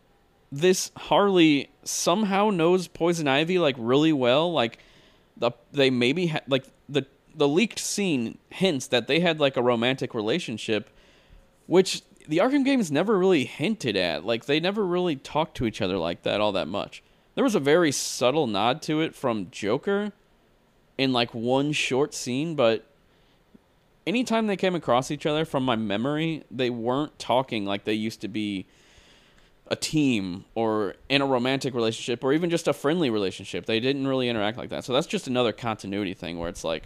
this Harley somehow knows Poison Ivy like really well. Like the they maybe had like the the leaked scene hints that they had like a romantic relationship, which the Arkham games never really hinted at. Like they never really talked to each other like that all that much. There was a very subtle nod to it from Joker in like one short scene, but anytime they came across each other from my memory, they weren't talking like they used to be a team or in a romantic relationship or even just a friendly relationship. They didn't really interact like that. So that's just another continuity thing where it's like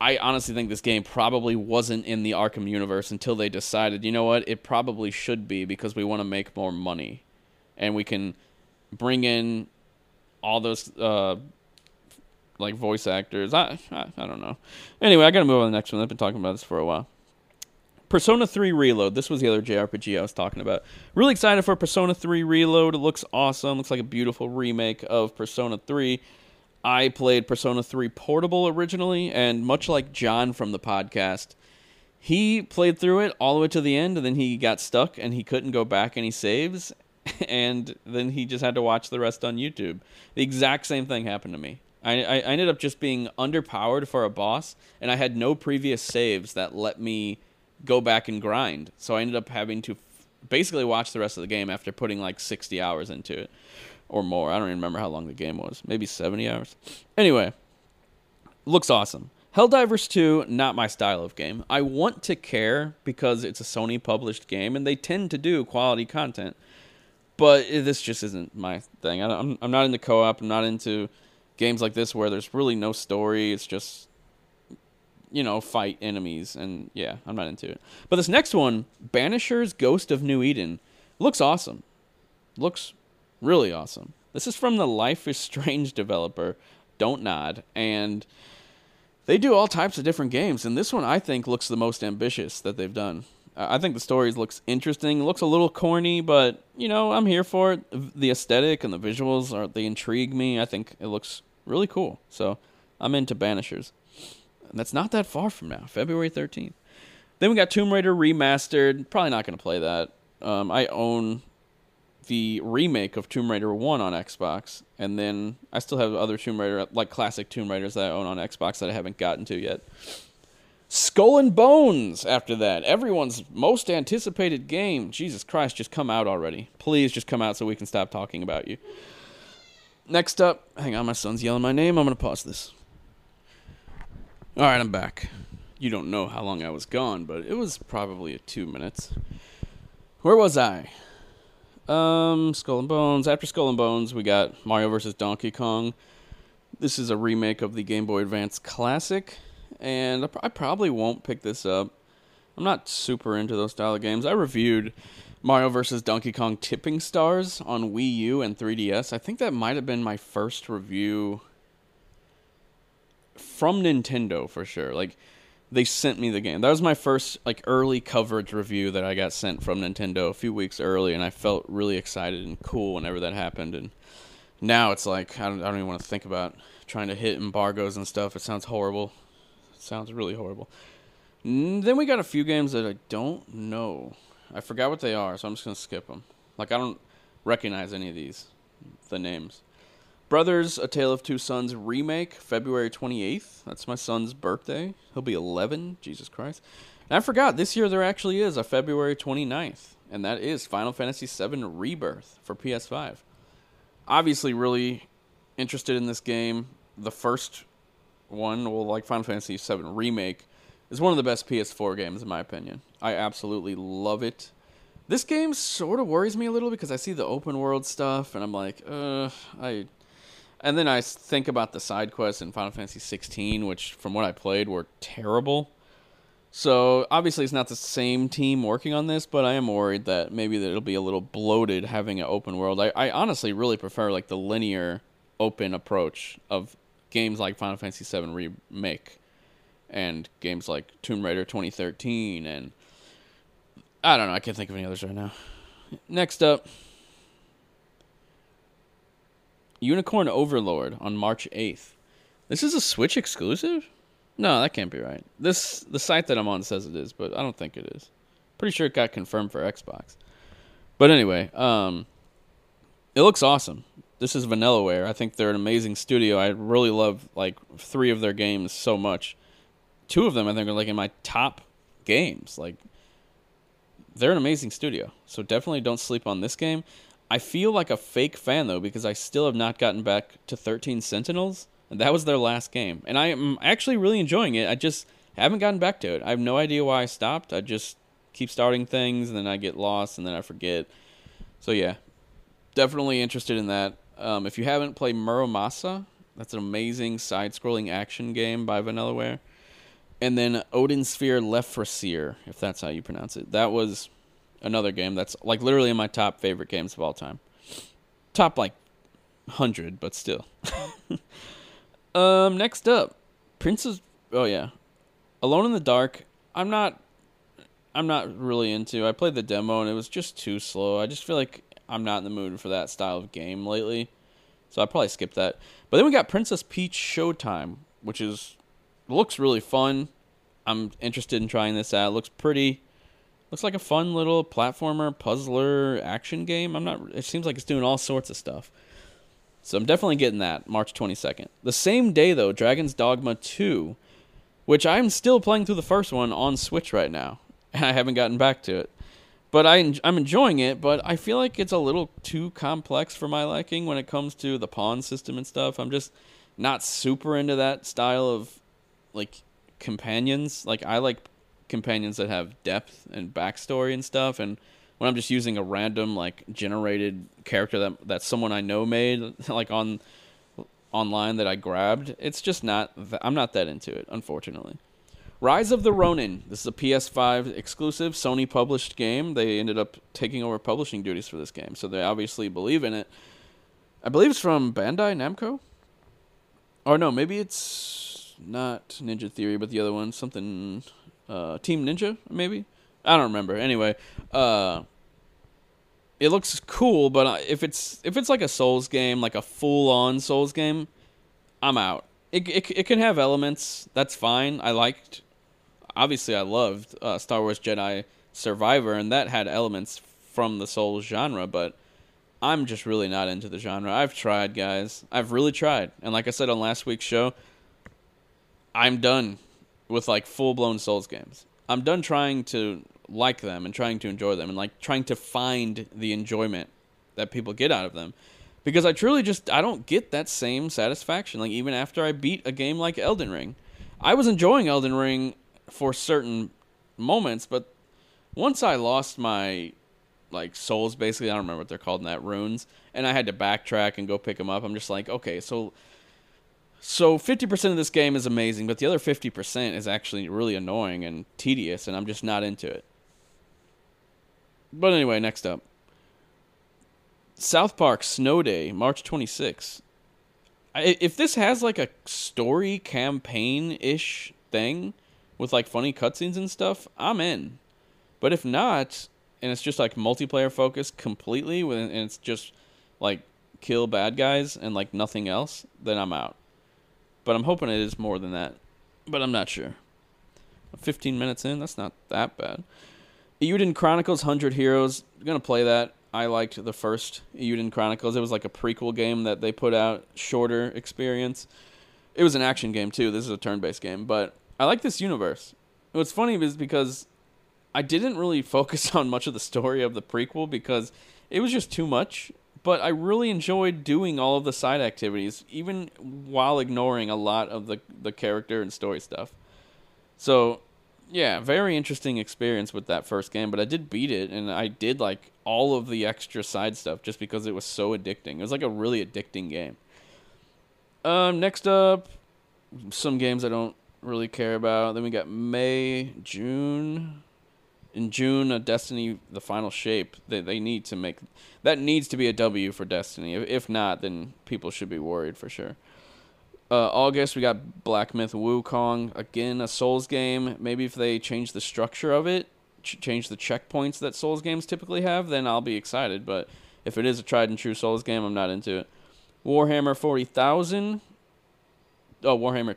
I honestly think this game probably wasn't in the Arkham universe until they decided, you know what, it probably should be because we want to make more money and we can bring in all those uh, like voice actors. I, I I don't know. Anyway, I gotta move on to the next one. I've been talking about this for a while. Persona 3 Reload. This was the other JRPG I was talking about. Really excited for Persona 3 Reload. It looks awesome. Looks like a beautiful remake of Persona 3. I played Persona 3 Portable originally, and much like John from the podcast, he played through it all the way to the end, and then he got stuck and he couldn't go back any saves. [LAUGHS] and then he just had to watch the rest on YouTube. The exact same thing happened to me. I, I ended up just being underpowered for a boss, and I had no previous saves that let me go back and grind. So I ended up having to basically watch the rest of the game after putting like 60 hours into it or more. I don't even remember how long the game was. Maybe 70 hours. Anyway, looks awesome. Helldivers 2, not my style of game. I want to care because it's a Sony published game and they tend to do quality content but this just isn't my thing. I, am I'm not into co-op. I'm not into games like this where there's really no story. It's just you know fight enemies, and yeah, I'm not into it. But this next one, Banishers: Ghost of New Eden, looks awesome. Looks really awesome. This is from the Life is Strange developer. Don't nod and. They do all types of different games, and this one I think looks the most ambitious that they've done. I think the story looks interesting. It looks a little corny, but you know I'm here for it. The aesthetic and the visuals are they intrigue me. I think it looks really cool. So I'm into Banishers. And that's not that far from now, February 13th. Then we got Tomb Raider remastered. Probably not going to play that. Um, I own the remake of Tomb Raider 1 on Xbox, and then I still have other Tomb Raider, like classic Tomb Raiders that I own on Xbox that I haven't gotten to yet. Skull and Bones after that. Everyone's most anticipated game. Jesus Christ, just come out already. Please just come out so we can stop talking about you. Next up, hang on, my son's yelling my name. I'm going to pause this. All right, I'm back. You don't know how long I was gone, but it was probably two minutes. Where was I? Um, Skull and Bones. After Skull and Bones, we got Mario vs. Donkey Kong. This is a remake of the Game Boy Advance Classic, and I probably won't pick this up. I'm not super into those style of games. I reviewed Mario vs. Donkey Kong Tipping Stars on Wii U and 3DS. I think that might have been my first review from Nintendo for sure. Like they sent me the game. That was my first like early coverage review that I got sent from Nintendo a few weeks early, and I felt really excited and cool whenever that happened. And now it's like I don't, I don't even want to think about trying to hit embargoes and stuff. It sounds horrible. Sounds really horrible. then we got a few games that I don't know. I forgot what they are, so I'm just gonna skip them. Like I don't recognize any of these, the names. Brothers: A Tale of Two Sons remake, February 28th. That's my son's birthday. He'll be 11. Jesus Christ. And I forgot, this year there actually is a February 29th, and that is Final Fantasy VII Rebirth for PS5. Obviously, really interested in this game. The first one, well, like Final Fantasy VII Remake, is one of the best PS4 games, in my opinion. I absolutely love it. This game sort of worries me a little because I see the open world stuff, and I'm like, uh, I and then I think about the side quests in Final Fantasy 16, which from what I played were terrible. So obviously it's not the same team working on this, but I am worried that maybe that it'll be a little bloated having an open world. I, I honestly really prefer like the linear open approach of games like Final Fantasy VII Remake and games like Tomb Raider 2013 and I don't know, I can't think of any others right now. Next up, Unicorn Overlord on March 8th. This is a Switch exclusive? No, that can't be right. This the site that I'm on says it is, but I don't think it is. Pretty sure it got confirmed for Xbox. But anyway, um it looks awesome. This is Vanillaware. I think they're an amazing studio. I really love like three of their games so much. Two of them I think are like in my top games. Like they're an amazing studio. So definitely don't sleep on this game. I feel like a fake fan though because I still have not gotten back to 13 Sentinels, and that was their last game. And I am actually really enjoying it. I just haven't gotten back to it. I have no idea why I stopped. I just keep starting things and then I get lost and then I forget. So yeah, definitely interested in that. Um, if you haven't played Muramasa, that's an amazing side-scrolling action game by Vanillaware. And then Odin Sphere Lefrasir, if that's how you pronounce it. That was another game that's like literally in my top favorite games of all time. Top like hundred, but still. [LAUGHS] um, next up, Princess. Oh yeah, Alone in the Dark. I'm not. I'm not really into. I played the demo and it was just too slow. I just feel like I'm not in the mood for that style of game lately, so I probably skip that. But then we got Princess Peach Showtime, which is looks really fun. I'm interested in trying this out. It looks pretty. Looks like a fun little platformer, puzzler, action game. I'm not. It seems like it's doing all sorts of stuff. So I'm definitely getting that March 22nd. The same day though, Dragon's Dogma 2, which I'm still playing through the first one on Switch right now, [LAUGHS] and I haven't gotten back to it. But I I'm enjoying it, but I feel like it's a little too complex for my liking when it comes to the pawn system and stuff. I'm just not super into that style of like companions. Like I like companions that have depth and backstory and stuff. And when I'm just using a random like generated character that that someone I know made [LAUGHS] like on online that I grabbed, it's just not. I'm not that into it, unfortunately. Rise of the Ronin. This is a PS5 exclusive, Sony published game. They ended up taking over publishing duties for this game, so they obviously believe in it. I believe it's from Bandai Namco. Or no, maybe it's not Ninja Theory, but the other one, something uh, Team Ninja, maybe. I don't remember. Anyway, uh, it looks cool, but if it's if it's like a Souls game, like a full on Souls game, I'm out. It, it it can have elements. That's fine. I liked. Obviously, I loved uh, Star Wars Jedi Survivor, and that had elements from the Souls genre. But I'm just really not into the genre. I've tried, guys. I've really tried. And like I said on last week's show, I'm done with like full blown Souls games. I'm done trying to like them and trying to enjoy them and like trying to find the enjoyment that people get out of them. Because I truly just I don't get that same satisfaction like even after I beat a game like Elden Ring. I was enjoying Elden Ring for certain moments, but once I lost my like souls basically, I don't remember what they're called in that runes, and I had to backtrack and go pick them up. I'm just like, okay, so so 50% of this game is amazing, but the other 50% is actually really annoying and tedious, and I'm just not into it. But anyway, next up South Park Snow Day, March 26th. if this has like a story campaign ish thing with like funny cutscenes and stuff, I'm in. But if not, and it's just like multiplayer focused completely, and it's just like kill bad guys and like nothing else, then I'm out. But I'm hoping it is more than that. But I'm not sure. 15 minutes in, that's not that bad. Eiyuden Chronicles 100 Heroes. To play that. I liked the first Eiyuden Chronicles. It was like a prequel game that they put out, shorter experience. It was an action game too. This is a turn-based game, but I like this universe. What's funny is because I didn't really [LAUGHS] focus on much of the story of the prequel because it was just too much but I really enjoyed doing all of the side activities, even while ignoring a lot of the the character and story stuff. So, yeah, very interesting experience with that first game. But I did beat it, and I did like all of the extra side stuff just because it was so addicting. It was like a really addicting game. Um, next up, some games I don't really care about. Then we got May, June in June, a Destiny, the final shape. They they need to make that needs to be a W for Destiny. If, if not, then people should be worried for sure. Uh, August, we got Black Myth Wukong again, a Souls game. Maybe if they change the structure of it, ch- change the checkpoints that Souls games typically have, then I'll be excited. But if it is a tried and true Souls game, I'm not into it. Warhammer forty thousand. Oh, Warhammer.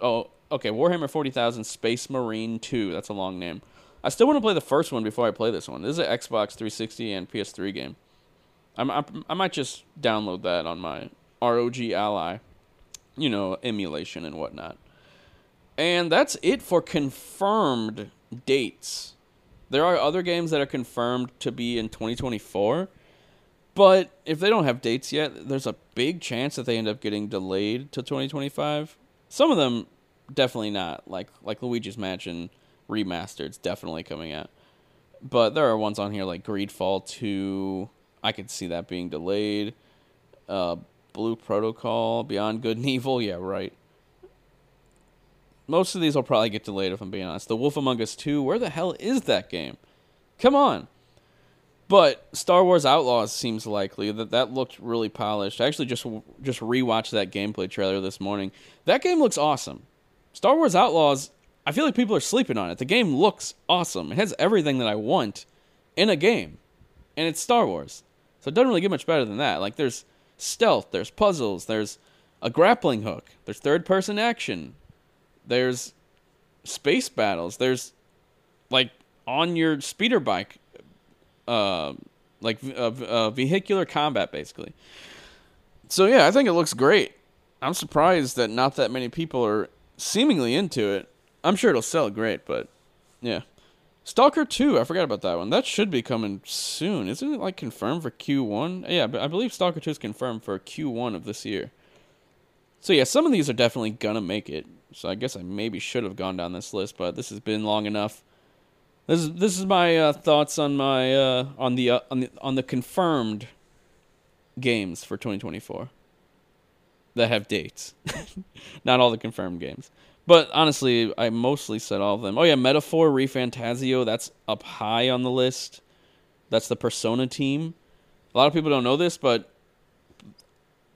Oh, okay. Warhammer forty thousand Space Marine two. That's a long name. I still want to play the first one before I play this one. This is an Xbox 360 and PS3 game. I'm, I'm, i might just download that on my ROG Ally, you know, emulation and whatnot. And that's it for confirmed dates. There are other games that are confirmed to be in 2024, but if they don't have dates yet, there's a big chance that they end up getting delayed to 2025. Some of them definitely not, like like Luigi's Mansion remastered. It's definitely coming out. But there are ones on here like Greedfall 2. I could see that being delayed. Uh, Blue Protocol, Beyond Good and [LAUGHS] Evil. Yeah, right. Most of these will probably get delayed if I'm being honest. The Wolf Among Us 2, where the hell is that game? Come on. But Star Wars Outlaws seems likely that that looked really polished. I actually just just rewatched that gameplay trailer this morning. That game looks awesome. Star Wars Outlaws I feel like people are sleeping on it. The game looks awesome. It has everything that I want in a game. And it's Star Wars. So it doesn't really get much better than that. Like there's stealth, there's puzzles, there's a grappling hook, there's third person action, there's space battles, there's like on your speeder bike uh like uh, uh, vehicular combat basically. So yeah, I think it looks great. I'm surprised that not that many people are seemingly into it. I'm sure it'll sell great, but yeah. Stalker 2, I forgot about that one. That should be coming soon. Isn't it like confirmed for Q1? Yeah, but I believe Stalker 2 is confirmed for Q1 of this year. So yeah, some of these are definitely gonna make it. So I guess I maybe should have gone down this list, but this has been long enough. This is this is my uh, thoughts on my uh, on the uh, on the on the confirmed games for 2024 that have dates. [LAUGHS] Not all the confirmed games. But honestly, I mostly said all of them. Oh yeah, Metaphor, ReFantazio, that's up high on the list. That's the Persona team. A lot of people don't know this, but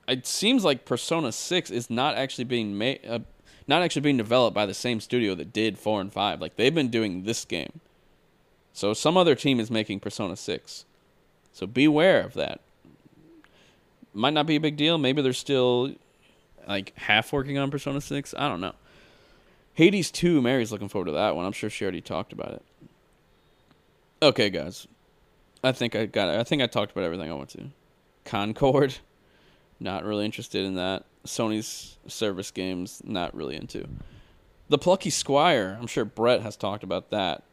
it seems like Persona 6 is not actually being made uh, not actually being developed by the same studio that did 4 and 5. Like they've been doing this game. So some other team is making Persona 6. So beware of that. Might not be a big deal. Maybe they're still like half working on Persona 6. I don't know. Hades 2, Mary's looking forward to that one. I'm sure she already talked about it. Okay, guys. I think I got it. I think I talked about everything I want to. Concord, not really interested in that. Sony's service games, not really into. The Plucky Squire, I'm sure Brett has talked about that.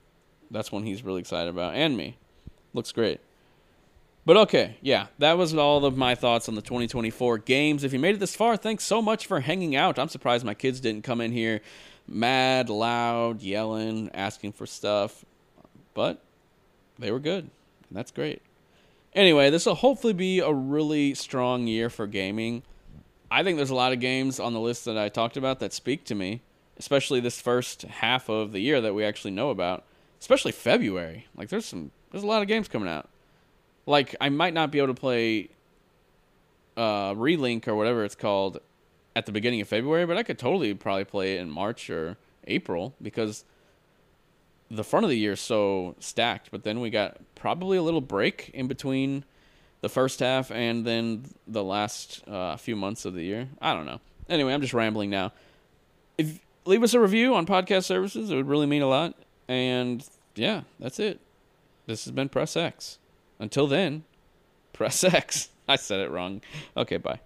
That's one he's really excited about, and me. Looks great. But okay, yeah, that was all of my thoughts on the 2024 games. If you made it this far, thanks so much for hanging out. I'm surprised my kids didn't come in here mad, loud, yelling, asking for stuff. But they were good. And That's great. Anyway, this will hopefully be a really strong year for gaming. I think there's a lot of games on the list that I talked about that speak to me, especially this first half of the year that we actually know about, especially February. Like there's some there's a lot of games coming out. Like I might not be able to play uh Relink or whatever it's called at the beginning of February, but I could totally probably play it in March or April because the front of the year is so stacked. But then we got probably a little break in between the first half and then the last uh, few months of the year. I don't know. Anyway, I'm just rambling now. If leave us a review on podcast services, it would really mean a lot. And yeah, that's it. This has been Press X. Until then, press X. I said it wrong. Okay, bye.